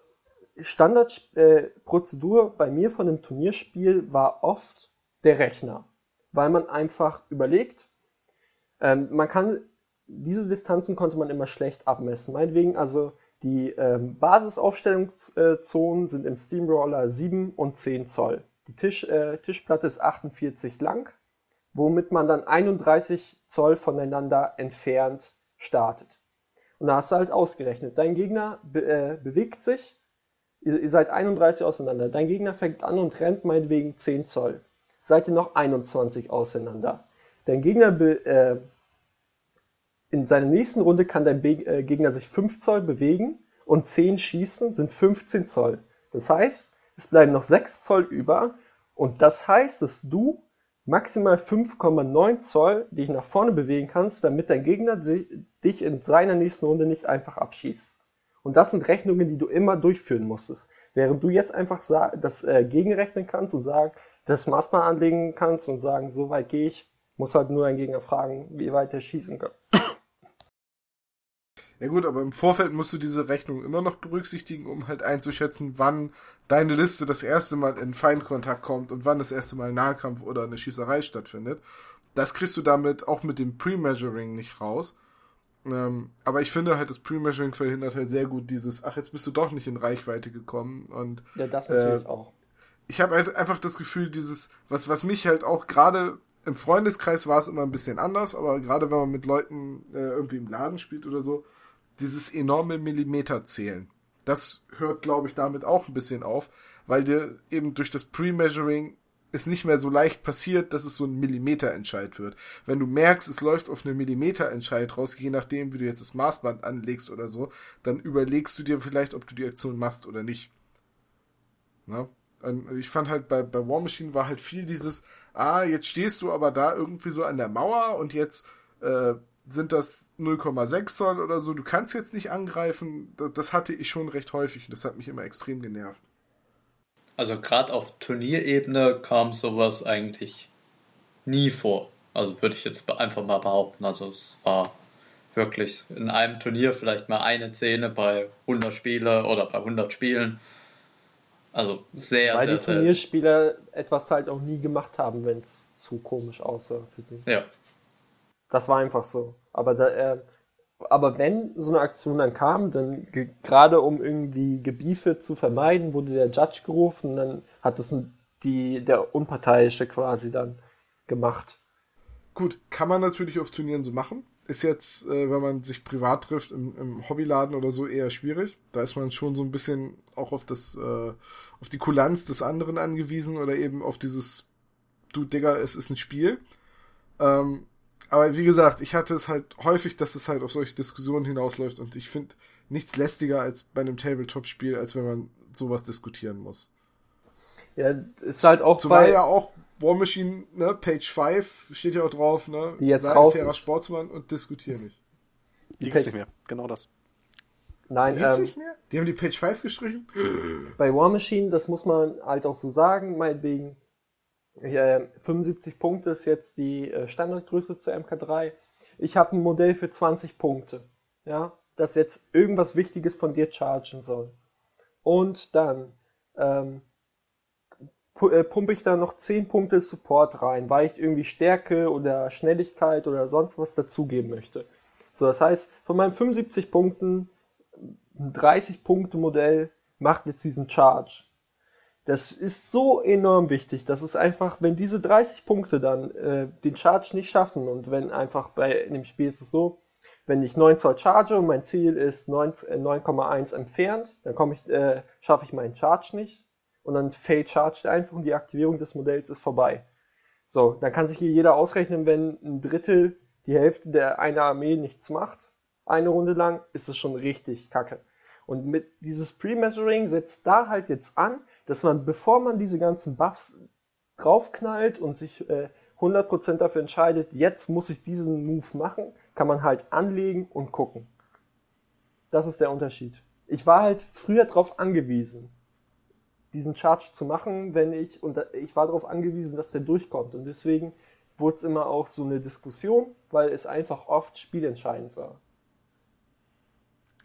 Standardprozedur äh, bei mir von einem Turnierspiel war oft der Rechner, weil man einfach überlegt, ähm, man kann diese Distanzen konnte man immer schlecht abmessen. Meinetwegen also die ähm, Basisaufstellungszonen sind im Steamroller 7 und 10 Zoll. Die Tisch, äh, Tischplatte ist 48 lang, womit man dann 31 Zoll voneinander entfernt startet. Und da hast du halt ausgerechnet, dein Gegner be äh, bewegt sich, ihr, ihr, seid 31 auseinander, dein Gegner fängt an und rennt meinetwegen 10 Zoll. Seid ihr noch 21 auseinander. Dein Gegner äh, in seiner nächsten Runde kann dein Be äh, Gegner sich 5 Zoll bewegen und 10 schießen sind 15 Zoll. Das heißt, es bleiben noch 6 Zoll über und das heißt, dass du maximal 5,9 Zoll dich nach vorne bewegen kannst, damit dein Gegner dich in seiner nächsten Runde nicht einfach abschießt. Und das sind Rechnungen, die du immer durchführen musstest. Während du jetzt einfach das äh, gegenrechnen kannst und sagen, das Maßmal anlegen kannst und sagen, so weit gehe ich, muss halt nur dein Gegner fragen, wie weit er schießen kann. Ja gut, aber im Vorfeld musst du diese Rechnung immer noch berücksichtigen, um halt einzuschätzen, wann deine Liste das erste Mal in Feindkontakt kommt und wann das erste Mal Nahkampf oder eine Schießerei stattfindet. Das kriegst du damit auch mit dem Pre-Measuring nicht raus. Ähm, aber ich finde halt, das Pre-Measuring verhindert halt sehr gut dieses, ach, jetzt bist du doch nicht in Reichweite gekommen. Und, ja, das natürlich äh, auch. Ich habe halt einfach das Gefühl, dieses, was, was mich halt auch gerade im Freundeskreis war es immer ein bisschen anders, aber gerade wenn man mit Leuten äh, irgendwie im Laden spielt oder so, dieses enorme Millimeterzählen. Das hört, glaube ich, damit auch ein bisschen auf, weil dir eben durch das Pre-Measuring es nicht mehr so leicht passiert, dass es so ein Millimeterentscheid wird. Wenn du merkst, es läuft auf einen Millimeterentscheid raus, je nachdem, wie du jetzt das Maßband anlegst oder so, dann überlegst du dir vielleicht, ob du die Aktion machst oder nicht. Na? Und ich fand halt bei, bei War Machine war halt viel dieses, ah, jetzt stehst du aber da irgendwie so an der Mauer und jetzt äh, sind das 0,6 Zoll oder so. Du kannst jetzt nicht angreifen. Das hatte ich schon recht häufig und das hat mich immer extrem genervt. Also gerade auf Turnierebene kam sowas eigentlich nie vor. Also würde ich jetzt einfach mal behaupten. Also es war wirklich in einem Turnier vielleicht mal eine Szene bei 100 Spiele oder bei 100 Spielen. Also sehr, Weil sehr, die Turnierspieler etwas halt auch nie gemacht haben, wenn es zu komisch aussah für sie. Ja, das war einfach so. Aber da, äh, aber wenn so eine Aktion dann kam, dann gerade um irgendwie Gebiefe zu vermeiden, wurde der Judge gerufen, dann hat es die, der Unparteiische quasi dann gemacht. Gut, kann man natürlich auf Turnieren so machen. Ist jetzt, äh, wenn man sich privat trifft, im, im, Hobbyladen oder so eher schwierig. Da ist man schon so ein bisschen auch auf das, äh, auf die Kulanz des anderen angewiesen oder eben auf dieses, du Digga, es ist ein Spiel. Ähm, aber wie gesagt, ich hatte es halt häufig, dass es halt auf solche Diskussionen hinausläuft und ich finde nichts lästiger als bei einem Tabletop-Spiel, als wenn man sowas diskutieren muss. Ja, ist halt auch Zumal bei... ja auch War Machine, ne, Page 5 steht ja auch drauf, ne? Die jetzt Sei raus fairer ist. Sportsmann und diskutier nicht. Die, die gibt's nicht mehr, genau das. Nein, die ähm, nicht mehr? Die haben die Page 5 gestrichen? Bei War Machine, das muss man halt auch so sagen, meinetwegen, 75 Punkte ist jetzt die äh, Standardgröße zur MK3. Ich habe ein Modell für 20 Punkte, ja, das jetzt irgendwas Wichtiges von dir chargen soll. Und dann ähm, äh, pumpe ich da noch 10 Punkte Support rein, weil ich irgendwie Stärke oder Schnelligkeit oder sonst was dazugeben möchte. So, das heißt, von meinen 75 Punkten, ein 30 Punkte Modell macht jetzt diesen Charge. Das ist so enorm wichtig. Das ist einfach, wenn diese 30 Punkte dann äh, den Charge nicht schaffen und wenn einfach bei in dem Spiel ist es so, wenn ich 9 Zoll charge und mein Ziel ist 9,1 äh, entfernt, dann komme ich, äh, schaffe ich meinen Charge nicht und dann fail charged einfach und die Aktivierung des Modells ist vorbei. So, dann kann sich hier jeder ausrechnen, wenn ein Drittel die Hälfte der einer Armee nichts macht, eine Runde lang, ist es schon richtig kacke. Und mit dieses Pre-Measuring setzt da halt jetzt an, dass man, bevor man diese ganzen Buffs draufknallt und sich äh, 100% dafür entscheidet, jetzt muss ich diesen Move machen, kann man halt anlegen und gucken. Das ist der Unterschied. Ich war halt früher darauf angewiesen, diesen Charge zu machen, wenn ich, und ich war darauf angewiesen, dass der durchkommt. Und deswegen wurde es immer auch so eine Diskussion, weil es einfach oft spielentscheidend war.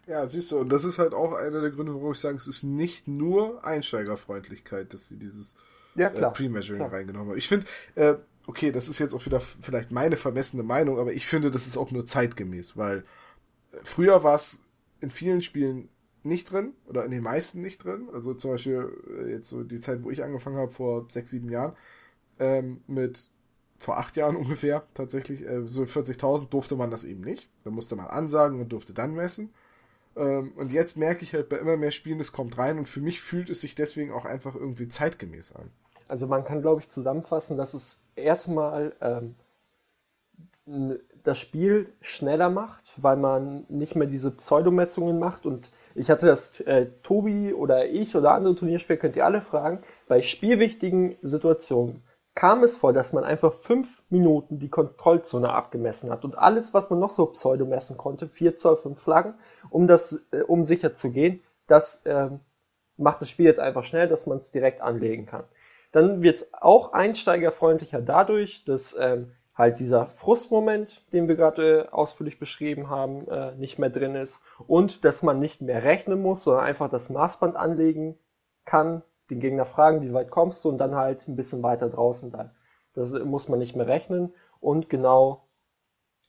Ja, siehst du, und das ist halt auch einer der Gründe, warum ich sage, es ist nicht nur Einsteigerfreundlichkeit, dass sie dieses ja, äh, Pre-Measuring reingenommen haben. Ich finde, äh, okay, das ist jetzt auch wieder vielleicht meine vermessene Meinung, aber ich finde, das ist auch nur zeitgemäß, weil äh, früher war es in vielen Spielen nicht drin oder in den meisten nicht drin. Also zum Beispiel äh, jetzt so die Zeit, wo ich angefangen habe, vor sechs, sieben Jahren, ähm, mit vor acht Jahren ungefähr tatsächlich, äh, so 40.000 durfte man das eben nicht. Da musste man ansagen und durfte dann messen. Ähm, und jetzt merke ich halt bei immer mehr Spielen, es kommt rein und für mich fühlt es sich deswegen auch einfach irgendwie zeitgemäß an. Also man kann, glaube ich, zusammenfassen, dass es erstmal ähm, das Spiel schneller macht, weil man nicht mehr diese Pseudomessungen macht und ich hatte das, äh, Tobi oder ich oder andere Turnierspieler, könnt ihr alle fragen, bei spielwichtigen Situationen kam es vor, dass man einfach fünf Minuten die Kontrollzone abgemessen hat und alles, was man noch so pseudo messen konnte, 4 Zoll, 5 Flaggen, um das, äh, um sicher zu gehen, das äh, macht das Spiel jetzt einfach schnell, dass man es direkt anlegen kann. Dann wird es auch einsteigerfreundlicher dadurch, dass ähm, halt dieser Frustmoment, den wir gerade ausführlich beschrieben haben, äh, nicht mehr drin ist und dass man nicht mehr rechnen muss, sondern einfach das Maßband anlegen kann, den Gegner fragen, wie weit kommst du und dann halt ein bisschen weiter draußen bleiben. Das muss man nicht mehr rechnen und genau,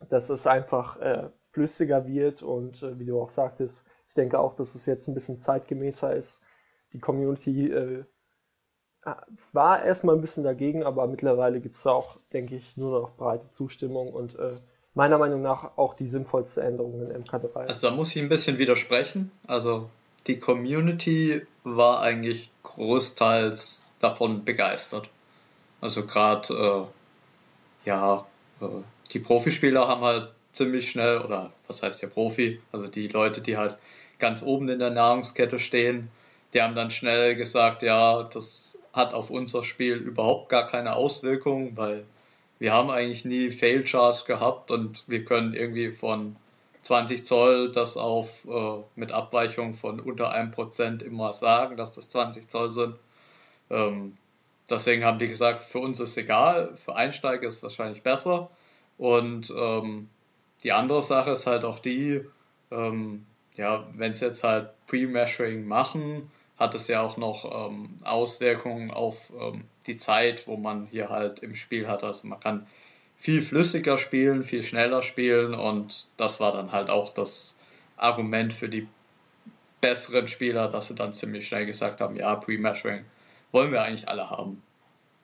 dass es einfach äh, flüssiger wird und äh, wie du auch sagtest, ich denke auch, dass es jetzt ein bisschen zeitgemäßer ist. Die Community äh, war erstmal ein bisschen dagegen, aber mittlerweile gibt es auch, denke ich, nur noch breite Zustimmung und äh, meiner Meinung nach auch die sinnvollste Änderung in MK3. Also da muss ich ein bisschen widersprechen. Also die Community war eigentlich großteils davon begeistert. Also gerade, äh, ja, äh, die Profispieler haben halt ziemlich schnell, oder was heißt der Profi, also die Leute, die halt ganz oben in der Nahrungskette stehen, die haben dann schnell gesagt, ja, das hat auf unser Spiel überhaupt gar keine Auswirkung, weil wir haben eigentlich nie Failchars gehabt und wir können irgendwie von 20 Zoll das auf äh, mit Abweichung von unter einem Prozent immer sagen, dass das 20 Zoll sind. Ähm, deswegen haben die gesagt, für uns ist egal, für Einsteiger ist es wahrscheinlich besser. Und ähm, die andere Sache ist halt auch die, ähm, ja, wenn es jetzt halt Pre-Measuring machen, hat es ja auch noch ähm, Auswirkungen auf ähm, die Zeit, wo man hier halt im Spiel hat. Also man kann viel flüssiger spielen, viel schneller spielen und das war dann halt auch das Argument für die besseren Spieler, dass sie dann ziemlich schnell gesagt haben, ja, Pre-Measuring wollen wir eigentlich alle haben.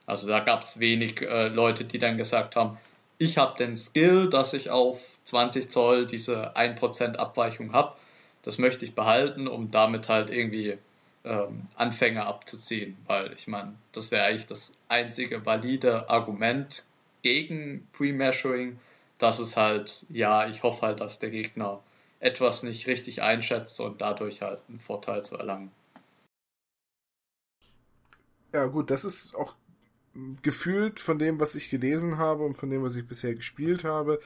Also da gab es wenig äh, Leute, die dann gesagt haben, ich habe den Skill, dass ich auf 20 Zoll diese 1% Abweichung habe. Das möchte ich behalten, um damit halt irgendwie ähm, Anfänger abzuziehen. Weil ich meine, das wäre eigentlich das einzige valide Argument gegen Pre-Measuring, dass es halt, ja, ich hoffe halt, dass der Gegner etwas nicht richtig einschätzt und dadurch halt einen Vorteil zu erlangen. Ja, gut, das ist auch gefühlt von dem, was ich gelesen habe und von dem, was ich bisher gespielt habe,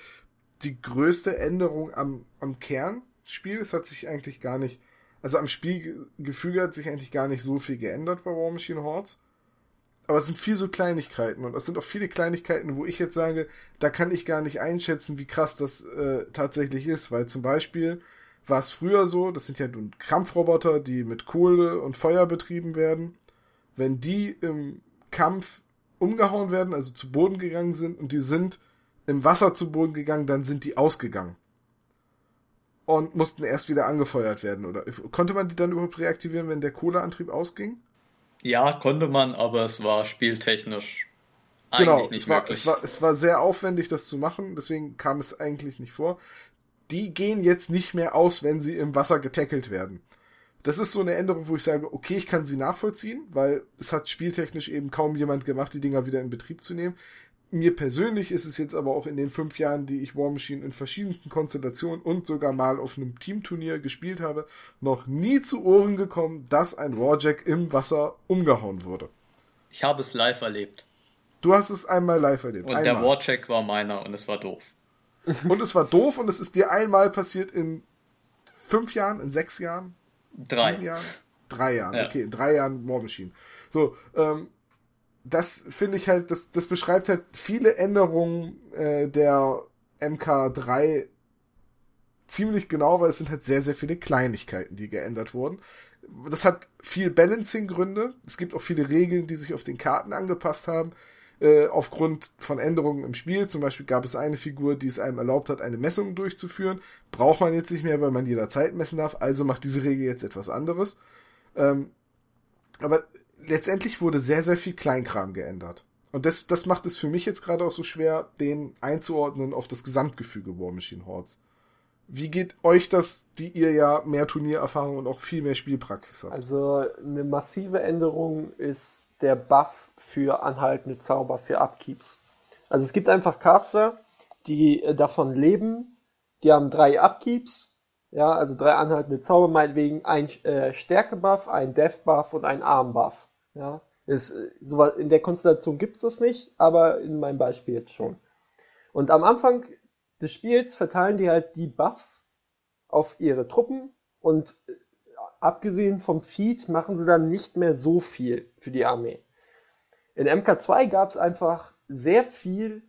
die größte Änderung am, am Kernspiel. Es hat sich eigentlich gar nicht, also am Spielgefüge hat sich eigentlich gar nicht so viel geändert bei War Machine Hordes. Aber es sind viel so Kleinigkeiten und es sind auch viele Kleinigkeiten, wo ich jetzt sage, da kann ich gar nicht einschätzen, wie krass das äh, tatsächlich ist, weil zum Beispiel war es früher so, das sind ja nun Kampfroboter, die mit Kohle und Feuer betrieben werden. Wenn die im Kampf umgehauen werden, also zu Boden gegangen sind und die sind im Wasser zu Boden gegangen, dann sind die ausgegangen. Und mussten erst wieder angefeuert werden, oder? Konnte man die dann überhaupt reaktivieren, wenn der Kohleantrieb ausging? Ja, konnte man, aber es war spieltechnisch genau, eigentlich nicht es war, möglich. Es war, es war sehr aufwendig, das zu machen, deswegen kam es eigentlich nicht vor. Die gehen jetzt nicht mehr aus, wenn sie im Wasser getackelt werden. Das ist so eine Änderung, wo ich sage, okay, ich kann sie nachvollziehen, weil es hat spieltechnisch eben kaum jemand gemacht, die Dinger wieder in Betrieb zu nehmen. Mir persönlich ist es jetzt aber auch in den fünf Jahren, die ich War Machine in verschiedensten Konstellationen und sogar mal auf einem Teamturnier gespielt habe, noch nie zu Ohren gekommen, dass ein Warjack im Wasser umgehauen wurde. Ich habe es live erlebt. Du hast es einmal live erlebt. Und einmal. der Warcheck war meiner und es war doof. Und es war doof und es ist dir einmal passiert in fünf Jahren, in sechs Jahren? Drei. Jahren? Drei Jahren, ja. okay, in drei Jahren War Machine. So, ähm, das finde ich halt, das, das beschreibt halt viele Änderungen äh, der MK3 ziemlich genau, weil es sind halt sehr, sehr viele Kleinigkeiten, die geändert wurden. Das hat viel Balancing-Gründe. Es gibt auch viele Regeln, die sich auf den Karten angepasst haben. Äh, aufgrund von Änderungen im Spiel. Zum Beispiel gab es eine Figur, die es einem erlaubt hat, eine Messung durchzuführen. Braucht man jetzt nicht mehr, weil man jederzeit messen darf. Also macht diese Regel jetzt etwas anderes. Ähm, aber letztendlich wurde sehr, sehr viel Kleinkram geändert. Und das, das macht es für mich jetzt gerade auch so schwer, den einzuordnen auf das Gesamtgefüge War Machine Hordes. Wie geht euch das, die ihr ja mehr Turniererfahrung und auch viel mehr Spielpraxis habt? Also eine massive Änderung ist der Buff für anhaltende Zauber für Upkeeps. Also es gibt einfach Caster, die äh, davon leben, die haben drei Upkeeps ja, also drei anhaltende Zauber, meinetwegen ein äh, Stärke-Buff, ein Death-Buff und ein Arm-Buff. Ja, ist, äh, so, in der Konstellation gibt's das nicht, aber in meinem Beispiel jetzt schon. Und am Anfang des Spiels verteilen die halt die Buffs auf ihre Truppen und äh, abgesehen vom Feed machen sie dann nicht mehr so viel für die Armee. In MK2 gab's einfach sehr viel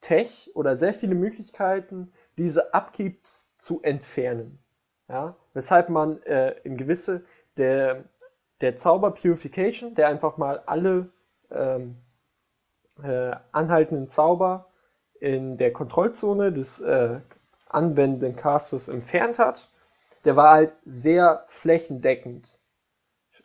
Tech oder sehr viele Möglichkeiten, diese Upkeeps zu entfernen. Ja, weshalb man äh, in gewisse der der Zauber Purification, der einfach mal alle ähm, äh, anhaltenden Zauber in der Kontrollzone des äh, anwendenden Casters entfernt hat, der war halt sehr flächendeckend.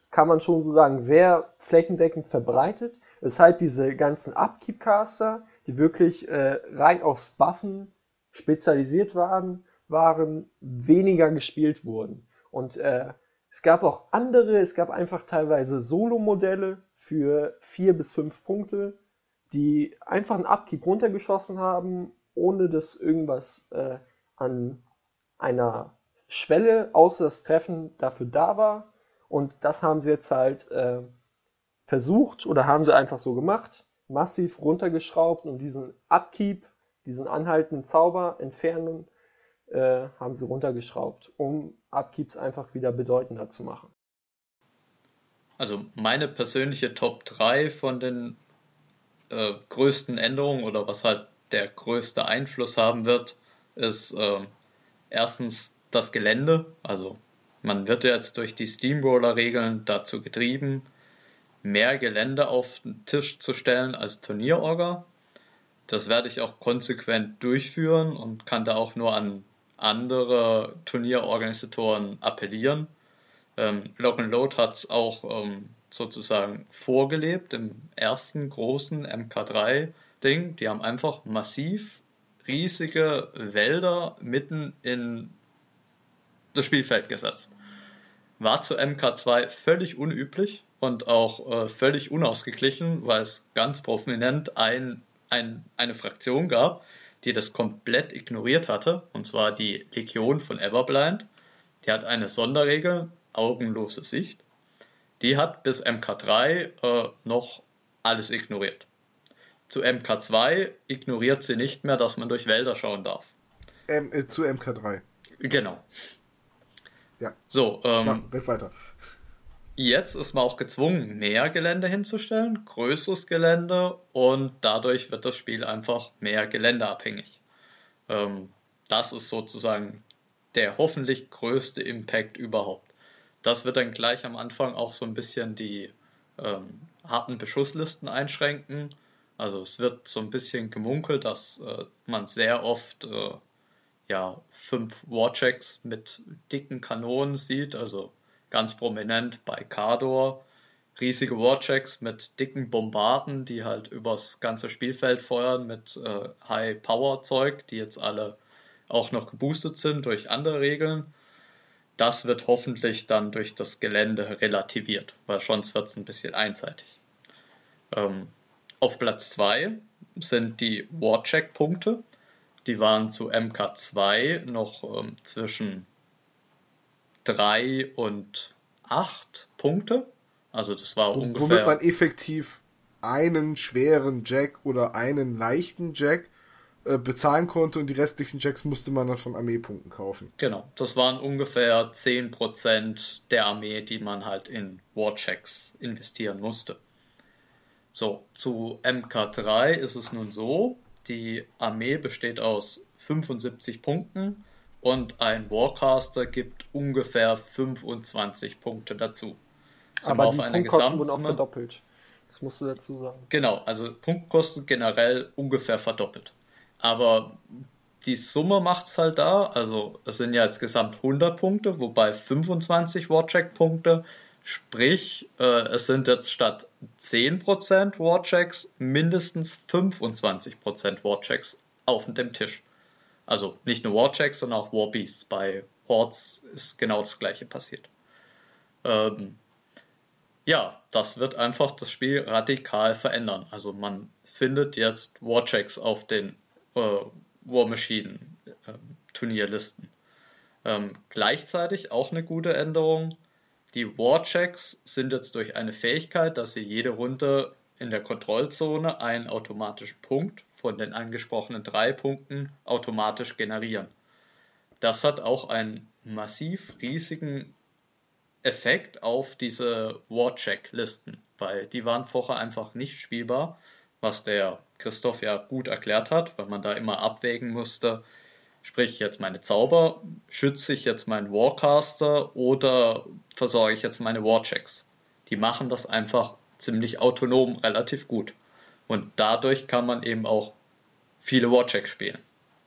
Kann man schon so sagen, sehr flächendeckend verbreitet. Weshalb diese ganzen Upkeep-Caster, die wirklich äh, rein aufs Buffen spezialisiert waren, waren, weniger gespielt wurden. Und äh, es gab auch andere, es gab einfach teilweise Solo-Modelle für vier bis fünf Punkte, die einfach einen Upkeep runtergeschossen haben, ohne dass irgendwas äh, an einer Schwelle außer das Treffen dafür da war. Und das haben sie jetzt halt äh, versucht oder haben sie einfach so gemacht, massiv runtergeschraubt und diesen Upkeep, diesen anhaltenden Zauber entfernen äh, haben sie runtergeschraubt, um Upkeeps einfach wieder bedeutender zu machen. Also meine persönliche Top 3 von den äh, größten Änderungen oder was halt der größte Einfluss haben wird, ist äh, erstens das Gelände. Also man wird jetzt durch die Steamroller-Regeln dazu getrieben, mehr Gelände auf den Tisch zu stellen als Turnierorga. Das werde ich auch konsequent durchführen und kann da auch nur an andere Turnierorganisatoren appellieren. Ähm, Load hat es auch ähm, sozusagen vorgelebt im ersten großen MK3-Ding. Die haben einfach massiv riesige Wälder mitten in das Spielfeld gesetzt. War zu MK2 völlig unüblich und auch äh, völlig unausgeglichen, weil es ganz prominent ein, ein, eine Fraktion gab, die das komplett ignoriert hatte, und zwar die Legion von Everblind. Die hat eine Sonderregel, augenlose Sicht. Die hat bis MK3 äh, noch alles ignoriert. Zu MK2 ignoriert sie nicht mehr, dass man durch Wälder schauen darf. Ähm, äh, zu MK3. Genau. Ja. So, ähm, Mach, weiter. Jetzt ist man auch gezwungen, mehr Gelände hinzustellen, größeres Gelände und dadurch wird das Spiel einfach mehr geländeabhängig. Ähm, das ist sozusagen der hoffentlich größte Impact überhaupt. Das wird dann gleich am Anfang auch so ein bisschen die ähm, harten Beschusslisten einschränken. Also es wird so ein bisschen gemunkelt, dass äh, man sehr oft äh, ja, fünf Warchecks mit dicken Kanonen sieht, also ganz prominent bei Kador, riesige Warchecks mit dicken Bombarden, die halt übers ganze Spielfeld feuern mit äh, High-Power-Zeug, die jetzt alle auch noch geboostet sind durch andere Regeln. Das wird hoffentlich dann durch das Gelände relativiert, weil sonst wird es ein bisschen einseitig. Ähm, auf Platz 2 sind die Warcheck-Punkte. Die waren zu MK2 noch ähm, zwischen 3 und 8 Punkte. Also das war Womit ungefähr. Womit man effektiv einen schweren Jack oder einen leichten Jack äh, bezahlen konnte und die restlichen Jacks musste man dann von Armeepunkten kaufen. Genau, das waren ungefähr 10% der Armee, die man halt in Warchecks investieren musste. So, zu MK3 ist es nun so, die Armee besteht aus 75 Punkten und ein Warcaster gibt ungefähr 25 Punkte dazu. Sind Aber auf die eine wurden auch verdoppelt. Das musst du dazu sagen. Genau, also Punktkosten generell ungefähr verdoppelt. Aber die Summe macht es halt da. Also es sind ja insgesamt 100 Punkte, wobei 25 Warcheck-Punkte Sprich, äh, es sind jetzt statt 10% Warchecks mindestens 25% Warchecks auf dem Tisch. Also nicht nur Warchecks, sondern auch Warbeasts. Bei Hordes ist genau das gleiche passiert. Ähm, ja, das wird einfach das Spiel radikal verändern. Also man findet jetzt Warchecks auf den äh, War Machine äh, Turnierlisten. Ähm, gleichzeitig auch eine gute Änderung die Warchecks sind jetzt durch eine Fähigkeit, dass sie jede Runde in der Kontrollzone einen automatischen Punkt von den angesprochenen drei Punkten automatisch generieren. Das hat auch einen massiv riesigen Effekt auf diese Warcheck-Listen, weil die waren vorher einfach nicht spielbar, was der Christoph ja gut erklärt hat, weil man da immer abwägen musste, Sprich, jetzt meine Zauber, schütze ich jetzt meinen Warcaster oder versorge ich jetzt meine Warchecks? Die machen das einfach ziemlich autonom relativ gut. Und dadurch kann man eben auch viele Warchecks spielen.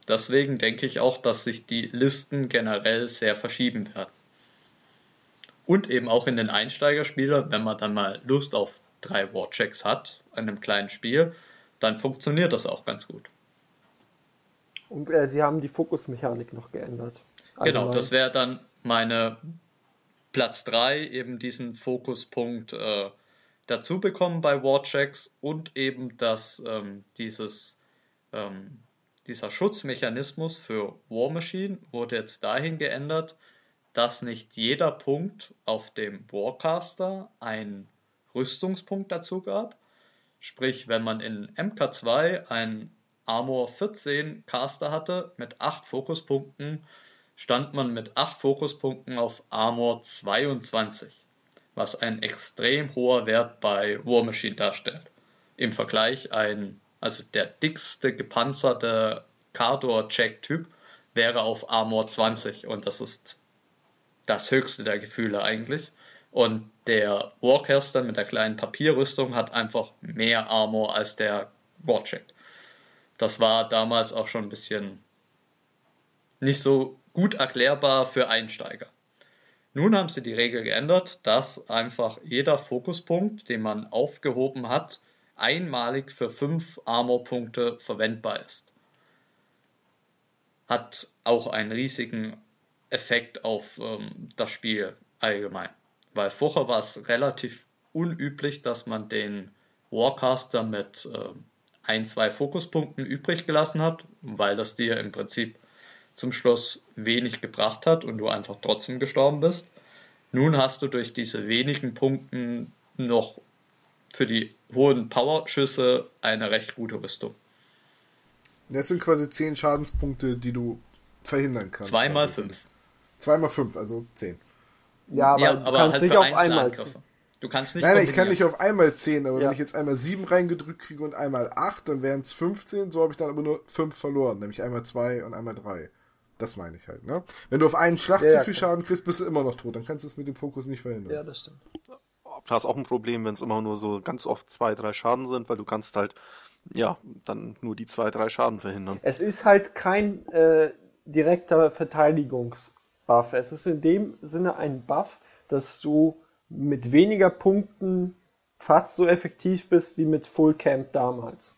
Deswegen denke ich auch, dass sich die Listen generell sehr verschieben werden. Und eben auch in den Einsteigerspielern, wenn man dann mal Lust auf drei Warchecks hat, in einem kleinen Spiel, dann funktioniert das auch ganz gut. Und äh, sie haben die Fokusmechanik noch geändert. Also genau, das wäre dann meine Platz 3, eben diesen Fokuspunkt äh, dazu bekommen bei Warchecks und eben, dass ähm, dieses, ähm, dieser Schutzmechanismus für War Machine wurde jetzt dahin geändert, dass nicht jeder Punkt auf dem Warcaster einen Rüstungspunkt dazu gab. Sprich, wenn man in MK2 einen Armor 14 Caster hatte mit 8 Fokuspunkten, stand man mit 8 Fokuspunkten auf Armor 22, was ein extrem hoher Wert bei War Machine darstellt. Im Vergleich ein, also der dickste gepanzerte Cardor-Check-Typ wäre auf Armor 20 und das ist das höchste der Gefühle eigentlich. Und der Warcaster mit der kleinen Papierrüstung hat einfach mehr Armor als der Warcheck das war damals auch schon ein bisschen nicht so gut erklärbar für Einsteiger. Nun haben sie die Regel geändert, dass einfach jeder Fokuspunkt, den man aufgehoben hat, einmalig für fünf Armor-Punkte verwendbar ist. Hat auch einen riesigen Effekt auf ähm, das Spiel allgemein. Weil vorher war es relativ unüblich, dass man den Warcaster mit ähm, ein, zwei Fokuspunkten übrig gelassen hat, weil das dir im Prinzip zum Schluss wenig gebracht hat und du einfach trotzdem gestorben bist. Nun hast du durch diese wenigen Punkten noch für die hohen Powerschüsse eine recht gute Rüstung. Das sind quasi 10 Schadenspunkte, die du verhindern kannst. 2 mal 5. 2 mal 5, also 10. Ja, aber, ja, aber halt für Einzelangriffe. Du kannst nicht. Nein, nein ich kann nicht auf einmal 10, aber ja. wenn ich jetzt einmal 7 reingedrückt kriege und einmal 8, dann wären es 15. So habe ich dann aber nur 5 verloren, nämlich einmal 2 und einmal 3. Das meine ich halt, ne? Wenn du auf einen Schlag ja, zu viel Schaden kriegst, bist du immer noch tot. Dann kannst du es mit dem Fokus nicht verhindern. Ja, das stimmt. Du hast auch ein Problem, wenn es immer nur so ganz oft zwei, drei Schaden sind, weil du kannst halt, ja, dann nur die zwei, drei Schaden verhindern. Es ist halt kein äh, direkter Verteidigungsbuff. Es ist in dem Sinne ein Buff, dass du mit weniger Punkten fast so effektiv bist wie mit Full Camp damals.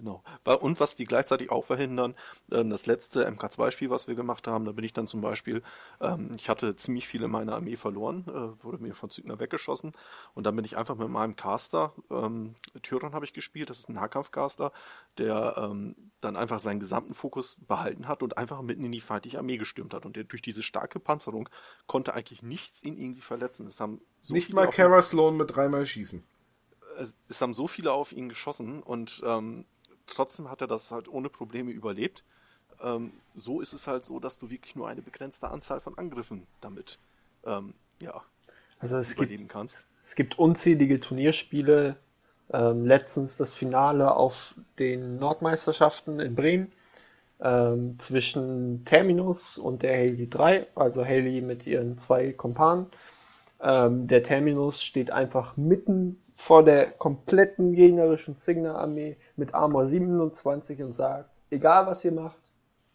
Genau. Und was die gleichzeitig auch verhindern, ähm, das letzte MK2-Spiel, was wir gemacht haben, da bin ich dann zum Beispiel, ähm, ich hatte ziemlich viele meiner Armee verloren, äh, wurde mir von Zügner weggeschossen und dann bin ich einfach mit meinem Caster, ähm, Tyron habe ich gespielt, das ist ein Nahkampfcaster, der dann einfach seinen gesamten Fokus behalten hat und einfach mitten in die feindliche Armee gestürmt hat und der durch diese starke Panzerung konnte eigentlich nichts ihn irgendwie verletzen. Es haben so Nicht mal Kara Sloan mit dreimal schießen. Es, es, haben so viele auf ihn geschossen und ähm, trotzdem hat er das halt ohne Probleme überlebt. Ähm, so ist es halt so, dass du wirklich nur eine begrenzte Anzahl von Angriffen damit ähm, ja, also es überleben gibt, kannst. Es gibt unzählige Turnierspiele. Ähm, letztens das Finale auf den Nordmeisterschaften in Bremen ähm, zwischen Terminus und der Haley 3, also Haley mit ihren zwei Kompanen. Ähm, der Terminus steht einfach mitten vor der kompletten gegnerischen Signer-Armee mit Armor 27 und sagt, egal was ihr macht,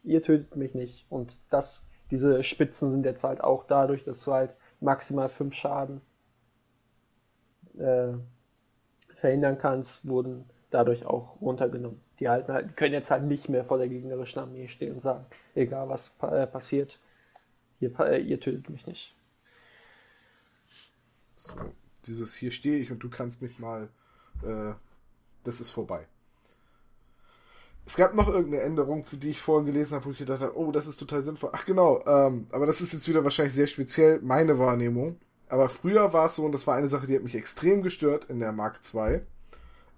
ihr tötet mich nicht. Und das, diese Spitzen sind jetzt halt auch dadurch, dass du halt maximal 5 Schaden äh, verhindern kannst, wurden dadurch auch runtergenommen. Die, halten halt, können jetzt halt nicht mehr vor der gegnerischen Armee stehen und sagen, egal was äh, passiert, ihr, äh, ihr tötet mich nicht. So, dieses hier stehe ich und du kannst mich mal, äh, das ist vorbei. Es gab noch irgendeine Änderung, für die ich vorhin gelesen habe, wo ich gedacht habe, oh, das ist total sinnvoll. Ach genau, ähm, aber das ist jetzt wieder wahrscheinlich sehr speziell meine Wahrnehmung. Aber früher war es so, und das war eine Sache, die hat mich extrem gestört in der Mark II.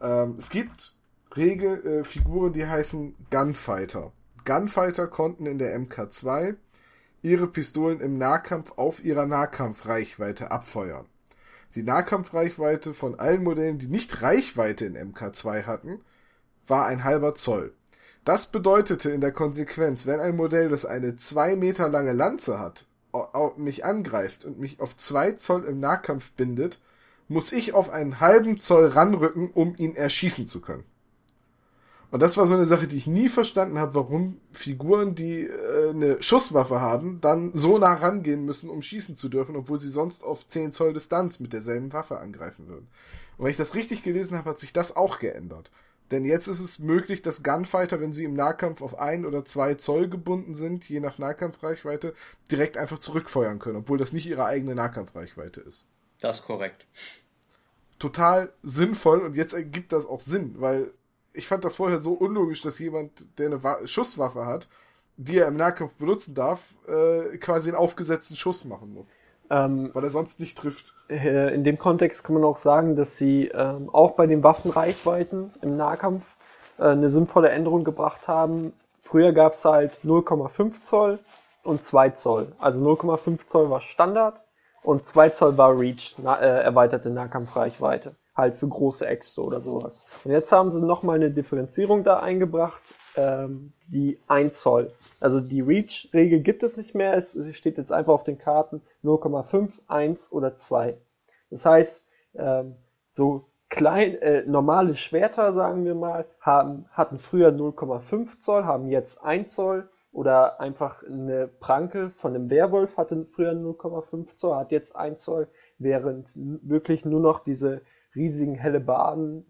Ähm, es gibt Regelfiguren, äh, die heißen Gunfighter. Gunfighter konnten in der MK2 ihre Pistolen im Nahkampf auf ihrer Nahkampfreichweite abfeuern. Die Nahkampfreichweite von allen Modellen, die nicht Reichweite in MK2 hatten, war ein halber Zoll. Das bedeutete in der Konsequenz, wenn ein Modell, das eine zwei Meter lange Lanze hat, mich angreift und mich auf zwei Zoll im Nahkampf bindet, muss ich auf einen halben Zoll ranrücken, um ihn erschießen zu können. Und das war so eine Sache, die ich nie verstanden habe, warum Figuren, die äh, eine Schusswaffe haben, dann so nah rangehen müssen, um schießen zu dürfen, obwohl sie sonst auf 10 Zoll Distanz mit derselben Waffe angreifen würden. Und wenn ich das richtig gelesen habe, hat sich das auch geändert. Denn jetzt ist es möglich, dass Gunfighter, wenn sie im Nahkampf auf ein oder zwei Zoll gebunden sind, je nach Nahkampfreichweite, direkt einfach zurückfeuern können, obwohl das nicht ihre eigene Nahkampfreichweite ist. Das ist korrekt. Total sinnvoll und jetzt ergibt das auch Sinn, weil ich fand das vorher so unlogisch, dass jemand, der eine Wa Schusswaffe hat, die er im Nahkampf benutzen darf, äh, quasi einen aufgesetzten Schuss machen muss. Ähm, weil er sonst nicht trifft. Äh, in dem Kontext kann man auch sagen, dass sie ähm, auch bei den Waffenreichweiten im Nahkampf äh, eine sinnvolle Änderung gebracht haben. Früher gab es halt 0,5 Zoll und 2 Zoll. Also 0,5 Zoll war Standard und 2 Zoll war Reach, na, äh, erweiterte Nahkampfreichweite halt für große Äxte oder sowas. Und jetzt haben sie nochmal eine Differenzierung da eingebracht, ähm, die 1 Zoll. Also die Reach-Regel gibt es nicht mehr, es steht jetzt einfach auf den Karten 0,5, 1 oder 2. Das heißt, ähm, so klein, äh, normale Schwerter, sagen wir mal, haben, hatten früher 0,5 Zoll, haben jetzt 1 Zoll oder einfach eine Pranke von einem Werwolf hatte früher 0,5 Zoll, hat jetzt 1 Zoll, während wirklich nur noch diese riesigen Hellebarden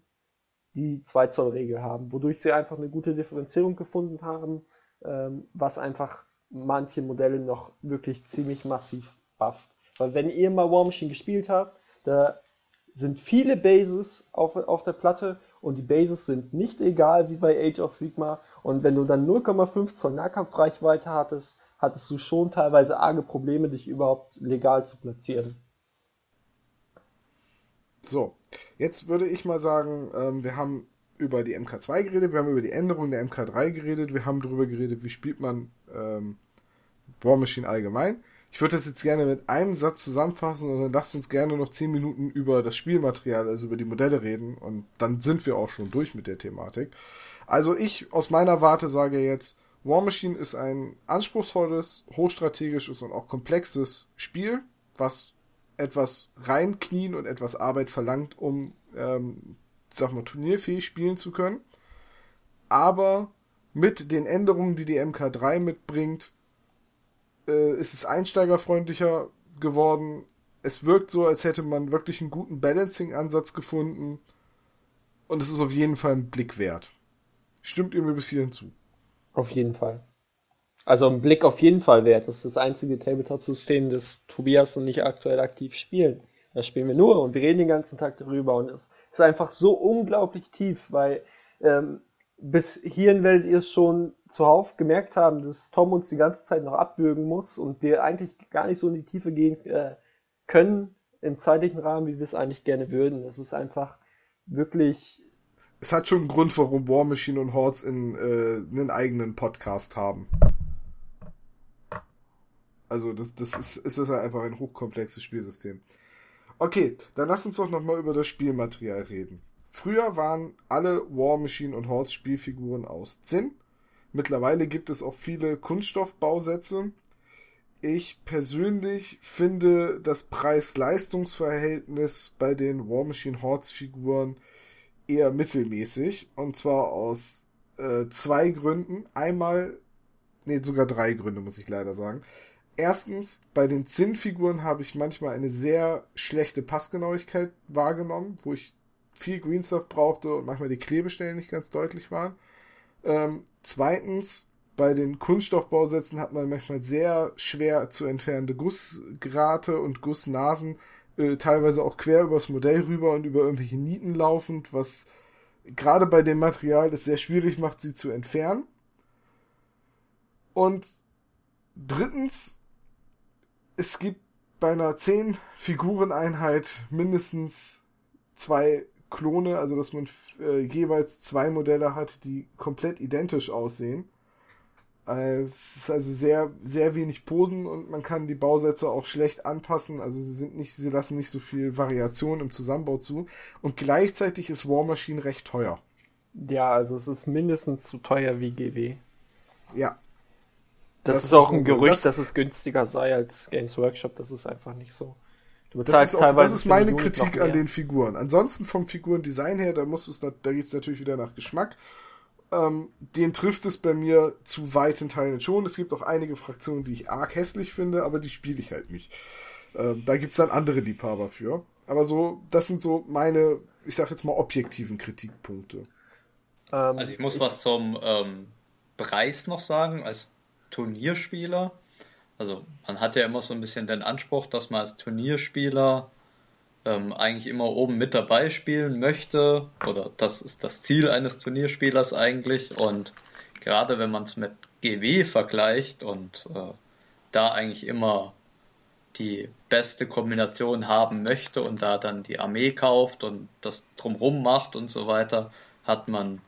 die 2 Zoll Regel haben, wodurch sie einfach eine gute Differenzierung gefunden haben, ähm, was einfach manche Modelle noch wirklich ziemlich massiv bufft. Weil wenn ihr mal War Machine gespielt habt, da sind viele Bases auf, auf der Platte und die Bases sind nicht egal wie bei Age of Sigma und wenn du dann 0,5 Zoll Nahkampfreichweite hattest, hattest du schon teilweise arge Probleme, dich überhaupt legal zu platzieren. So, jetzt würde ich mal sagen, ähm, wir haben über die MK2 geredet, wir haben über die Änderung der MK3 geredet, wir haben darüber geredet, wie spielt man ähm, War Machine allgemein. Ich würde das jetzt gerne mit einem Satz zusammenfassen und dann lasst uns gerne noch 10 Minuten über das Spielmaterial, also über die Modelle reden und dann sind wir auch schon durch mit der Thematik. Also ich aus meiner Warte sage jetzt, War Machine ist ein anspruchsvolles, hochstrategisches und auch komplexes Spiel, was etwas reinknien und etwas Arbeit verlangt, um, ähm, sag mal, turnierfähig spielen zu können. Aber mit den Änderungen, die die MK3 mitbringt, äh, ist es einsteigerfreundlicher geworden. es wirkt so, als hätte man wirklich einen guten Balancing-Ansatz gefunden. Und es ist auf jeden Fall ein Blick wert. Stimmt ihr mir bis hierhin zu? Auf jeden Fall. Also ein Blick auf jeden Fall wert. Das ist das einzige Tabletop-System, das Tobias und ich aktuell aktiv spielen. Da spielen wir nur und wir reden den ganzen Tag darüber und es ist einfach so unglaublich tief, weil ähm, bis hierhin werdet ihr es schon zuhauf gemerkt haben, dass Tom uns die ganze Zeit noch abwürgen muss und wir eigentlich gar nicht so in die Tiefe gehen äh, können im zeitlichen Rahmen, wie wir es eigentlich gerne würden. Es ist einfach wirklich. Es hat schon einen Grund, warum War Machine und Hordes in, äh, einen eigenen Podcast haben. Also das, das ist, ist das einfach ein hochkomplexes Spielsystem. Okay, dann lass uns doch nochmal über das Spielmaterial reden. Früher waren alle War Machine und Horse Spielfiguren aus Zinn. Mittlerweile gibt es auch viele Kunststoffbausätze. Ich persönlich finde das Preis-Leistungs-Verhältnis bei den War Machine Hordes Figuren eher mittelmäßig. Und zwar aus äh, zwei Gründen. Einmal, nee, sogar drei Gründe, muss ich leider sagen. Erstens, bei den Zinnfiguren habe ich manchmal eine sehr schlechte Passgenauigkeit wahrgenommen, wo ich viel Greenstuff brauchte und manchmal die Klebestellen nicht ganz deutlich waren. Ähm, zweitens, bei den Kunststoffbausätzen hat man manchmal sehr schwer zu entfernende Gussgrate und Gussnasen, äh, teilweise auch quer übers Modell rüber und über irgendwelche Nieten laufend, was gerade bei dem Material es sehr schwierig macht, sie zu entfernen. Und drittens, es gibt bei einer 10 Figureneinheit mindestens zwei Klone, also dass man äh, jeweils zwei Modelle hat, die komplett identisch aussehen. Äh, es ist also sehr, sehr wenig Posen und man kann die Bausätze auch schlecht anpassen. Also sie sind nicht, sie lassen nicht so viel Variation im Zusammenbau zu. Und gleichzeitig ist War Machine recht teuer. Ja, also es ist mindestens so teuer wie GW. Ja, das, das ist auch ein Gerücht, das, dass es günstiger sei als Games Workshop. Das ist einfach nicht so. das ist, auch, das ist meine Kritik an den Figuren. Ansonsten vom Figurendesign her, da muss es, da geht es natürlich wieder nach Geschmack. Ähm, den trifft es bei mir zu weiten Teilen schon. Es gibt auch einige Fraktionen, die ich arg hässlich finde, aber die spiele ich halt nicht. Ähm, da gibt es dann andere Liebhaber für. Aber so, das sind so meine, ich sag jetzt mal, objektiven Kritikpunkte. Ähm, also ich muss ich, was zum ähm, Preis noch sagen. Als Turnierspieler. Also man hat ja immer so ein bisschen den Anspruch, dass man als Turnierspieler ähm, eigentlich immer oben mit dabei spielen möchte. Oder das ist das Ziel eines Turnierspielers eigentlich. Und gerade wenn man es mit GW vergleicht und äh, da eigentlich immer die beste Kombination haben möchte und da dann die Armee kauft und das drumrum macht und so weiter, hat man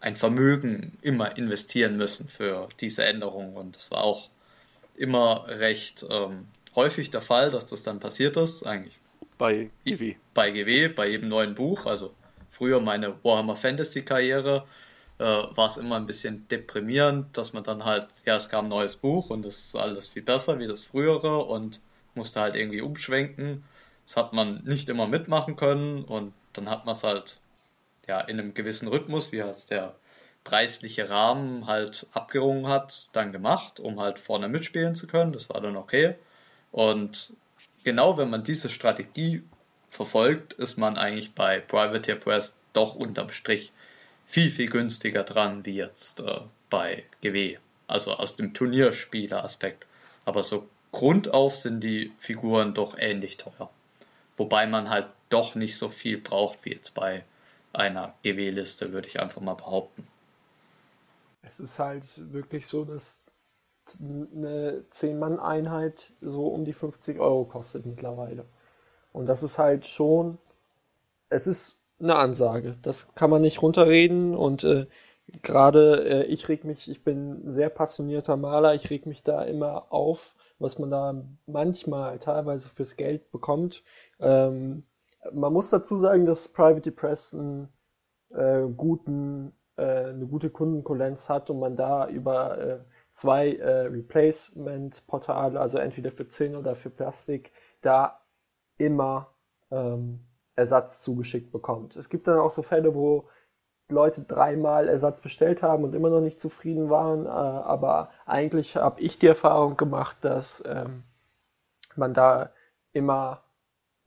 ein Vermögen immer investieren müssen für diese Änderung. Und es war auch immer recht ähm, häufig der Fall, dass das dann passiert ist. Eigentlich bei GW. Bei GW, bei jedem neuen Buch. Also früher meine Warhammer Fantasy Karriere äh, war es immer ein bisschen deprimierend, dass man dann halt, ja, es kam ein neues Buch und es ist alles viel besser wie das frühere und musste halt irgendwie umschwenken. Das hat man nicht immer mitmachen können und dann hat man es halt ja, in einem gewissen Rhythmus, wie halt der preisliche Rahmen halt abgerungen hat, dann gemacht, um halt vorne mitspielen zu können. Das war dann okay. Und genau wenn man diese Strategie verfolgt, ist man eigentlich bei Privateer Press doch unterm Strich viel, viel günstiger dran wie jetzt äh, bei GW. Also aus dem Turnierspieler-Aspekt. Aber so grundauf sind die Figuren doch ähnlich teuer. Wobei man halt doch nicht so viel braucht wie jetzt bei einer GW-Liste, würde ich einfach mal behaupten. Es ist halt wirklich so, dass eine 10-Mann-Einheit so um die 50 Euro kostet mittlerweile. Und das ist halt schon, es ist eine Ansage. Das kann man nicht runterreden und äh, gerade äh, ich reg mich, ich bin sehr passionierter Maler, ich reg mich da immer auf, was man da manchmal teilweise fürs Geld bekommt. Ähm, man muss dazu sagen, dass Private Press einen, äh, guten, äh, eine gute Kundenkulenz hat und man da über äh, zwei äh, Replacement-Portale, also entweder für Zinn oder für Plastik, da immer ähm, Ersatz zugeschickt bekommt. Es gibt dann auch so Fälle, wo Leute dreimal Ersatz bestellt haben und immer noch nicht zufrieden waren, äh, aber eigentlich habe ich die Erfahrung gemacht, dass ähm, man da immer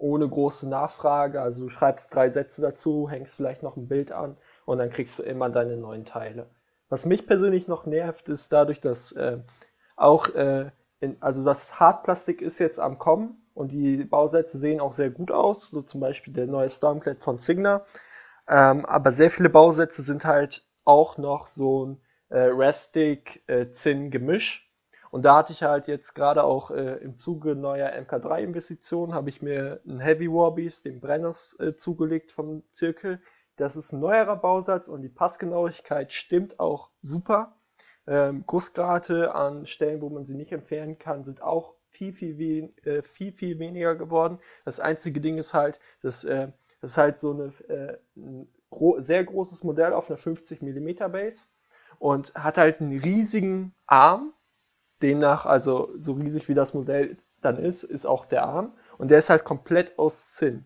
ohne große Nachfrage. Also du schreibst drei Sätze dazu, hängst vielleicht noch ein Bild an und dann kriegst du immer deine neuen Teile. Was mich persönlich noch nervt, ist dadurch, dass äh, auch, äh, in, also das Hartplastik ist jetzt am Kommen und die Bausätze sehen auch sehr gut aus, so zum Beispiel der neue Stormclad von Signa. Ähm, aber sehr viele Bausätze sind halt auch noch so ein äh, Rastic-Zinn-Gemisch. Und da hatte ich halt jetzt gerade auch äh, im Zuge neuer MK3-Investitionen, habe ich mir einen Heavy Warbeast, den Brenners, äh, zugelegt vom Zirkel. Das ist ein neuerer Bausatz und die Passgenauigkeit stimmt auch super. Ähm, Gussgrate an Stellen, wo man sie nicht entfernen kann, sind auch viel, viel, wen, äh, viel, viel weniger geworden. Das einzige Ding ist halt, dass äh, das ist halt so eine, äh, ein gro sehr großes Modell auf einer 50 mm Base und hat halt einen riesigen Arm, Demnach, also so riesig wie das Modell dann ist, ist auch der Arm. Und der ist halt komplett aus Zinn.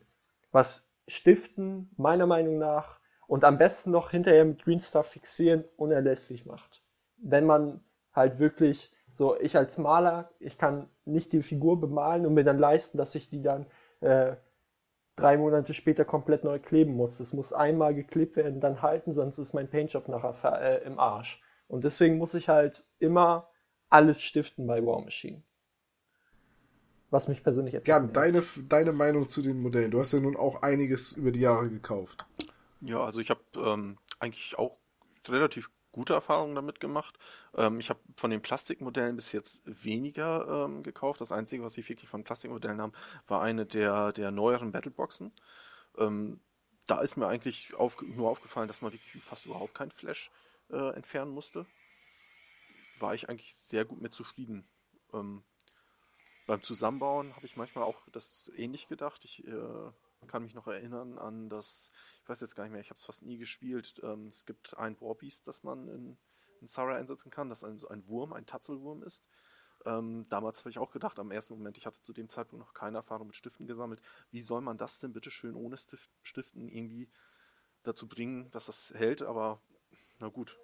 Was Stiften meiner Meinung nach und am besten noch hinterher mit Green Stuff fixieren unerlässlich macht. Wenn man halt wirklich so, ich als Maler, ich kann nicht die Figur bemalen und mir dann leisten, dass ich die dann äh, drei Monate später komplett neu kleben muss. Das muss einmal geklebt werden, dann halten, sonst ist mein Paintjob nachher äh, im Arsch. Und deswegen muss ich halt immer alles stiften bei War Machine. Was mich persönlich etwas. Ja, deine, deine Meinung zu den Modellen. Du hast ja nun auch einiges über die Jahre gekauft. Ja, also ich habe ähm, eigentlich auch relativ gute Erfahrungen damit gemacht. Ähm, ich habe von den Plastikmodellen bis jetzt weniger ähm, gekauft. Das Einzige, was ich wirklich von Plastikmodellen habe, war eine der, der neueren Battleboxen. Ähm, da ist mir eigentlich auf, nur aufgefallen, dass man wirklich fast überhaupt kein Flash äh, entfernen musste war ich eigentlich sehr gut mit zufrieden. Ähm, beim Zusammenbauen habe ich manchmal auch das ähnlich gedacht. Ich äh, kann mich noch erinnern an das, ich weiß jetzt gar nicht mehr, ich habe es fast nie gespielt. Ähm, es gibt ein Warbeast, das man in, in Sarah einsetzen kann, das ein, so ein Wurm, ein Tatzelwurm ist. Ähm, damals habe ich auch gedacht, am ersten Moment, ich hatte zu dem Zeitpunkt noch keine Erfahrung mit Stiften gesammelt. Wie soll man das denn bitte schön ohne Stiften irgendwie dazu bringen, dass das hält? Aber na gut,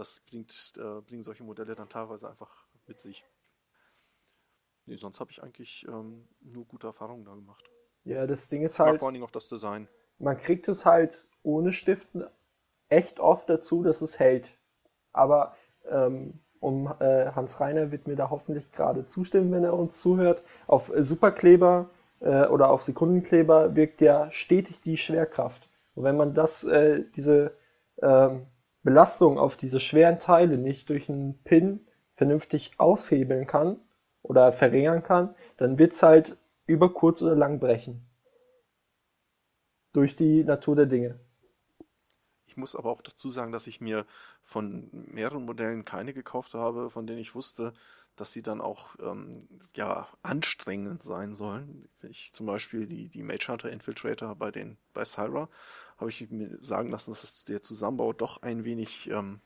das bringt, äh, bringen solche Modelle dann teilweise einfach mit sich. Nee, sonst habe ich eigentlich ähm, nur gute Erfahrungen da gemacht. Ja, das Ding ist halt. vor allen Dingen auch das Design. Man kriegt es halt ohne Stiften echt oft dazu, dass es hält. Aber ähm, um äh, Hans Reiner wird mir da hoffentlich gerade zustimmen, wenn er uns zuhört. Auf äh, Superkleber äh, oder auf Sekundenkleber wirkt ja stetig die Schwerkraft. Und wenn man das, äh, diese Belastung auf diese schweren Teile nicht durch einen Pin vernünftig aushebeln kann oder verringern kann, dann wird's halt über kurz oder lang brechen. Durch die Natur der Dinge. Ich muss aber auch dazu sagen, dass ich mir von mehreren Modellen keine gekauft habe, von denen ich wusste, dass sie dann auch ähm, ja anstrengend sein sollen. Ich zum Beispiel die, die Mage Hunter Infiltrator bei den bei Syra habe ich mir sagen lassen, dass der Zusammenbau doch ein wenig ähm,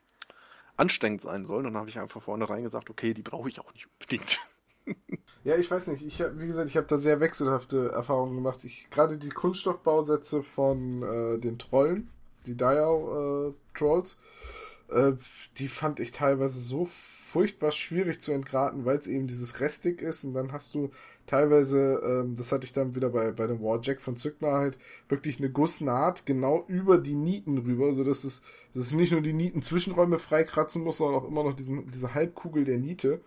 anstrengend sein soll. Und dann habe ich einfach vornherein gesagt, okay, die brauche ich auch nicht unbedingt. ja, ich weiß nicht. Ich hab, wie gesagt, ich habe da sehr wechselhafte Erfahrungen gemacht. Ich gerade die Kunststoffbausätze von äh, den Trollen, die Diao äh, Trolls, äh, die fand ich teilweise so furchtbar schwierig zu entgraten, weil es eben dieses Restig ist und dann hast du teilweise, ähm, das hatte ich dann wieder bei, bei dem Warjack von Zückner halt, wirklich eine Gussnaht genau über die Nieten rüber, so dass es, dass es nicht nur die Nieten-Zwischenräume freikratzen muss, sondern auch immer noch diesen, diese Halbkugel der Niete,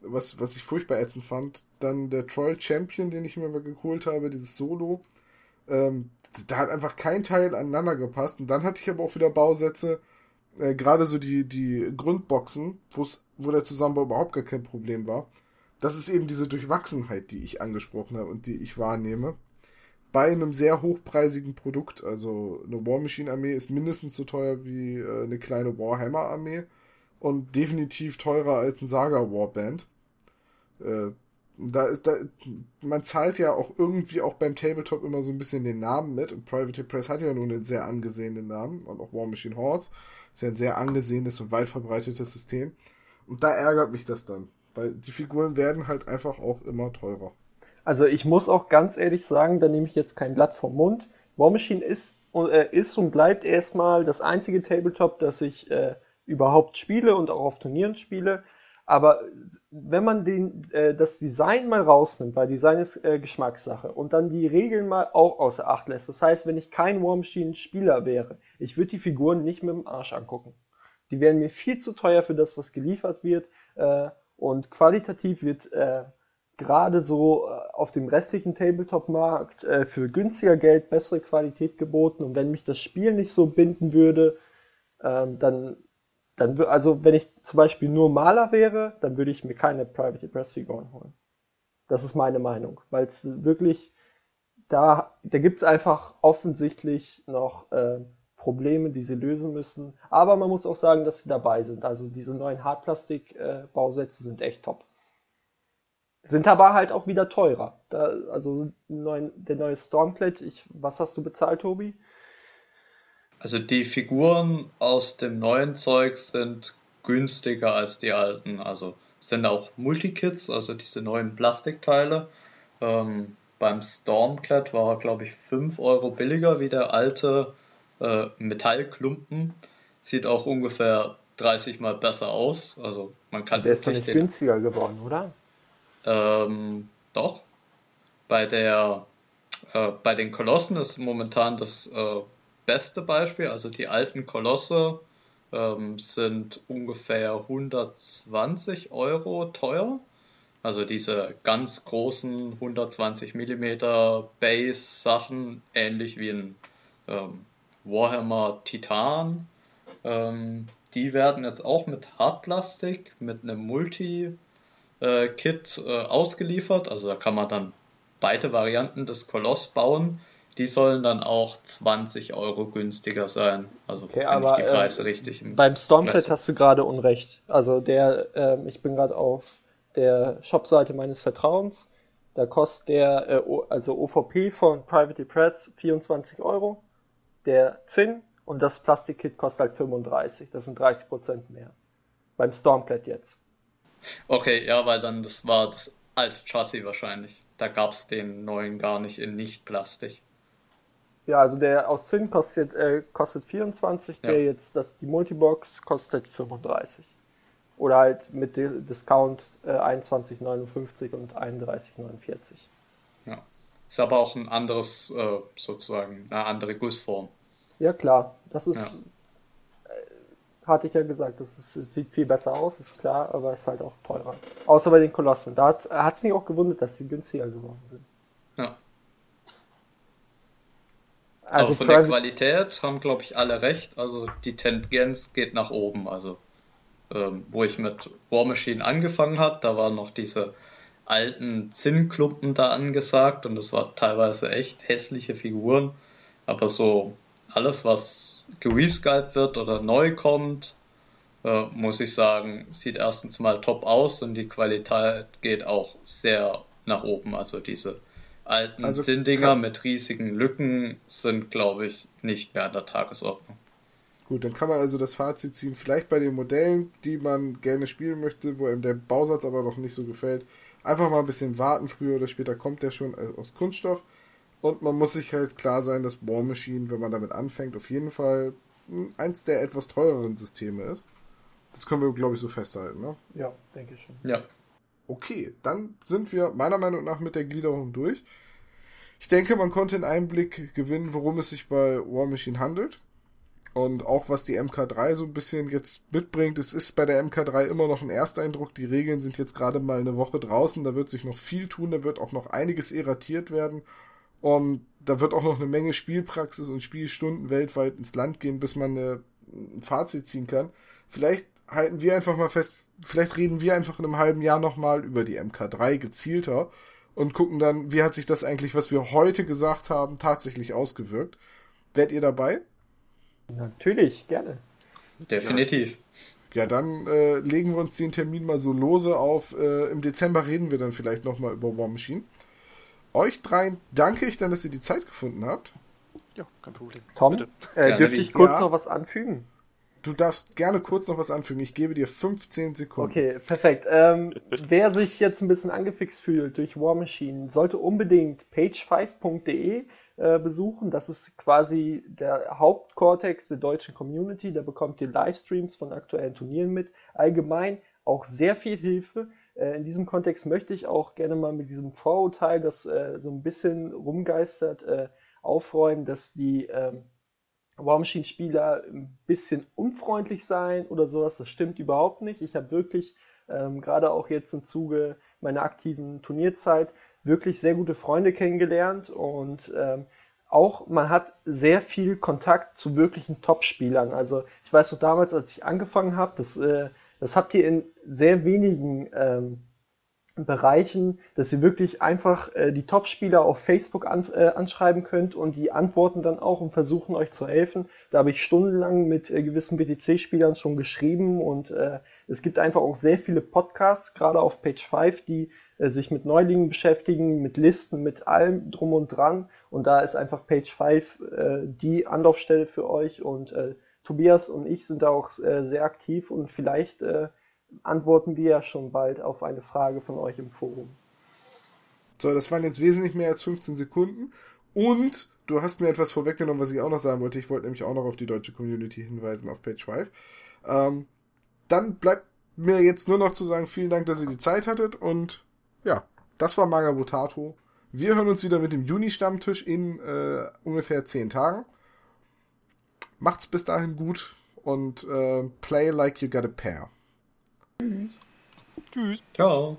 was, was ich furchtbar ätzend fand. Dann der Troll Champion, den ich mir mal geholt habe, dieses Solo, ähm, da hat einfach kein Teil aneinander gepasst. Und dann hatte ich aber auch wieder Bausätze, äh, gerade so die, die Grundboxen, wo der Zusammenbau überhaupt gar kein Problem war das ist eben diese Durchwachsenheit, die ich angesprochen habe und die ich wahrnehme. Bei einem sehr hochpreisigen Produkt, also eine War Machine Armee ist mindestens so teuer wie äh, eine kleine Warhammer Armee und definitiv teurer als ein Saga Warband. Äh, da ist, da, man zahlt ja auch irgendwie auch beim Tabletop immer so ein bisschen den Namen mit und Private Press hat ja nun einen sehr angesehenen Namen und auch War Machine Hordes ist ja ein sehr angesehenes und weit verbreitetes System. Und da ärgert mich das dann. Weil die Figuren werden halt einfach auch immer teurer. Also ich muss auch ganz ehrlich sagen, da nehme ich jetzt kein Blatt vom Mund. War Machine ist, äh, ist und bleibt erstmal das einzige Tabletop, das ich äh, überhaupt spiele und auch auf Turnieren spiele. Aber wenn man den, äh, das Design mal rausnimmt, weil Design ist äh, Geschmackssache, und dann die Regeln mal auch außer Acht lässt, das heißt, wenn ich kein War Machine Spieler wäre, ich würde die Figuren nicht mit dem Arsch angucken. Die wären mir viel zu teuer für das, was geliefert wird, äh, und qualitativ wird äh, gerade so äh, auf dem restlichen Tabletop-Markt äh, für günstiger Geld bessere Qualität geboten. Und wenn mich das Spiel nicht so binden würde, ähm, dann dann, also wenn ich zum Beispiel nur Maler wäre, dann würde ich mir keine Private Press Figuren holen. Das ist meine Meinung, weil es wirklich da, da gibt es einfach offensichtlich noch äh, Probleme, die sie lösen müssen. Aber man muss auch sagen, dass sie dabei sind. Also diese neuen Hartplastik-Bausätze äh, sind echt top. Sind aber halt auch wieder teurer. Da, also neuen, der neue Stormplate, ich, was hast du bezahlt, Tobi? Also die Figuren aus dem neuen Zeug sind günstiger als die alten. Also es sind auch Multikits, also diese neuen Plastikteile. Ähm, beim Stormclad war er, glaube ich, 5 Euro billiger wie der alte äh, Metallklumpen. Sieht auch ungefähr 30 mal besser aus. Also man kann der ist nicht den, günstiger geworden, oder? Ähm, doch. Bei der äh, bei den Kolossen ist momentan das äh, beste Beispiel. Also die alten Kolosse ähm, sind ungefähr 120 Euro teuer. Also diese ganz großen 120 mm Base-Sachen, ähnlich wie ein ähm, Warhammer Titan. Ähm, die werden jetzt auch mit Hartplastik, mit einem Multi-Kit äh, ausgeliefert. Also da kann man dann beide Varianten des Koloss bauen die sollen dann auch 20 Euro günstiger sein. Also okay, aber, ich die Preise äh, richtig. Beim Stormpad hast du gerade Unrecht. Also der, äh, ich bin gerade auf der Shopseite meines Vertrauens. Da kostet der, äh, also OVP von Private Press 24 Euro. Der Zinn und das Plastikkit kostet halt 35. Das sind 30 Prozent mehr. Beim Stormpad jetzt. Okay, ja, weil dann das war das alte Chassis wahrscheinlich. Da gab es den neuen gar nicht in Nicht-Plastik. Ja, also der aus Zinn kostet, äh, kostet 24, ja. der jetzt, das, die Multibox kostet 35. Oder halt mit Discount äh, 21,59 und 31,49. Ja. Ist aber auch ein anderes, äh, sozusagen, eine andere Gussform. Ja, klar. Das ist, ja. Äh, hatte ich ja gesagt, das, ist, das, sieht viel besser aus, ist klar, aber ist halt auch teurer. Außer bei den Kolossen. Da hat es mich auch gewundert, dass sie günstiger geworden sind. Ja. Also Aber von der Qualität haben, glaube ich, alle recht. Also die Tendenz geht nach oben. Also ähm, wo ich mit War Machine angefangen hat, da waren noch diese alten Zinnklumpen da angesagt und das war teilweise echt hässliche Figuren. Aber so alles, was geresculpt wird oder neu kommt, äh, muss ich sagen, sieht erstens mal top aus und die Qualität geht auch sehr nach oben. Also diese alten also Zinndinger mit riesigen Lücken sind, glaube ich, nicht mehr an der Tagesordnung. Gut, dann kann man also das Fazit ziehen, vielleicht bei den Modellen, die man gerne spielen möchte, wo einem der Bausatz aber noch nicht so gefällt, einfach mal ein bisschen warten, früher oder später kommt der schon äh, aus Kunststoff. Und man muss sich halt klar sein, dass War Machine, wenn man damit anfängt, auf jeden Fall hm, eins der etwas teureren Systeme ist. Das können wir, glaube ich, so festhalten, ne? Ja, denke ich schon. Ja. Okay, dann sind wir meiner Meinung nach mit der Gliederung durch. Ich denke, man konnte einen Einblick gewinnen, worum es sich bei War Machine handelt. Und auch was die MK3 so ein bisschen jetzt mitbringt. Es ist bei der MK3 immer noch ein Ersteindruck. Die Regeln sind jetzt gerade mal eine Woche draußen. Da wird sich noch viel tun. Da wird auch noch einiges erratiert werden. Und da wird auch noch eine Menge Spielpraxis und Spielstunden weltweit ins Land gehen, bis man eine, ein Fazit ziehen kann. Vielleicht halten wir einfach mal fest, vielleicht reden wir einfach in einem halben Jahr nochmal über die MK3 gezielter und gucken dann, wie hat sich das eigentlich, was wir heute gesagt haben, tatsächlich ausgewirkt. Wärt ihr dabei? Natürlich, gerne. Definitiv. Ja, dann äh, legen wir uns den Termin mal so lose auf. Äh, Im Dezember reden wir dann vielleicht nochmal über War Machine. Euch dreien danke ich dann, dass ihr die Zeit gefunden habt. Ja, kein Problem. Tom, äh, dürfte ich kurz ja. noch was anfügen? Du darfst gerne kurz noch was anfügen. Ich gebe dir 15 Sekunden. Okay, perfekt. Ähm, wer sich jetzt ein bisschen angefixt fühlt durch War Machine, sollte unbedingt page5.de äh, besuchen. Das ist quasi der Hauptkortex der deutschen Community. Da bekommt ihr Livestreams von aktuellen Turnieren mit. Allgemein auch sehr viel Hilfe. Äh, in diesem Kontext möchte ich auch gerne mal mit diesem Vorurteil, das äh, so ein bisschen rumgeistert, äh, aufräumen, dass die ähm, War Machine Spieler ein bisschen unfreundlich seien oder sowas. Das stimmt überhaupt nicht. Ich habe wirklich ähm, gerade auch jetzt im Zuge meiner aktiven Turnierzeit wirklich sehr gute Freunde kennengelernt und ähm, auch man hat sehr viel Kontakt zu wirklichen Top-Spielern. Also ich weiß noch damals, als ich angefangen habe, das, äh, das habt ihr in sehr wenigen ähm, Bereichen, dass ihr wirklich einfach äh, die Top-Spieler auf Facebook an, äh, anschreiben könnt und die antworten dann auch und versuchen euch zu helfen. Da habe ich stundenlang mit äh, gewissen BTC-Spielern schon geschrieben und äh, es gibt einfach auch sehr viele Podcasts, gerade auf Page 5, die äh, sich mit Neulingen beschäftigen, mit Listen, mit allem drum und dran und da ist einfach Page 5 äh, die Anlaufstelle für euch und äh, Tobias und ich sind da auch äh, sehr aktiv und vielleicht äh, antworten wir ja schon bald auf eine Frage von euch im Forum. So, das waren jetzt wesentlich mehr als 15 Sekunden. Und du hast mir etwas vorweggenommen, was ich auch noch sagen wollte. Ich wollte nämlich auch noch auf die deutsche Community hinweisen auf Page 5. Ähm, dann bleibt mir jetzt nur noch zu sagen, vielen Dank, dass ihr die Zeit hattet. Und ja, das war Magabotato. Wir hören uns wieder mit dem Juni-Stammtisch in äh, ungefähr 10 Tagen. Macht's bis dahin gut und äh, play like you got a pair. Tschüss. Ciao.